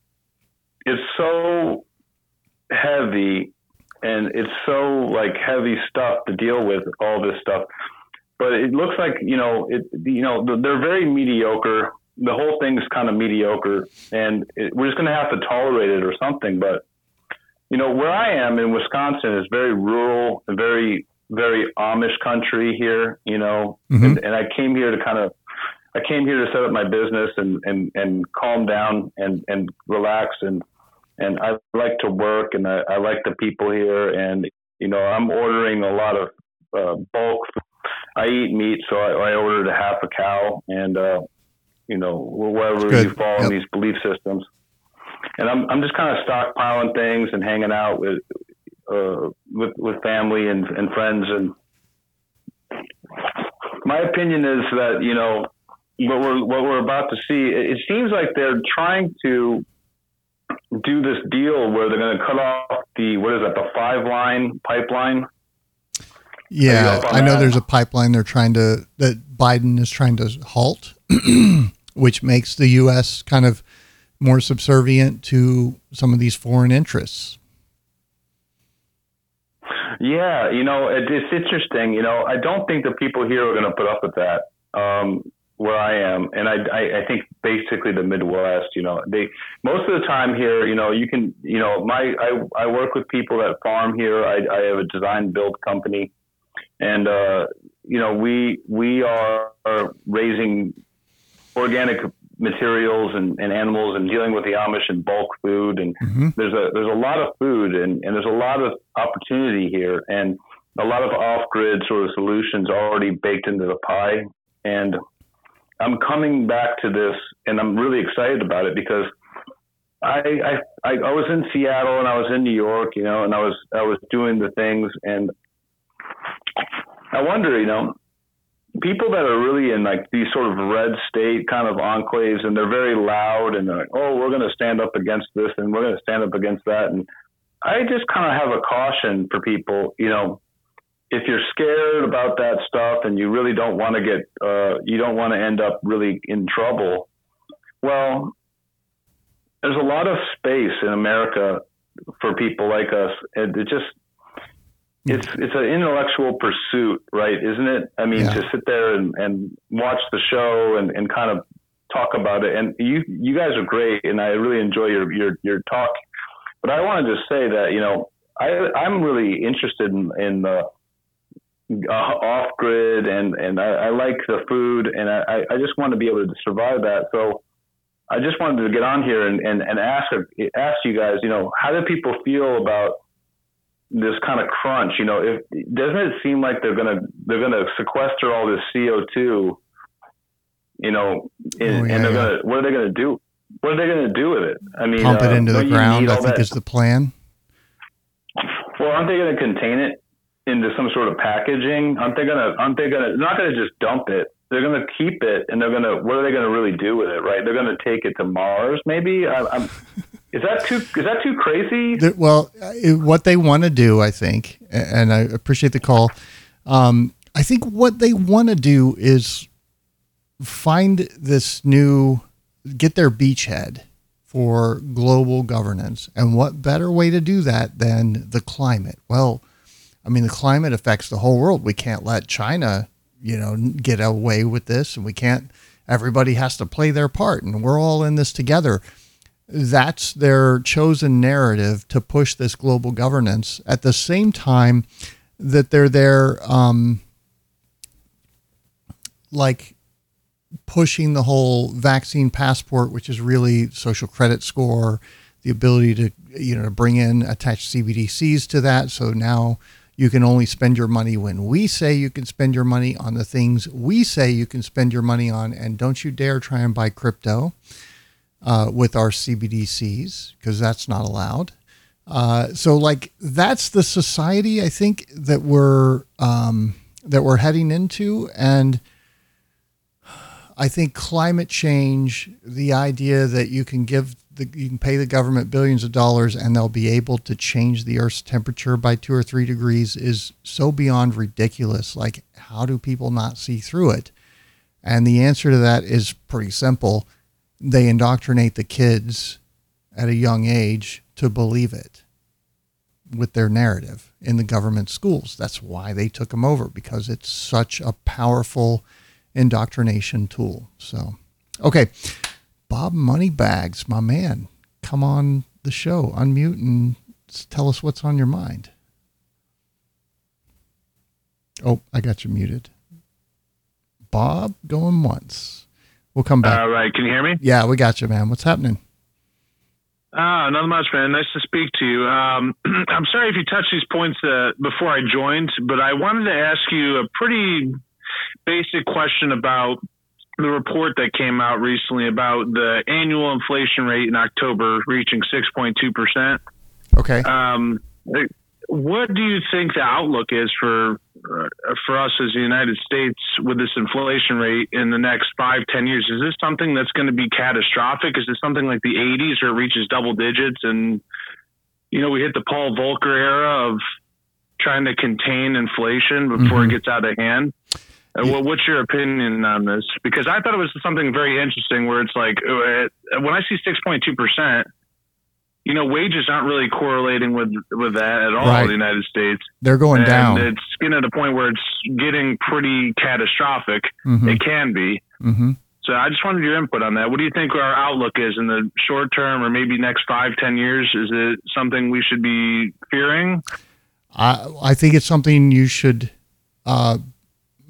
it's so heavy and it's so like heavy stuff to deal with all this stuff but it looks like you know it you know they're very mediocre the whole thing is kind of mediocre and it, we're just going to have to tolerate it or something but you know where i am in wisconsin is very rural very very amish country here you know Mhm. and, and i came here to kind of i came here to set up my business and and and calm down and and relax and and I like to work and I, I like the people here and you know I'm ordering a lot of uh, bulk. I eat meat, so I, I ordered a half a cow and uh, you know wherever you fall Yep. in these belief systems. And I'm I'm just kind of stockpiling things and hanging out with uh, with with family and, and friends and my opinion is that you know what we're what we're about to see. It, it seems like they're trying to do this deal where they're going to cut off the what is that the five line pipeline Yeah, I know that? there's a pipeline they're trying to that Biden is trying to halt, *clears throat* which makes the U.S. kind of more subservient to some of these foreign interests. Yeah, you know, it, it's interesting. You know, I don't think the people here are going to put up with that. Um, where I am, and I, I, I think basically the Midwest. You know, they most of the time here. You know, you can. You know, my I, I work with people that farm here. I, I have a design build company, and uh, you know, we we are, are raising organic materials and, and animals and dealing with the Amish and bulk food. And Mhm. there's a there's a lot of food and, and there's a lot of opportunity here. And a lot of off grid sort of solutions already baked into the pie. And I'm coming back to this and I'm really excited about it because I, I I I was in Seattle and I was in New York, you know, and I was I was doing the things. And I wonder, you know, people that are really in like these sort of red state kind of enclaves and they're very loud and they're like, oh, we're going to stand up against this and we're going to stand up against that. And I just kind of have a caution for people, you know, if you're scared about that stuff and you really don't want to get, uh, you don't want to end up really in trouble. Well, there's a lot of space in America for people like us. And it just, it's it's an intellectual pursuit, right? Isn't it? I mean, Yeah. to sit there and, and watch the show and, and kind of talk about it. And you you guys are great, and I really enjoy your your your talk. But I wanted to say that you know I I'm really interested in in the uh, off grid and and I, I like the food and I I just want to be able to survive that. So I just wanted to get on here and and, and ask ask you guys, you know, how do people feel about this kind of crunch. You know, if doesn't it seem like they're gonna they're gonna sequester all this CO two? You know, and, Oh, yeah, and they're yeah. gonna what are they gonna do? What are they gonna do with it? I mean, Pump it uh, into the ground, I think that- is the plan. well, aren't they going to contain it into some sort of packaging? Aren't they to? Aren't they? They're not going to just dump it. They're going to keep it, and they're going to. What are they going to really do with it? Right? They're going to take it to Mars, maybe. I, I'm. Is that too? Is that too crazy? The- well, uh, what they want to do, I think, and I appreciate the call. Um, I think what they want to do is find this new, get their beachhead for global governance. And what better way to do that than the climate? Well, I mean, the climate affects the whole world. We can't let China, you know, get away with this, and we can't. Everybody has to play their part, and we're all in this together that's their chosen narrative to push this global governance. At the same time that they're there um, like pushing the whole vaccine passport which is really social credit score the ability to you know to bring in attached cbdc's to that. So now you can only spend your money when we say you can spend your money on the things we say you can spend your money on. And don't you dare try and buy crypto uh, with our CBDCs because that's not allowed. Uh, so like that's the society I think that we're um, that we're heading into, and I think climate change, the idea that you can give the you can pay the government billions of dollars and they'll be able to change the Earth's temperature by two or three degrees is so beyond ridiculous. Like how do people not see through it? And the answer to that is pretty simple they indoctrinate the kids at a young age to believe it with their narrative in the government schools. That's why they took them over because it's such a powerful indoctrination tool. So, okay, Bob Moneybags, my man, come on the show, unmute and tell us what's on your mind. Oh, I got you muted. Bob going once. We'll come back. All right. Can you hear me? Yeah, we got you, man. What's happening? Ah, not much, man. Nice to speak to you. Um, *clears throat* I'm sorry if you touched these points uh, before I joined, but I wanted to ask you a pretty basic question about the report that came out recently about the annual inflation rate in October reaching 6.2%. Okay. Um, what do you think the outlook is for uh, for us as the United States with this inflation rate in the next five, ten years? Is this something that's going to be catastrophic? Is this something like the '80s where it reaches double digits and you know we hit the Paul Volcker era of trying to contain inflation before Mhm. it gets out of hand. Uh, well, what's your opinion on this? Because I thought it was something very interesting where it's like uh, when I see 6.2 percent, you know, wages aren't really correlating with with that at all Right. in the United States. They're going and down. It's getting at a point where it's getting pretty catastrophic. Mhm. It can be. hmm So I just wanted your input on that. What do you think our outlook is in the short term, or maybe next five, ten years? Is it something we should be fearing? I I think it's something you should uh,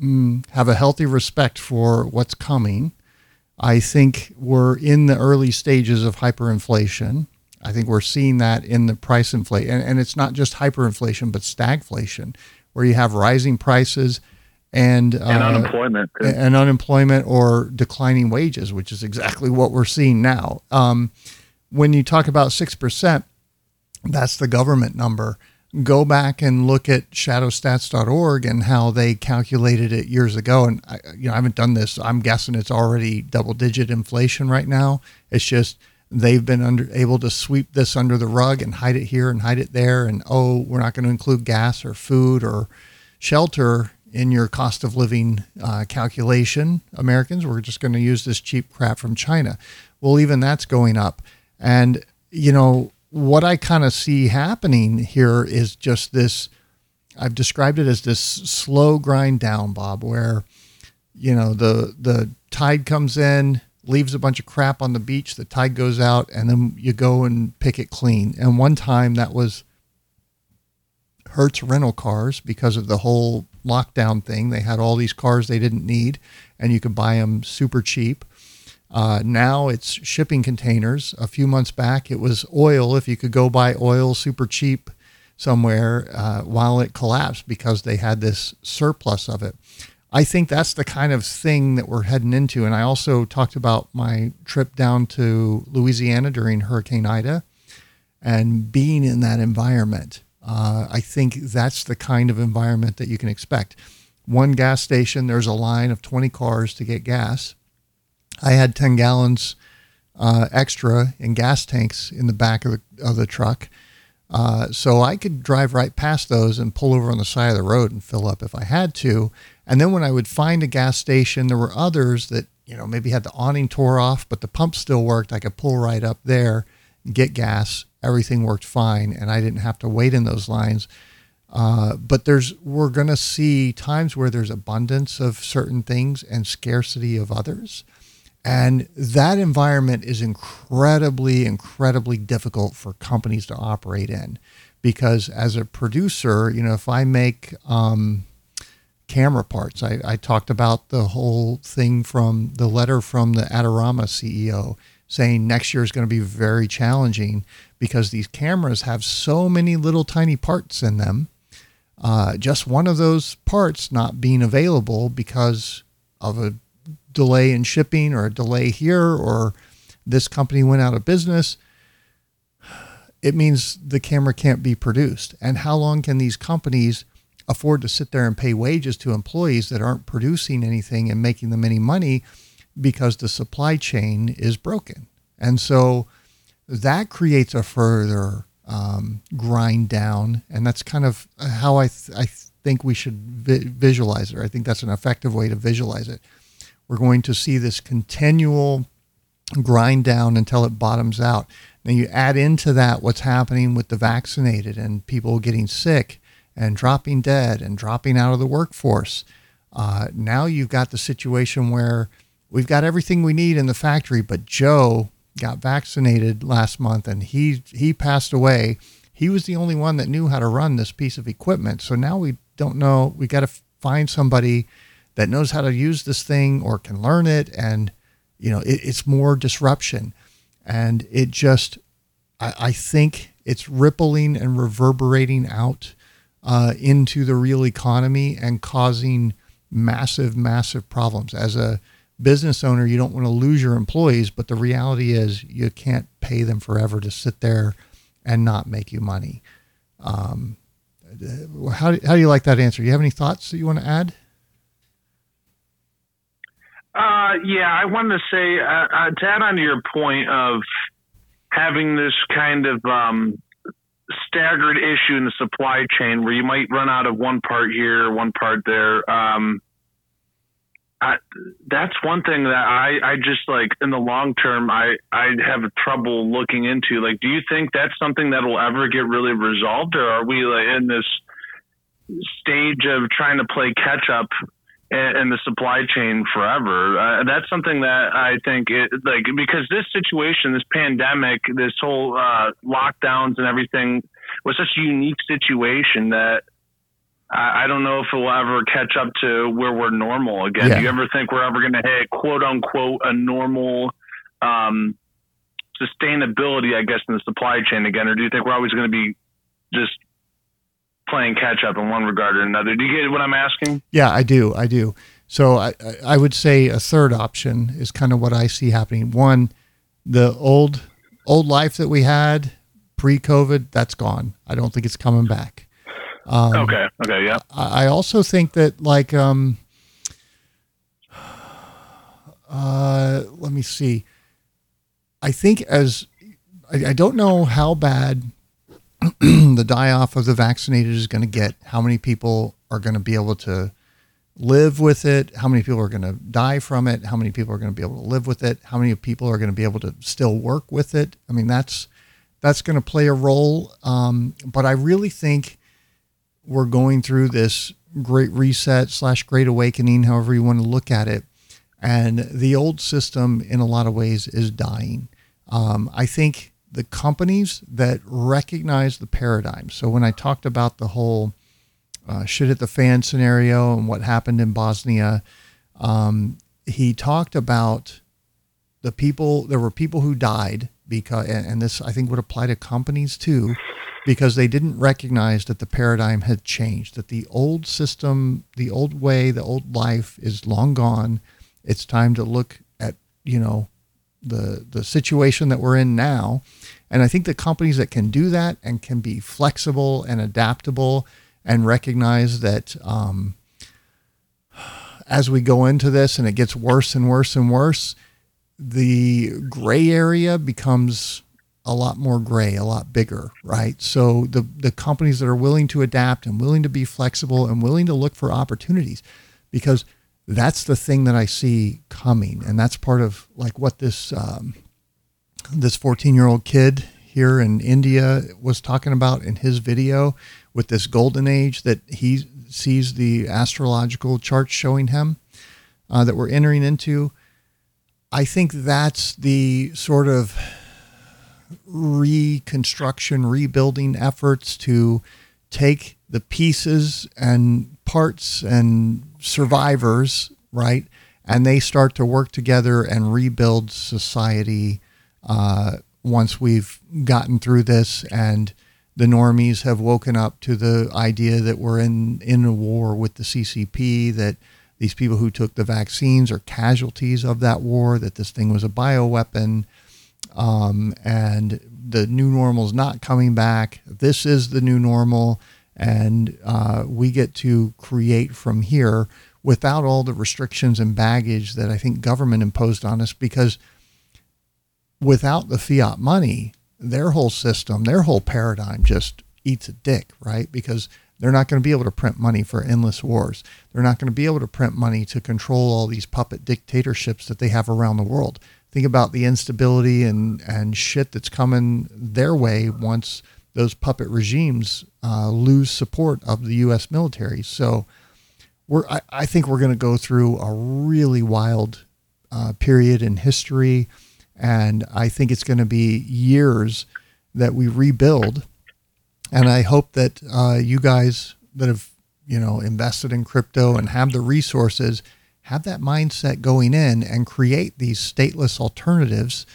mm, have a healthy respect for what's coming. I think we're in the early stages of hyperinflation. I think we're seeing that in the price inflation, and, and it's not just hyperinflation, but stagflation, where you have rising prices and uh, And unemployment. too. and unemployment or declining wages, which is exactly what we're seeing now. Um, when you talk about 6%, that's the government number. Go back and look at shadowstats.org and how they calculated it years ago. And I, you know, I haven't done this. I'm guessing it's already double digit inflation right now. It's just they've been under, able to sweep this under the rug and hide it here and hide it there. And oh, we're not going to include gas or food or shelter in your cost of living uh, calculation, Americans. We're just going to use this cheap crap from China. Well, even that's going up. And, you know, what I kind of see happening here is just this I've described it as this slow grind down, Bob, where, you know, the, the tide comes in, leaves a bunch of crap on the beach, the tide goes out, and then you go and pick it clean. And one time that was Hertz rental cars because of the whole lockdown thing. They had all these cars they didn't need, and you could buy them super cheap. Uh, now it's shipping containers. A few months back, it was oil. If you could go buy oil super cheap somewhere uh, while it collapsed because they had this surplus of it. I think that's the kind of thing that we're heading into. And I also talked about my trip down to Louisiana during Hurricane Ida and being in that environment. Uh, I think that's the kind of environment that you can expect. One gas station, there's a line of 20 cars to get gas. I had 10 gallons uh, extra in gas tanks in the back of the, of the truck. Uh, so I could drive right past those and pull over on the side of the road and fill up if I had to. And then when I would find a gas station, there were others that, you know, maybe had the awning tore off, but the pump still worked. I could pull right up there, get gas. Everything worked fine, and I didn't have to wait in those lines. Uh, but there's we're going to see times where there's abundance of certain things and scarcity of others. And that environment is incredibly, incredibly difficult for companies to operate in because as a producer, you know, if I make um, camera parts, I, I talked about the whole thing from the letter from the Adorama CEO saying next year is going to be very challenging because these cameras have so many little tiny parts in them. Uh, just one of those parts not being available because of a delay in shipping or a delay here or this company went out of business, it means the camera can't be produced. And how long can these companies afford to sit there and pay wages to employees that aren't producing anything and making them any money because the supply chain is broken? And so that creates a further um, grind down. And that's kind of how I, th- I think we should vi- visualize it. I think that's an effective way to visualize it. We're going to see this continual grind down until it bottoms out. Now you add into that what's happening with the vaccinated and people getting sick and dropping dead and dropping out of the workforce. Uh, now you've got the situation where we've got everything we need in the factory, but Joe got vaccinated last month and he he passed away. He was the only one that knew how to run this piece of equipment. So now we don't know. We got to find somebody that knows how to use this thing or can learn it and you know it, it's more disruption and it just I, I think it's rippling and reverberating out uh, into the real economy and causing massive massive problems. As a business owner you don't want to lose your employees but the reality is you can't pay them forever to sit there and not make you money. Um, how, do, how do you like that answer? Do you have any thoughts that you want to add? Uh, yeah, I wanted to say uh, uh, to add on to your point of having this kind of um, staggered issue in the supply chain where you might run out of one part here, one part there. Um, I, that's one thing that I, I just like in the long term, I, I have trouble looking into. Like, do you think that's something that will ever get really resolved, or are we like in this stage of trying to play catch up in the supply chain forever? Uh, that's something that I think it like because this situation, this pandemic, this whole uh, lockdowns and everything was such a unique situation that I, I don't know if it will ever catch up to where we're normal again. Yeah. Do you ever think we're ever going to hit quote unquote a normal um, sustainability, I guess, in the supply chain again, or do you think we're always going to be just playing catch up in one regard or another? Do you get what I'm asking? Yeah, I do. I do. So I, I- would say a third option is kind of what I see happening. One, the old old life that we had pre-COVID, that's gone. I don't think it's coming back. Um, okay. Okay. Yeah. I I also think that like um uh let me see. I think as I, I don't know how bad *clears throat* the die off of the vaccinated is going to get, how many people are going to be able to live with it, how many people are going to die from it, how many people are going to be able to live with it, how many people are going to be able to still work with it. I mean, that's that's going to play a role. Um, but I really think we're going through this great reset slash great awakening, however you want to look at it. And the old system, in a lot of ways, is dying. Um, I think the companies that recognize the paradigm. So when I talked about the whole uh, shit at the fan scenario and what happened in Bosnia, um, he talked about the people. There were people who died because, and and this I think would apply to companies too, because they didn't recognize that the paradigm had changed. That the old system, the old way, the old life is long gone. It's time to look at you know the the situation that we're in now. And i think the companies that can do that and can be flexible and adaptable and recognize that um, as we go into this and it gets worse and worse and worse the gray area becomes a lot more gray a lot bigger right? So the the companies that are willing to adapt and willing to be flexible and willing to look for opportunities because that's the thing that I see coming, and that's part of like what this um, this 14 year old kid here in India was talking about in his video with this golden age that he sees the astrological charts showing him uh, that we're entering into. I think that's the sort of reconstruction, rebuilding efforts to take the pieces and parts and survivors, right? And they start to work together and rebuild society uh, once we've gotten through this and the normies have woken up to the idea that we're in, in a war with the CCP, that these people who took the vaccines are casualties of that war, that this thing was a bioweapon, um, and the new normal is not coming back. This is the new normal and uh, we get to create from here without all the restrictions and baggage that I think government imposed on us because without the fiat money, their whole system, their whole paradigm just eats a dick, right? Because they're not going to be able to print money for endless wars. They're not going to be able to print money to control all these puppet dictatorships that they have around the world. Think about the instability and, and shit that's coming their way once those puppet regimes uh, lose support of the U.S. military. So we're, I, I think we're going to go through a really wild uh, period in history. And I think it's going to be years that we rebuild. And I hope that uh, you guys that have, you know, invested in crypto and have the resources have that mindset going in and create these stateless alternatives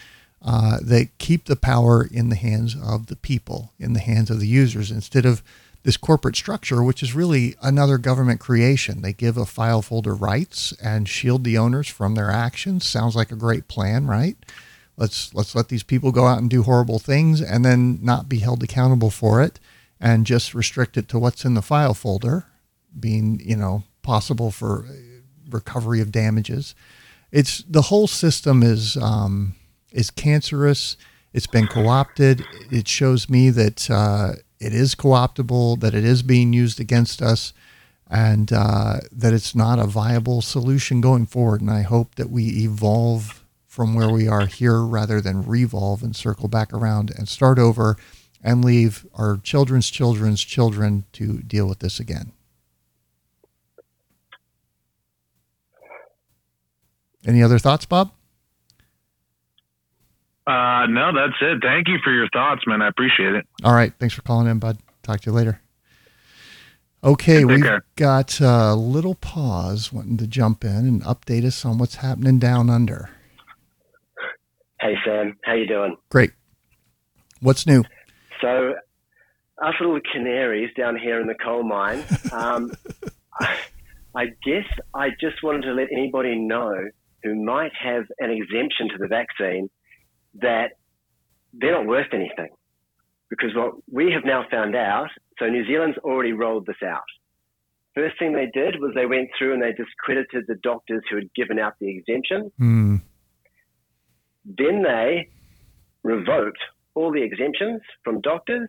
uh, that keep the power in the hands of the people, in the hands of the users, instead of this corporate structure, which is really another government creation. They give a file folder rights and shield the owners from their actions. Sounds like a great plan, right? Let's let's let these people go out and do horrible things and then not be held accountable for it, and just restrict it to what's in the file folder, being you know possible for recovery of damages. It's the whole system is. Um, is cancerous. It's been co-opted. It shows me that uh, it is co-optable, that it is being used against us, and uh, that it's not a viable solution going forward. And I hope that we evolve from where we are here rather than revolve and circle back around and start over and leave our children's children's children to deal with this again. Any other thoughts, Bob? Uh, no, that's it. Thank you for your thoughts, man. I appreciate it. All right. Thanks for calling in, bud. Talk to you later. Okay, Take we've care. got a little pause wanting to jump in and update us on what's happening down under. Hey Sam, how you doing? Great. What's new? So, us little canaries down here in the coal mine. *laughs* Um, I, I guess I just wanted to let anybody know who might have an exemption to the vaccine that they're not worth anything, because what we have now found out. So New Zealand's already rolled this out. First thing they did was they went through and they discredited the doctors who had given out the exemption. Hmm. Then they revoked all the exemptions from doctors,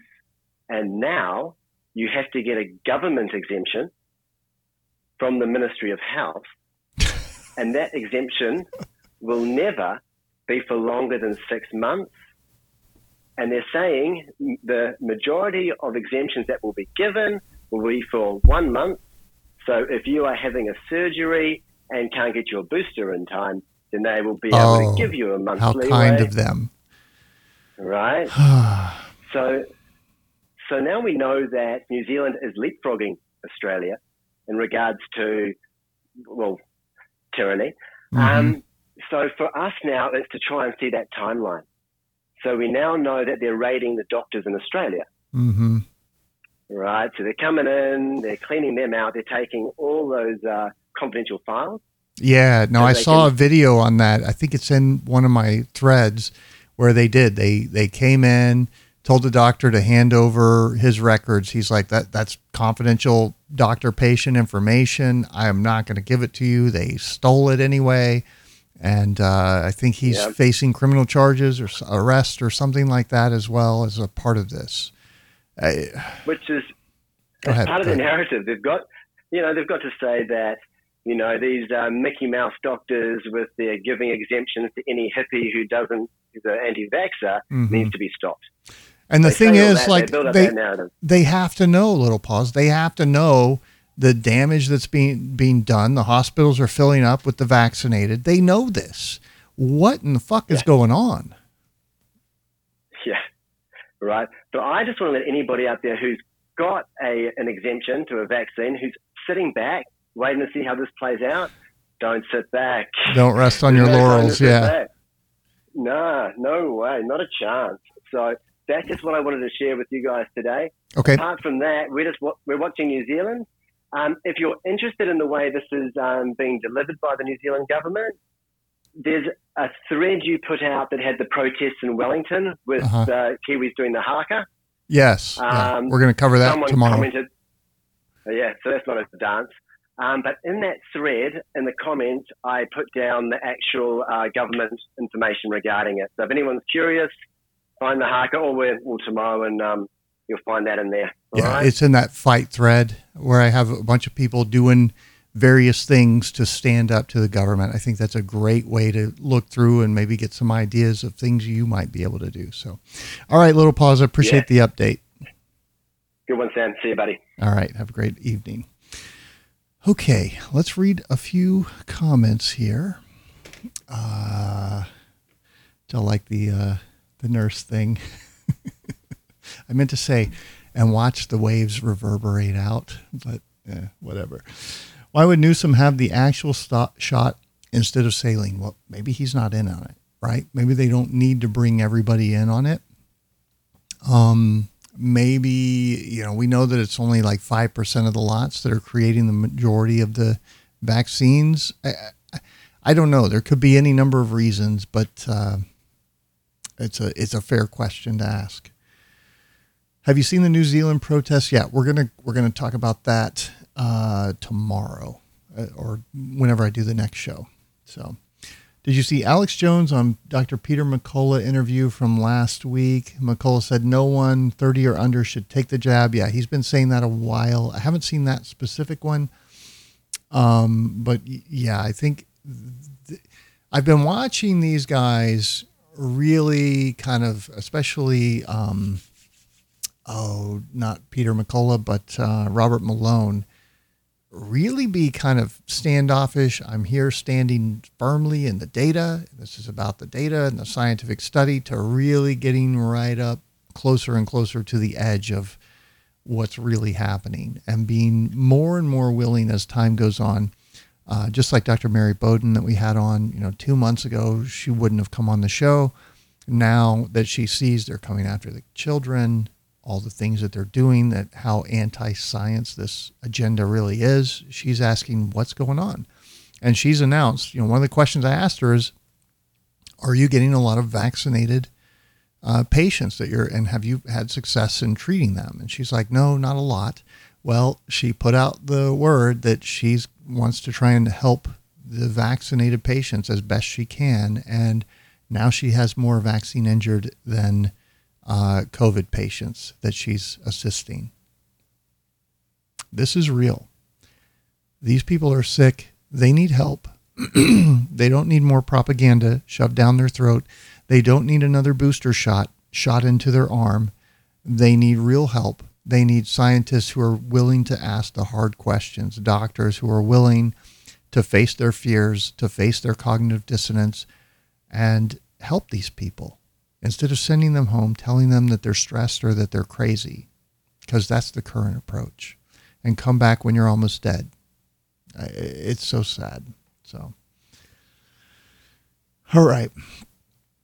and now you have to get a government exemption from the Ministry of Health, *laughs* and that exemption will never be for longer than six months. And they're saying the majority of exemptions that will be given will be for one month. So if you are having a surgery and can't get your booster in time, then they will be able Oh, to give you a month's How leeway. kind of them. Right. *sighs* so, so now we know that New Zealand is leapfrogging Australia in regards to, well, tyranny. Mm-hmm. Um, so for us now, it's to try and see that timeline. So we now know that they're raiding the doctors in Australia. hmm Right. So they're coming in, they're cleaning them out, they're taking all those uh, confidential files. Yeah, no, So I saw can- a video on that. I think it's in one of my threads where they did. They they came in, told the doctor to hand over his records. He's like that that's confidential doctor patient information. I am not going to give it to you. They stole it anyway. And uh, I think he's Yeah. facing criminal charges or arrest or something like that as well as a part of this. I, which is ahead, part of the narrative. They've got, you know, they've got to say that, you know, these uh, Mickey Mouse doctors with their giving exemptions to any hippie who doesn't, is an anti-vaxxer, Mhm. needs to be stopped. and the They thing is, that, like they they they have to know little pause they have to know the damage that's being being done the hospitals are filling up with the vaccinated they know this what in the fuck is Yeah. going on Yeah, right. So I just want to let anybody out there who's got a an exemption to a vaccine, who's sitting back, waiting to see how this plays out, don't sit back. don't rest on *laughs* your There's no time to laurels yeah. No, no way, not a chance. So that's just what I wanted to share with you guys today. okay Apart from that, we're just we're watching New Zealand. Um, if you're interested in the way this is um, being delivered by the New Zealand government, there's a thread you put out that had the protests in Wellington with Uh-huh. uh, Kiwis doing the haka. yes yeah. Um, we're going to cover that Someone tomorrow commented, yeah, so that's not a dance. Um, but in that thread, in the comments, I put down the actual uh, government information regarding it. So if anyone's curious, find the haka or we'll, we'll tomorrow and um, you'll find that in there. Yeah right? it's in that fight thread where i have a bunch of people doing various things to stand up to the government i think that's a great way to look through and maybe get some ideas of things you might be able to do so all right little pause i appreciate the update Good one, Sam. See you, buddy. All right. Have a great evening. Okay, let's read a few comments here. Uh, do like the uh, the nurse thing. *laughs* I meant to say, and watch the waves reverberate out, but eh, whatever. Why would Newsom have the actual shot instead of saline? Well, maybe he's not in on it, right? Maybe they don't need to bring everybody in on it. Um, maybe you know we know that it's only like five percent of the lots that are creating the majority of the vaccines. I, I, I don't know. There could be any number of reasons, but uh, it's a it's a fair question to ask. Have you seen the New Zealand protests? Yeah, we're gonna we're gonna talk about that uh, tomorrow uh, or whenever I do the next show. So Did you see Alex Jones on Dr. Peter McCullough interview from last week? McCullough said no one 30 or under should take the jab. Yeah, he's been saying that a while. I haven't seen that specific one. Um, but yeah, I think th- I've been watching these guys really kind of, especially, um, oh, not Peter McCullough, but uh, Robert Malone, really be kind of standoffish. I'm here standing firmly in the data. This is about the data and the scientific study to really getting right up closer and closer to the edge of what's really happening and being more and more willing as time goes on. Uh, just like Dr. Mary Bowden that we had on, you know, two months ago, she wouldn't have come on the show. Now that she sees they're coming after the children, all the things that they're doing, that how anti-science this agenda really is, she's asking what's going on. And she's announced, you know, one of the questions I asked her is, are you getting a lot of vaccinated uh, patients that you're, and have you had success in treating them? And she's like, no, not a lot. Well, she put out the word that she wants to try and help the vaccinated patients as best she can. And now she has more vaccine injured than uh, COVID patients that she's assisting. This is real. These people are sick. They need help. *clears throat* they don't need more propaganda shoved down their throat. They don't need another booster shot shot into their arm. They need real help. They need scientists who are willing to ask the hard questions, doctors who are willing to face their fears, to face their cognitive dissonance, and help these people instead of sending them home, telling them that they're stressed or that they're crazy, because that's the current approach, and come back when you're almost dead. It's so sad. So, all right.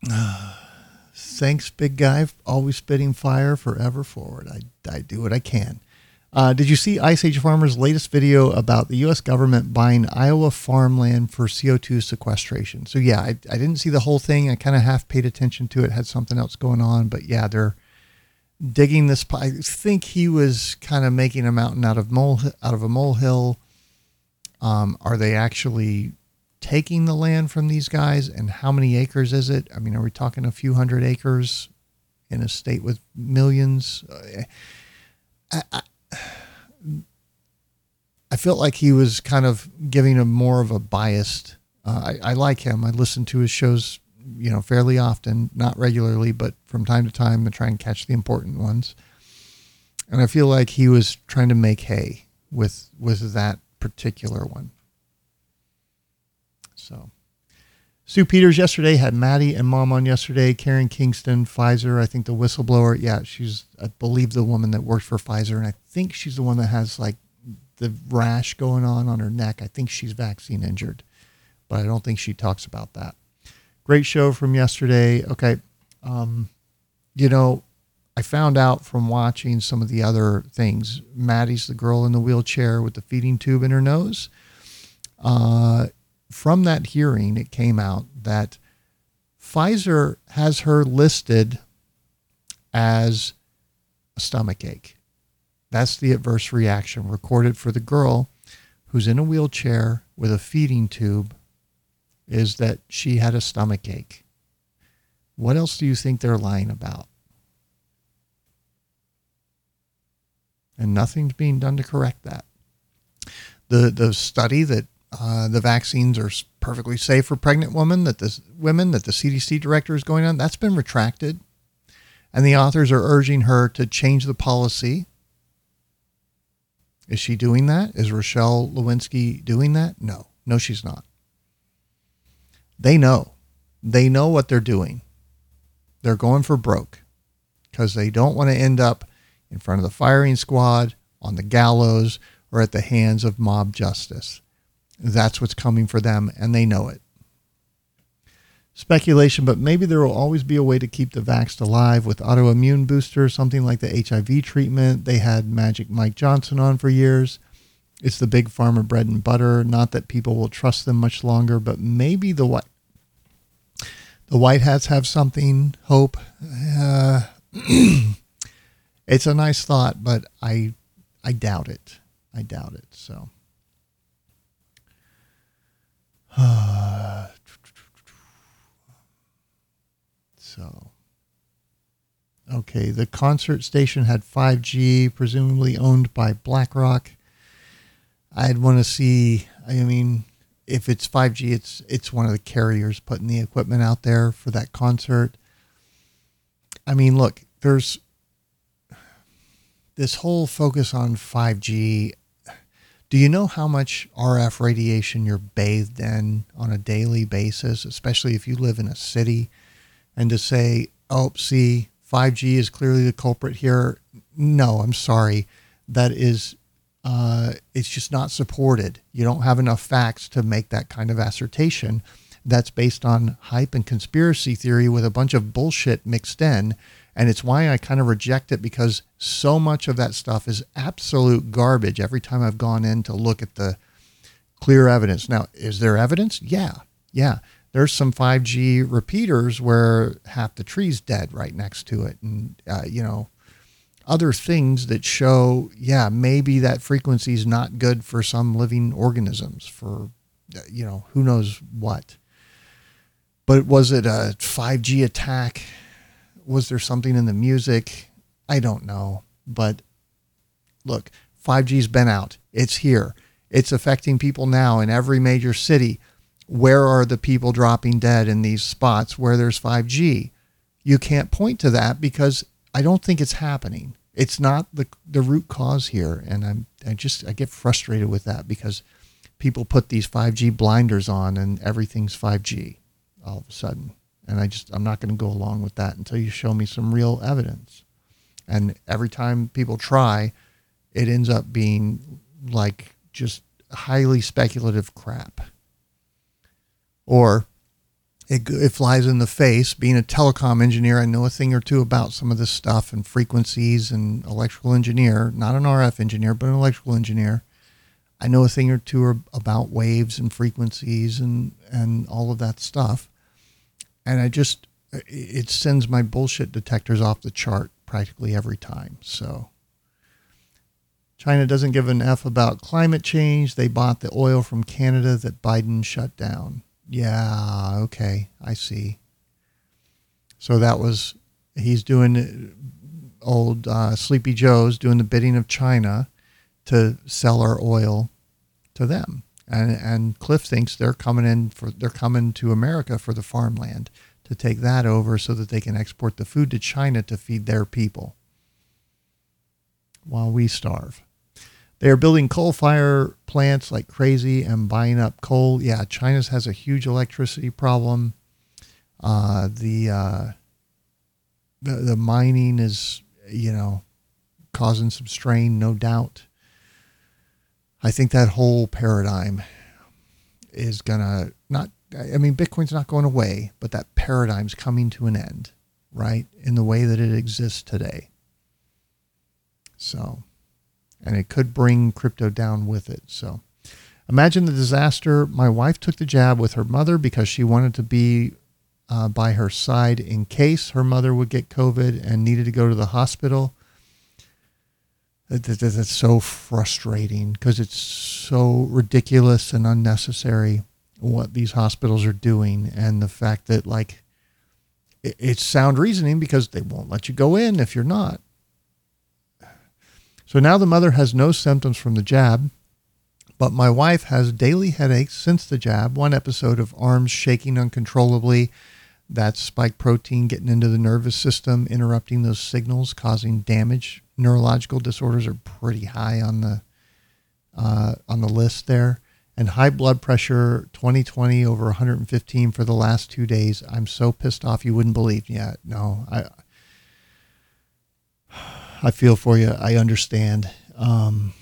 *sighs* thanks, big guy. Always spitting fire, forever forward. I, I do what I can. Uh, did you see Ice Age Farmer's latest video about the U.S. government buying Iowa farmland for CO2 sequestration? So, yeah, I, I didn't see the whole thing. I kind of half paid attention to it, had something else going on. But yeah, they're digging this. I think he was kind of making a mountain out of mole out of a molehill. Um, are they actually taking the land from these guys? And how many acres is it? I mean, are we talking a few hundred acres in a state with millions? Uh, I, I, felt like he was kind of giving a more of a biased. Uh, I, I like him. I listen to his shows, you know, fairly often, not regularly, but from time to time, to try and catch the important ones. And I feel like he was trying to make hay with with that particular one. So, Stew Peters yesterday had Maddie and Mom on yesterday. Karen Kingston, Pfizer, I think the whistleblower. Yeah, she's I believe the woman that worked for Pfizer, and I think she's the one that has like the rash going on on her neck. I think she's vaccine injured, but I don't think she talks about that. Great show from yesterday. Okay, um, you know, I found out from watching some of the other things. Maddie's the girl in the wheelchair with the feeding tube in her nose. Uh, from that hearing, it came out that Pfizer has her listed as a stomach ache. That's the adverse reaction recorded for the girl who's in a wheelchair with a feeding tube is that she had a stomach ache. What else do you think they're lying about? And nothing's being done to correct that. The the study that uh, the vaccines are perfectly safe for pregnant women that the women that the CDC director is going on. That's been retracted. And the authors are urging her to change the policy. Is she doing that? Is Rochelle Walensky doing that? No. No she's not. They know. They know what they're doing. They're going for broke because they don't want to end up in front of the firing squad on the gallows or at the hands of mob justice that's what's coming for them, and they know it. Speculation, but maybe there will always be a way to keep the vaxxed alive with autoimmune boosters, something like the HIV treatment. They had Magic Mike Johnson on for years. It's the big pharma bread and butter. Not that people will trust them much longer, but maybe the white the white hats have something. Hope. Uh, *clears throat* it's a nice thought, but I I doubt it. I doubt it. So. *sighs* So, okay, the concert station had 5G, presumably owned by BlackRock. I'd want to see. I mean, if it's 5G, it's it's one of the carriers putting the equipment out there for that concert. I mean, look, there's this whole focus on 5G. Do you know how much RF radiation you're bathed in on a daily basis, especially if you live in a city? And to say, oh, see, 5G is clearly the culprit here. No, I'm sorry. That is uh, it's just not supported. You don't have enough facts to make that kind of assertion. That's based on hype and conspiracy theory with a bunch of bullshit mixed in. And it's why I kind of reject it because so much of that stuff is absolute garbage every time I've gone in to look at the clear evidence. Now, is there evidence? Yeah. Yeah. There's some 5G repeaters where half the tree's dead right next to it. And, uh, you know, other things that show, yeah, maybe that frequency is not good for some living organisms, for, you know, who knows what. But was it a 5G attack? Was there something in the music? I don't know. But look, 5G's been out. It's here. It's affecting people now in every major city. Where are the people dropping dead in these spots where there's 5G? You can't point to that because I don't think it's happening it's not the the root cause here and i'm i just i get frustrated with that because people put these 5g blinders on and everything's 5g all of a sudden and i just i'm not going to go along with that until you show me some real evidence and every time people try it ends up being like just highly speculative crap or it, it flies in the face. Being a telecom engineer, I know a thing or two about some of this stuff and frequencies and electrical engineer, not an RF engineer, but an electrical engineer. I know a thing or two about waves and frequencies and, and all of that stuff. And I just, it sends my bullshit detectors off the chart practically every time. So China doesn't give an F about climate change. They bought the oil from Canada that Biden shut down. Yeah, okay, I see. So that was he's doing old uh, Sleepy Joe's doing the bidding of China to sell our oil to them, and and Cliff thinks they're coming in for they're coming to America for the farmland to take that over so that they can export the food to China to feed their people while we starve. They are building coal fire plants like crazy and buying up coal. Yeah, China's has a huge electricity problem. Uh, the, uh, the the mining is, you know, causing some strain, no doubt. I think that whole paradigm is gonna not. I mean, Bitcoin's not going away, but that paradigm's coming to an end, right? In the way that it exists today. So and it could bring crypto down with it. So imagine the disaster. My wife took the jab with her mother because she wanted to be uh, by her side in case her mother would get COVID and needed to go to the hospital. That's so frustrating because it's so ridiculous and unnecessary what these hospitals are doing and the fact that like it's sound reasoning because they won't let you go in if you're not so now the mother has no symptoms from the jab, but my wife has daily headaches since the jab, one episode of arms shaking uncontrollably. that spike protein getting into the nervous system, interrupting those signals, causing damage. Neurological disorders are pretty high on the uh, on the list there. And high blood pressure, 2020 over 115 for the last two days. I'm so pissed off you wouldn't believe. Yeah, no, I I feel for you. I understand. Um,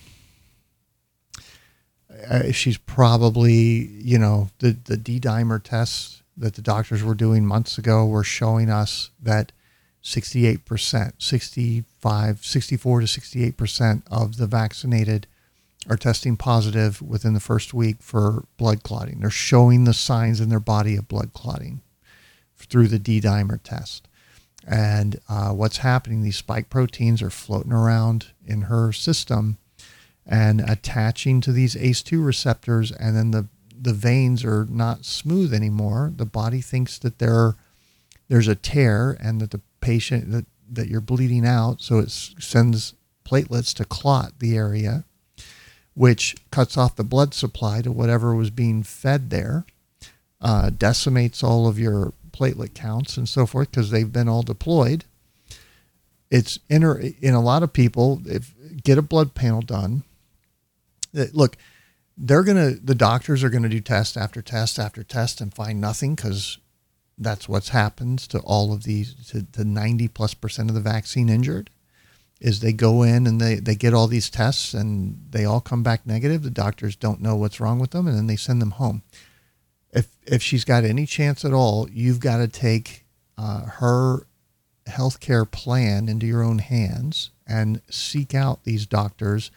she's probably, you know, the, the D dimer tests that the doctors were doing months ago were showing us that 68%, 65, 64 to 68% of the vaccinated are testing positive within the first week for blood clotting. They're showing the signs in their body of blood clotting through the D dimer test. And uh, what's happening, these spike proteins are floating around in her system and attaching to these ACE2 receptors. And then the, the veins are not smooth anymore. The body thinks that they're there's a tear and that the patient that, that you're bleeding out, so it sends platelets to clot the area, which cuts off the blood supply to whatever was being fed there, uh, decimates all of your platelet counts and so forth because they've been all deployed. It's in a lot of people, if get a blood panel done. Uh, look, they're gonna the doctors are gonna do test after test after test and find nothing because that's what's happens to all of these to, to 90 plus percent of the vaccine injured is they go in and they, they get all these tests and they all come back negative. The doctors don't know what's wrong with them and then they send them home. If if she's got any chance at all you've got to take uh, her healthcare plan into your own hands and seek out these doctors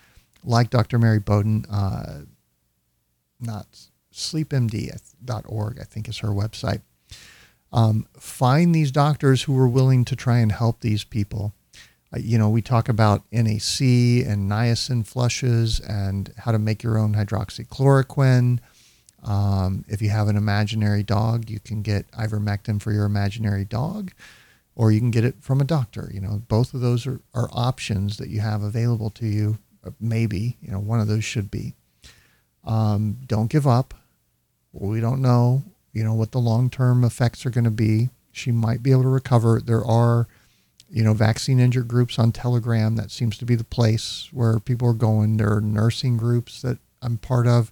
like dr mary bowden uh, not sleepmd.org i think is her website um, find these doctors who are willing to try and help these people. Uh, you know, we talk about NAC and niacin flushes and how to make your own hydroxychloroquine. Um, if you have an imaginary dog, you can get ivermectin for your imaginary dog, or you can get it from a doctor. You know, both of those are, are options that you have available to you. Uh, maybe, you know, one of those should be. Um, don't give up. We don't know you know what the long-term effects are going to be. She might be able to recover. There are, you know, vaccine injured groups on Telegram. That seems to be the place where people are going. There are nursing groups that I'm part of.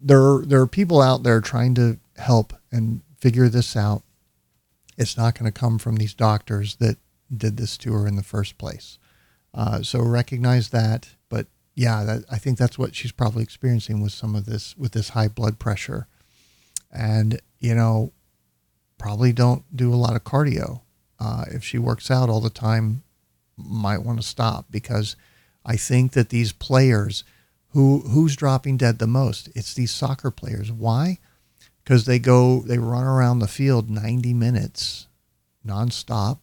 There, there are people out there trying to help and figure this out. It's not going to come from these doctors that did this to her in the first place. Uh, so recognize that. But yeah, that, I think that's what she's probably experiencing with some of this, with this high blood pressure and you know probably don't do a lot of cardio. Uh, if she works out all the time might want to stop because i think that these players who who's dropping dead the most? It's these soccer players. Why? Because they go they run around the field 90 minutes nonstop.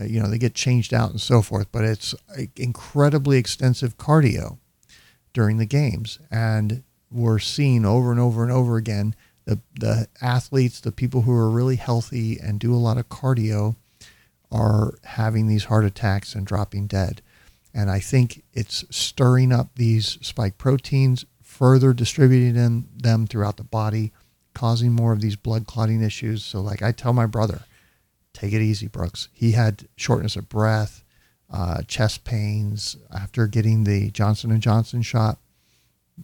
Uh, you know they get changed out and so forth but it's incredibly extensive cardio during the games. And we're seeing over and over and over again the, the athletes, the people who are really healthy and do a lot of cardio are having these heart attacks and dropping dead. And I think it's stirring up these spike proteins, further distributing them, them throughout the body, causing more of these blood clotting issues. So, like I tell my brother, take it easy, Brooks. He had shortness of breath, uh, chest pains after getting the Johnson and Johnson shot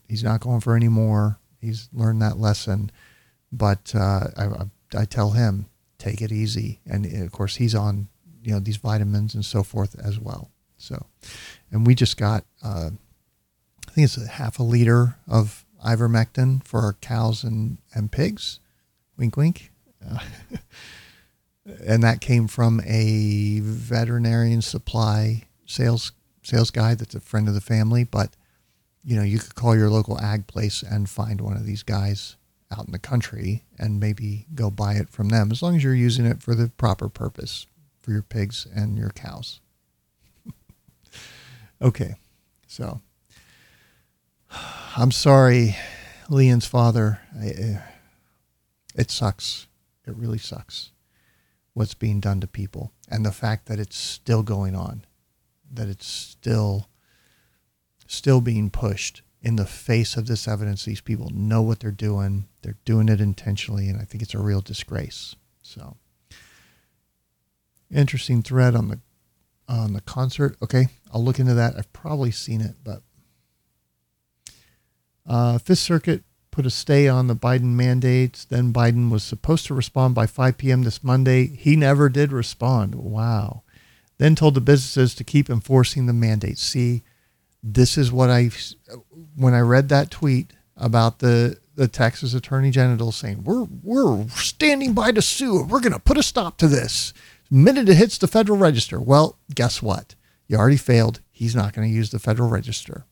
he's not going for any more. He's learned that lesson. But uh, I, I tell him, take it easy. And of course, he's on you know these vitamins and so forth as well. So, and we just got uh, I think it's a half a liter of ivermectin for our cows and and pigs. Wink, wink. Uh, *laughs* and that came from a veterinarian supply sales sales guy that's a friend of the family, but you know, you could call your local ag place and find one of these guys out in the country and maybe go buy it from them as long as you're using it for the proper purpose for your pigs and your cows. *laughs* okay. So *sighs* I'm sorry, Leon's father. I, uh, it sucks. It really sucks what's being done to people and the fact that it's still going on, that it's still still being pushed in the face of this evidence. These people know what they're doing. They're doing it intentionally, and I think it's a real disgrace. So, interesting thread on the on the concert. Okay, I'll look into that. I've probably seen it, but uh, Fifth Circuit put a stay on the Biden mandates. Then Biden was supposed to respond by 5 p.m. this Monday. He never did respond. Wow. Then told the businesses to keep enforcing the mandates. See, this is what I when I read that tweet about the the Texas Attorney General saying we're we're standing by to sue. We're going to put a stop to this the minute it hits the Federal Register. Well, guess what? You already failed. He's not going to use the Federal Register.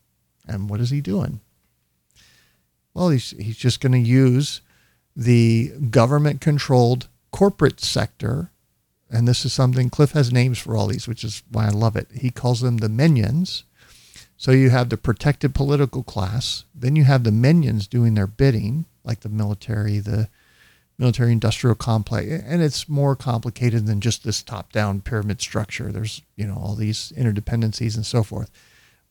And what is he doing? Well, he's he's just going to use the government controlled corporate sector. And this is something Cliff has names for all these, which is why I love it. He calls them the minions so you have the protected political class, then you have the minions doing their bidding, like the military, the military industrial complex. And it's more complicated than just this top down pyramid structure. There's, you know, all these interdependencies and so forth.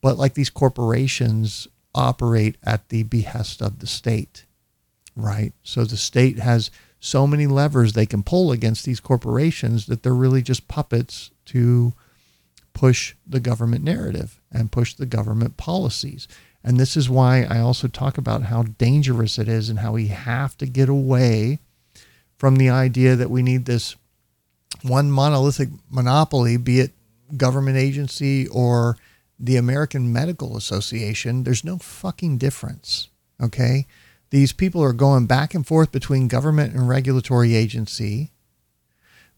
But like these corporations operate at the behest of the state, right? So the state has so many levers they can pull against these corporations that they're really just puppets to push the government narrative and push the government policies. And this is why I also talk about how dangerous it is and how we have to get away from the idea that we need this one monolithic monopoly, be it government agency or the American Medical Association. There's no fucking difference. Okay. These people are going back and forth between government and regulatory agency,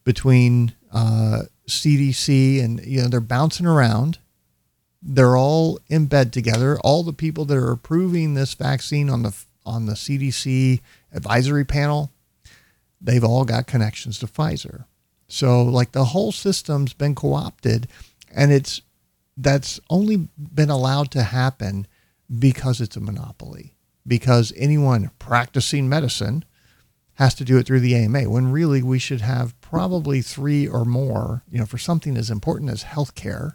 between uh, CDC, and you know they're bouncing around. They're all in bed together. All the people that are approving this vaccine on the on the CDC advisory panel, they've all got connections to Pfizer. So like the whole system's been co-opted, and it's that's only been allowed to happen because it's a monopoly. Because anyone practicing medicine has to do it through the AMA when really we should have probably three or more, you know, for something as important as healthcare.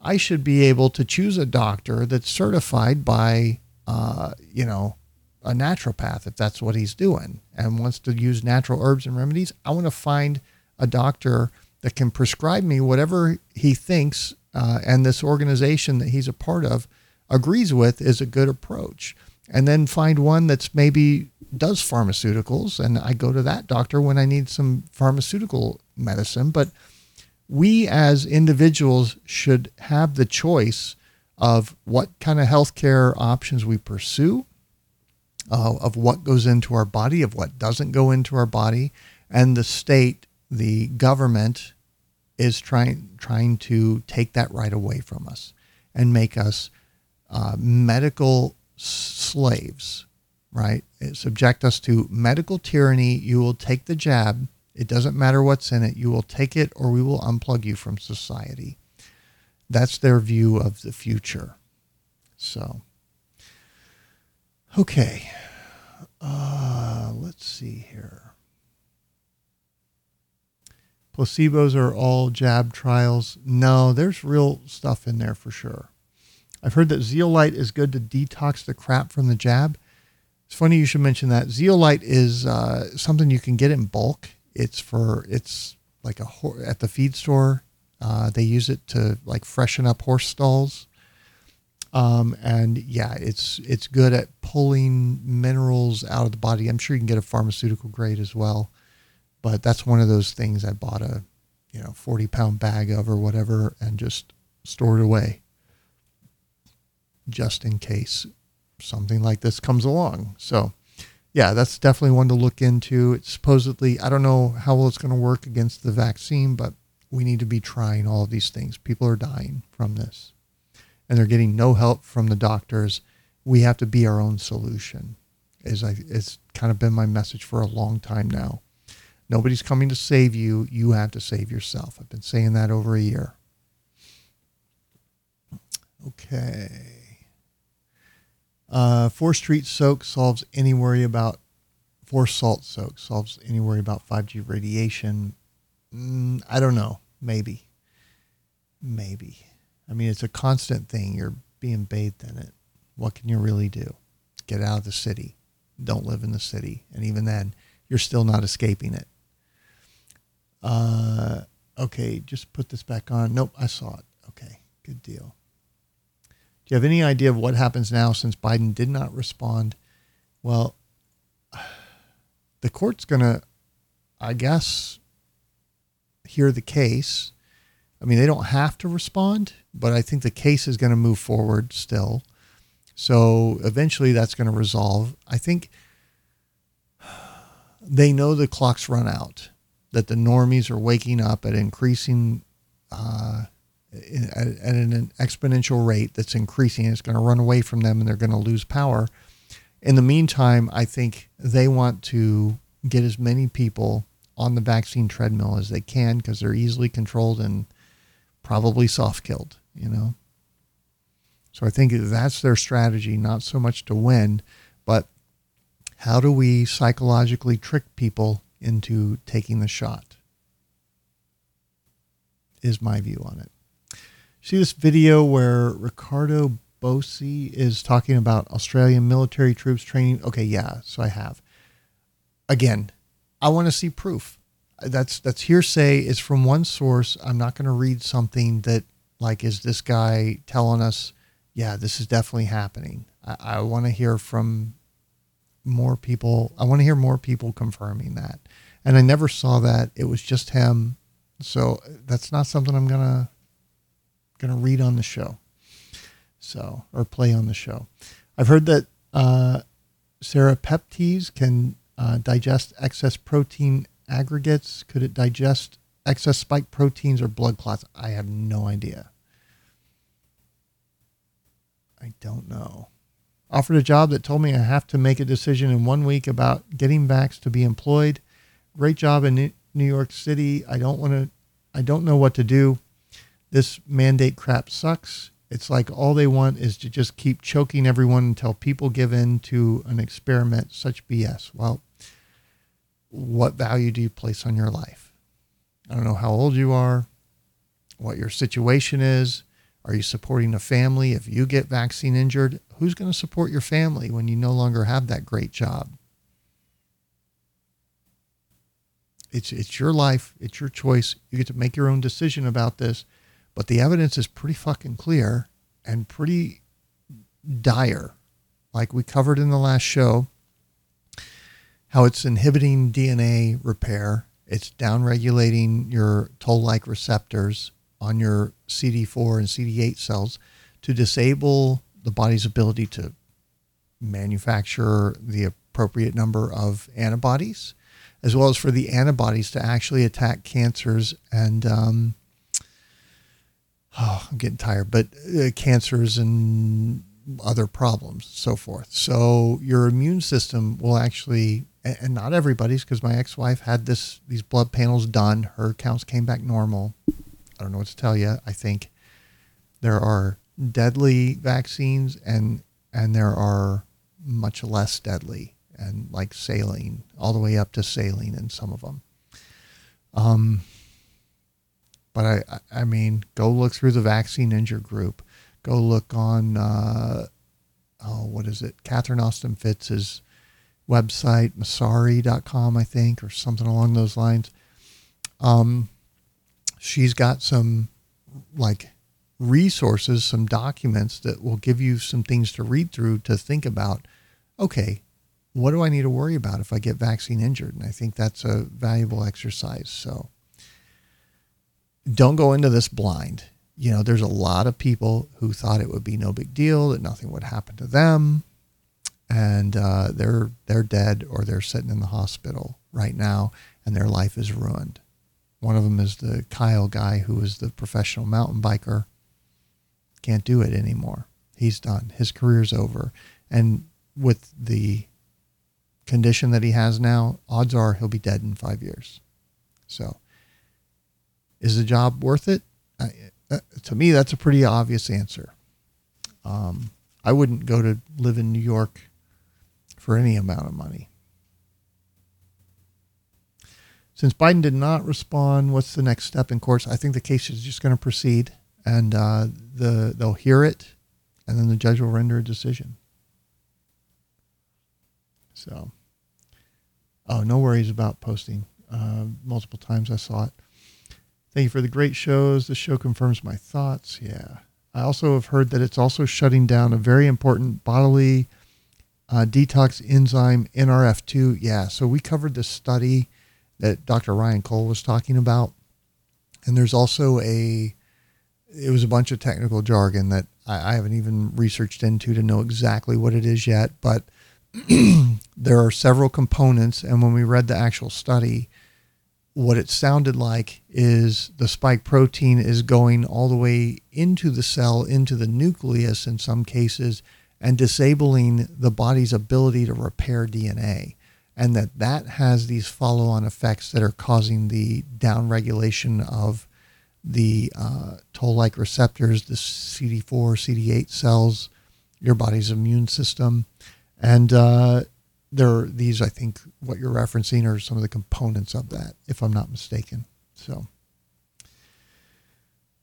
I should be able to choose a doctor that's certified by, uh, you know, a naturopath if that's what he's doing and wants to use natural herbs and remedies. I want to find a doctor that can prescribe me whatever he thinks uh, and this organization that he's a part of agrees with is a good approach. And then find one that's maybe does pharmaceuticals, and I go to that doctor when I need some pharmaceutical medicine. But we as individuals should have the choice of what kind of healthcare options we pursue, uh, of what goes into our body, of what doesn't go into our body, and the state, the government, is trying trying to take that right away from us and make us uh, medical slaves, right? Subject us to medical tyranny. You will take the jab. It doesn't matter what's in it. You will take it or we will unplug you from society. That's their view of the future. So, okay. Uh, let's see here placebos are all jab trials. No, there's real stuff in there for sure. I've heard that zeolite is good to detox the crap from the jab. It's funny you should mention that. Zeolite is uh, something you can get in bulk. It's for it's like a at the feed store. Uh, they use it to like freshen up horse stalls. Um, and yeah, it's it's good at pulling minerals out of the body. I'm sure you can get a pharmaceutical grade as well. But that's one of those things I bought a, you know, 40 pound bag of or whatever and just stored away just in case something like this comes along. So, yeah, that's definitely one to look into. It's supposedly, I don't know how well it's going to work against the vaccine, but we need to be trying all of these things. People are dying from this and they're getting no help from the doctors. We have to be our own solution. Is I it's kind of been my message for a long time now. Nobody's coming to save you. You have to save yourself. I've been saying that over a year. Okay. Uh, four street soak solves any worry about four salt soak solves any worry about 5G radiation. Mm, I don't know. Maybe. Maybe. I mean, it's a constant thing. You're being bathed in it. What can you really do? Get out of the city. Don't live in the city. And even then, you're still not escaping it. Uh, okay, just put this back on. Nope, I saw it. Okay, good deal. You have any idea of what happens now since Biden did not respond? Well, the court's going to, I guess, hear the case. I mean, they don't have to respond, but I think the case is going to move forward still. So eventually that's going to resolve. I think they know the clock's run out that the normies are waking up at increasing uh, at, an exponential rate that's increasing. It's going to run away from them and they're going to lose power. In the meantime, I think they want to get as many people on the vaccine treadmill as they can because they're easily controlled and probably soft killed, you know? So I think that's their strategy, not so much to win, but How do we psychologically trick people into taking the shot? Is my view on it. See this video where Riccardo Bosi is talking about Australian military troops training? Okay, yeah, so I have. Again, I want to see proof. That's that's hearsay. It's from one source. I'm not going to read something that like is this guy telling us, yeah, this is definitely happening. I, I want to hear from more people. I want to hear more people confirming that. And I never saw that. It was just him. So that's not something I'm gonna gonna read on the show. So or play on the show. I've heard that uh, serrapeptase can uh, digest excess protein aggregates. Could it digest excess spike proteins or blood clots? I have no idea. I don't know. Offered a job that told me I have to make a decision in one week about getting vax to be employed. Great job in New York City. I don't want to, I don't know what to do. This mandate crap sucks. It's like all they want is to just keep choking everyone until people give in to an experiment. Such BS. Well, what value do you place on your life? I don't know how old you are, what your situation is. Are you supporting a family? If you get vaccine injured, who's going to support your family when you no longer have that great job? It's, it's your life. It's your choice. You get to make your own decision about this. But the evidence is pretty fucking clear and pretty dire. Like we covered in the last show, how it's inhibiting DNA repair. It's downregulating your toll like receptors on your CD4 and CD8 cells to disable the body's ability to manufacture the appropriate number of antibodies, as well as for the antibodies to actually attack cancers and, um, oh, I'm getting tired, but uh, cancers and other problems, so forth. So your immune system will actually, and not everybody's, because my ex-wife had this these blood panels done. Her counts came back normal. I don't know what to tell you. I think there are deadly vaccines and and there are much less deadly and like saline all the way up to saline in some of them. Um, but I, I mean, go look through the vaccine injured group. Go look on, uh, oh, what is it? Catherine Austin Fitts's website, Solari.com, I think, or something along those lines. Um, she's got some like resources, some documents that will give you some things to read through to think about. Okay, what do I need to worry about if I get vaccine injured? And I think that's a valuable exercise. So don't go into this blind. You know, there's a lot of people who thought it would be no big deal, that nothing would happen to them, and uh, they're they're dead or they're sitting in the hospital right now, and their life is ruined. One of them is the Kyle guy who is the professional mountain biker. Can't do it anymore. He's done. His career's over. And with the condition that he has now, odds are he'll be dead in five years. So, is the job worth it? Uh, to me, that's a pretty obvious answer. Um, I wouldn't go to live in New York for any amount of money. Since Biden did not respond, what's the next step in courts? I think the case is just going to proceed, and uh, the they'll hear it, and then the judge will render a decision. So, oh, no worries about posting. Uh, multiple times I saw it. Thank you for the great shows. The show confirms my thoughts. Yeah. I also have heard that it's also shutting down a very important bodily uh, detox enzyme, NRF2. Yeah. So we covered this study that Dr. Ryan Cole was talking about. And there's also a, it was a bunch of technical jargon that I, I haven't even researched into to know exactly what it is yet. But *clears throat* there are several components. And when we read the actual study, what it sounded like is the spike protein is going all the way into the cell, into the nucleus in some cases, and disabling the body's ability to repair DNA and that that has these follow-on effects that are causing the downregulation of the uh, toll-like receptors, the CD4, CD8 cells, your body's immune system, and uh, there are these I think what you're referencing are some of the components of that, if I'm not mistaken. So,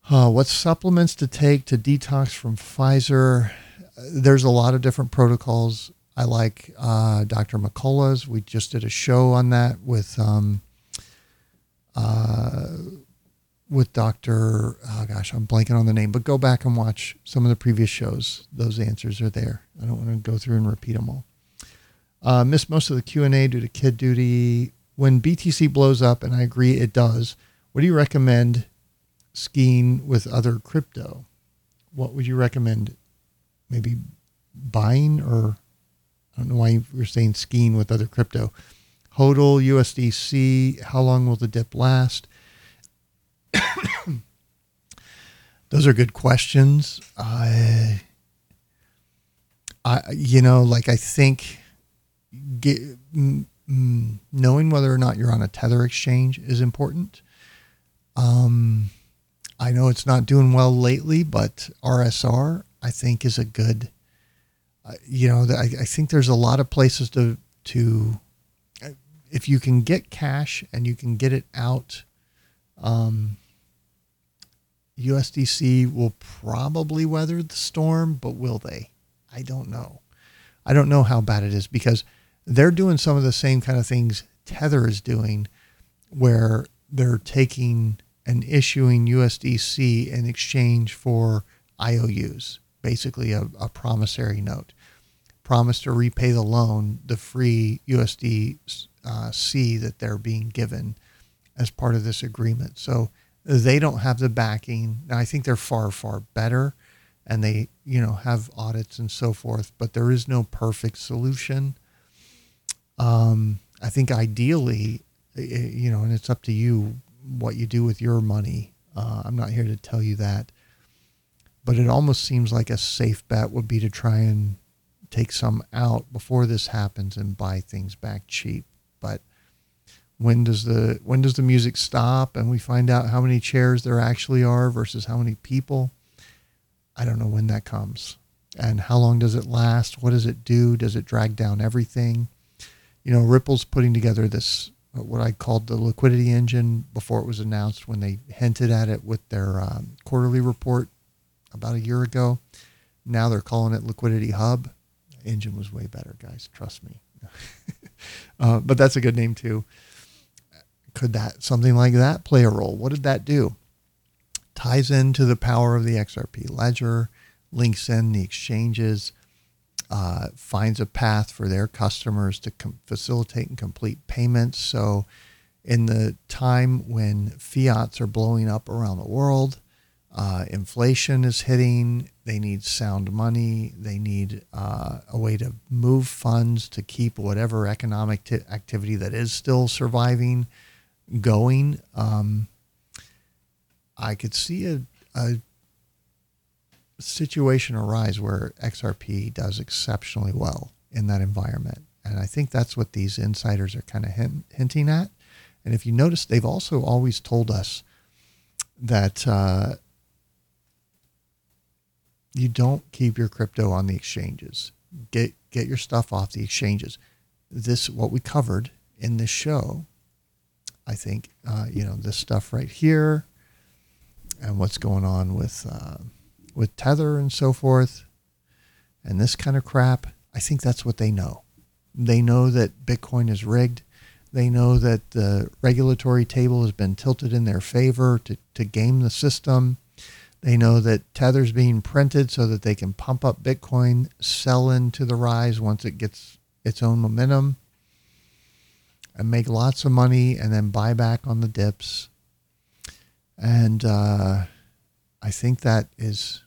uh, what supplements to take to detox from Pfizer? There's a lot of different protocols. I like uh, Dr. McCullough's. We just did a show on that with um, uh, with Dr. Oh gosh, I'm blanking on the name, but go back and watch some of the previous shows. Those answers are there. I don't want to go through and repeat them all. Uh, missed most of the Q&A due to kid duty. When BTC blows up, and I agree it does, what do you recommend skiing with other crypto? What would you recommend? Maybe buying or I don't know why you're saying skiing with other crypto. HODL, USDC, how long will the dip last? *coughs* Those are good questions. I, I, you know, like I think get, mm, knowing whether or not you're on a tether exchange is important. Um, I know it's not doing well lately, but RSR I think is a good. Uh, you know, I, I think there's a lot of places to to if you can get cash and you can get it out. Um, USDC will probably weather the storm, but will they? I don't know. I don't know how bad it is because they're doing some of the same kind of things Tether is doing, where they're taking and issuing USDC in exchange for IOUs, basically a, a promissory note. Promise to repay the loan, the free USDC that they're being given as part of this agreement. So they don't have the backing. Now, I think they're far, far better and they, you know, have audits and so forth, but there is no perfect solution. Um, I think ideally, you know, and it's up to you what you do with your money. Uh, I'm not here to tell you that, but it almost seems like a safe bet would be to try and take some out before this happens and buy things back cheap. But when does the when does the music stop and we find out how many chairs there actually are versus how many people? I don't know when that comes. And how long does it last? What does it do? Does it drag down everything? You know, Ripple's putting together this what I called the liquidity engine before it was announced when they hinted at it with their um, quarterly report about a year ago. Now they're calling it Liquidity Hub. Engine was way better, guys. Trust me. *laughs* uh, but that's a good name too. Could that something like that play a role? What did that do? Ties into the power of the XRP ledger, links in the exchanges, uh, finds a path for their customers to com- facilitate and complete payments. So, in the time when fiats are blowing up around the world, uh, inflation is hitting. They need sound money. They need uh, a way to move funds to keep whatever economic t- activity that is still surviving going. Um, I could see a, a situation arise where XRP does exceptionally well in that environment. And I think that's what these insiders are kind of hint, hinting at. And if you notice, they've also always told us that uh, you don't keep your crypto on the exchanges. Get get your stuff off the exchanges. This what we covered in this show. I think uh, you know this stuff right here, and what's going on with uh, with Tether and so forth, and this kind of crap. I think that's what they know. They know that Bitcoin is rigged. They know that the regulatory table has been tilted in their favor to, to game the system they know that Tether's being printed so that they can pump up Bitcoin, sell into the rise once it gets its own momentum, and make lots of money and then buy back on the dips. And uh, I think that is,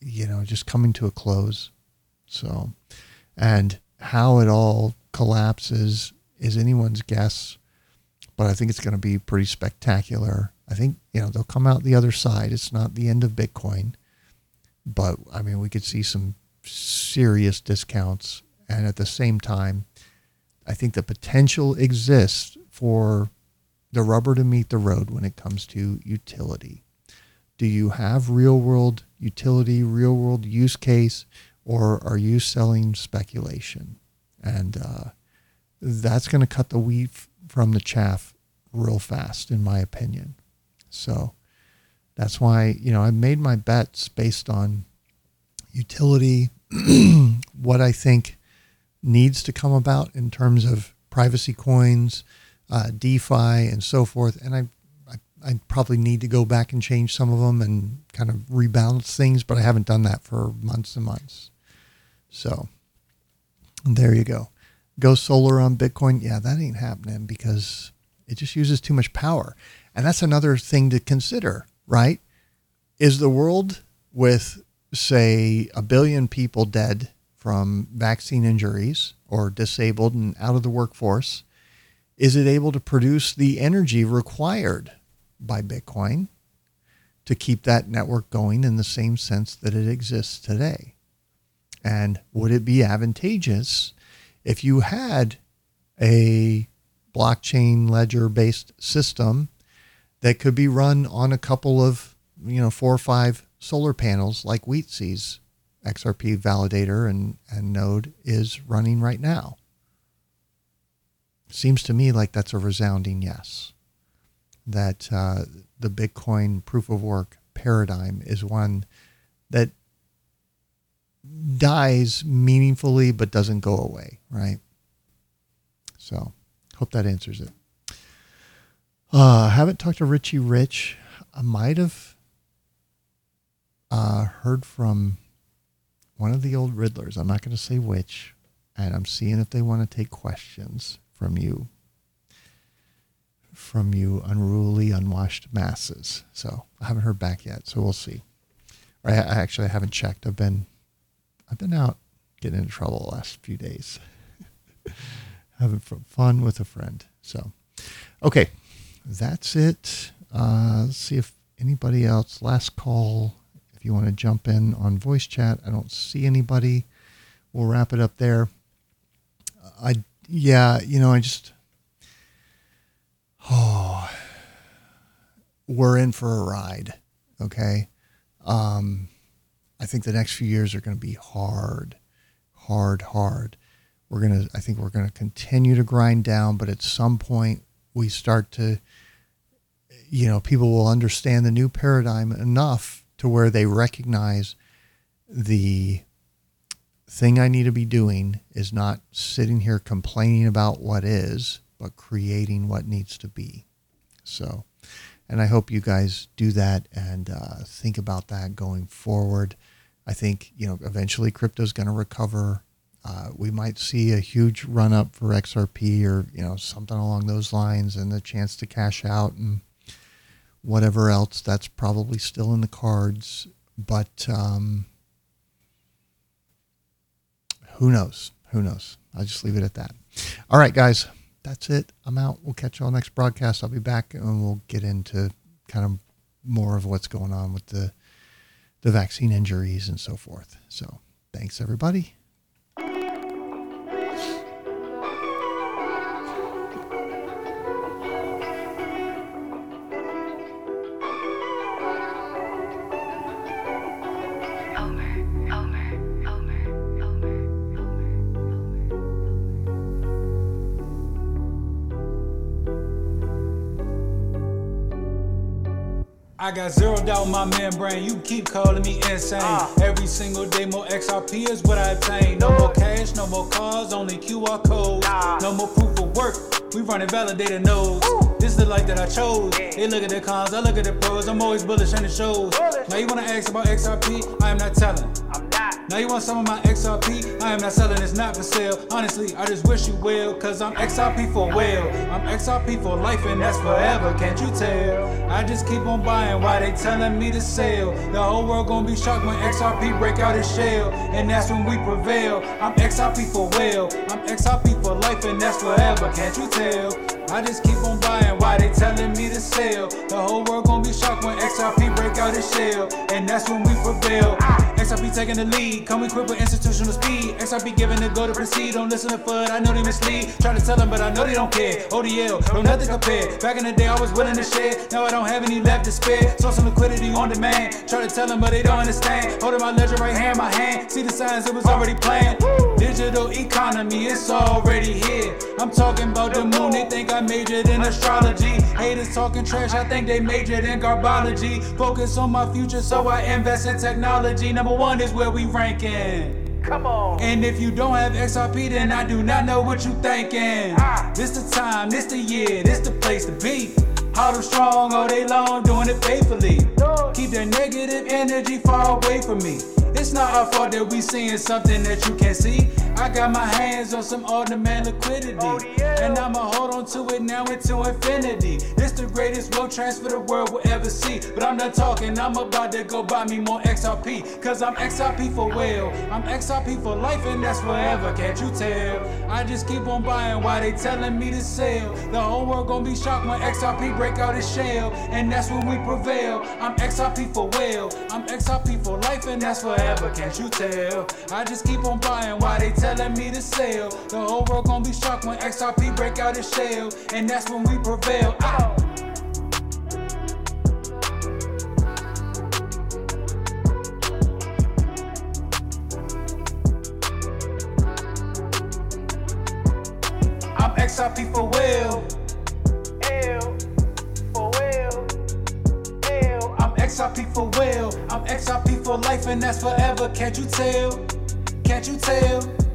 you know, just coming to a close. So, and how it all collapses is anyone's guess, but I think it's going to be pretty spectacular I think, you know, they'll come out the other side. It's not the end of Bitcoin, but I mean, we could see some serious discounts. And at the same time, I think the potential exists for the rubber to meet the road when it comes to utility. Do you have real world utility, real world use case, or are you selling speculation? and uh, that's going to cut the wheat from the chaff real fast, in my opinion. So that's why you know I made my bets based on utility, *clears throat* what I think needs to come about in terms of privacy coins, uh, DeFi, and so forth. And I, I, probably need to go back and change some of them and kind of rebalance things, but I haven't done that for months and months. So there you go. Go solar on Bitcoin. Yeah, that ain't happening because it just uses too much power. And that's another thing to consider, right? Is the world with, say, a billion people dead from vaccine injuries or disabled and out of the workforce, is it able to produce the energy required by Bitcoin to keep that network going in the same sense that it exists today? And would it be advantageous if you had a blockchain ledger based system that could be run on a couple of, you know, four or five solar panels like Wietse's XRP validator and, and node is running right now? Seems to me like that's a resounding yes. That uh, the Bitcoin proof of work paradigm is one that dies meaningfully but doesn't go away, right? So, hope that answers it. Uh, haven't talked to Richie Rich. I might have uh, heard from one of the old Riddlers. I'm not going to say which, and I'm seeing if they want to take questions from you, from you unruly, unwashed masses. So I haven't heard back yet. So we'll see. I, I actually I haven't checked. I've been I've been out getting into trouble the last few days, *laughs* having fun with a friend. So, okay, that's it. Uh, let's see if anybody else. Last call. If you want to jump in on voice chat, I don't see anybody. We'll wrap it up there. I yeah, you know, I just oh, we're in for a ride. Okay. Um, I think the next few years are going to be hard, hard, hard. We're going to, I think we're going to continue to grind down, but at some point we start to, you know, people will understand the new paradigm enough to where they recognize the thing I need to be doing is not sitting here complaining about what is, but creating what needs to be. So, and I hope you guys do that and uh, think about that going forward. I think you know eventually crypto is going to recover. Uh, we might see a huge run up for XRP or you know something along those lines, and the chance to cash out and whatever else. That's probably still in the cards, but um, who knows? Who knows? I'll just leave it at that. All right, guys, that's it. I'm out. We'll catch you all next broadcast. I'll be back and we'll get into kind of more of what's going on with the the vaccine injuries and so forth. So thanks, everybody. I got zeroed out my membrane. You keep calling me insane. Uh. Every single day, more XRP is what I obtain. No more cash, no more cars, only QR codes. Nah. No more proof of work. We running validated nodes. Woo. This is the life that I chose. Yeah. They look at the cons, I look at the pros. I'm always bullish on the shows. Bullish. Now you wanna ask about XRP? I am not telling. Now you want some of my XRP? I am not selling, it's not for sale. Honestly, I just wish you well, cause I'm XRP for well. I'm XRP for life and that's forever, can't you tell? I just keep on buying why they telling me to sell. The whole world gonna be shocked when XRP break out its shell, and that's when we prevail. I'm XRP for well. I'm XRP for life and that's forever, can't you tell? I just keep on buying why they telling me to sell. The whole world gonna be shocked when XRP break out its shell, and that's when we prevail. XRP taking the lead. Come equipped with institutional speed. XRP giving the go to proceed. Don't listen to FUD, I know they mislead. Try to tell them, but I know they don't care. ODL, don't nothing compare. Back in the day, I was willing to share. Now I don't have any left to spare. Saw some liquidity on demand. Try to tell them, but they don't understand. Holding my ledger right hand, my hand. See the signs, it was already planned. Digital economy, it's already here. I'm talking about the moon, they think I majored in astrology. Haters talking trash, I think they majored in garbology. Focus on my future, so I invest in technology. Number one is where we ranking. Come on. And if you don't have XRP, then I do not know what you thinking. Ah. This the time, this the year, this the place to be. Them strong all day long, doing it faithfully. Keep that negative energy far away from me. It's not our fault that we seeing something that you can't see. I got my hands on some on-demand liquidity, oh, and I'ma hold on to it now into infinity. This the greatest wealth transfer the world will ever see. But I'm not talking, I'm about to go buy me more XRP, cause I'm XRP for well. I'm XRP for life, and that's forever. Can't you tell? I just keep on buying while they telling me to sell. The whole world gonna be shocked when XRP break out its shell, and that's when we prevail. I'm XRP for well. I'm XRP for life, and that's forever. Can't you tell? I just keep on buying while they telling me to sell. The whole world gonna be shocked when XRP break out its shell, and that's when we prevail. Ah. I'm XRP for well. L for well. L. I'm XRP for well. I'm XRP for life, and that's forever. Can't you tell? Can't you tell?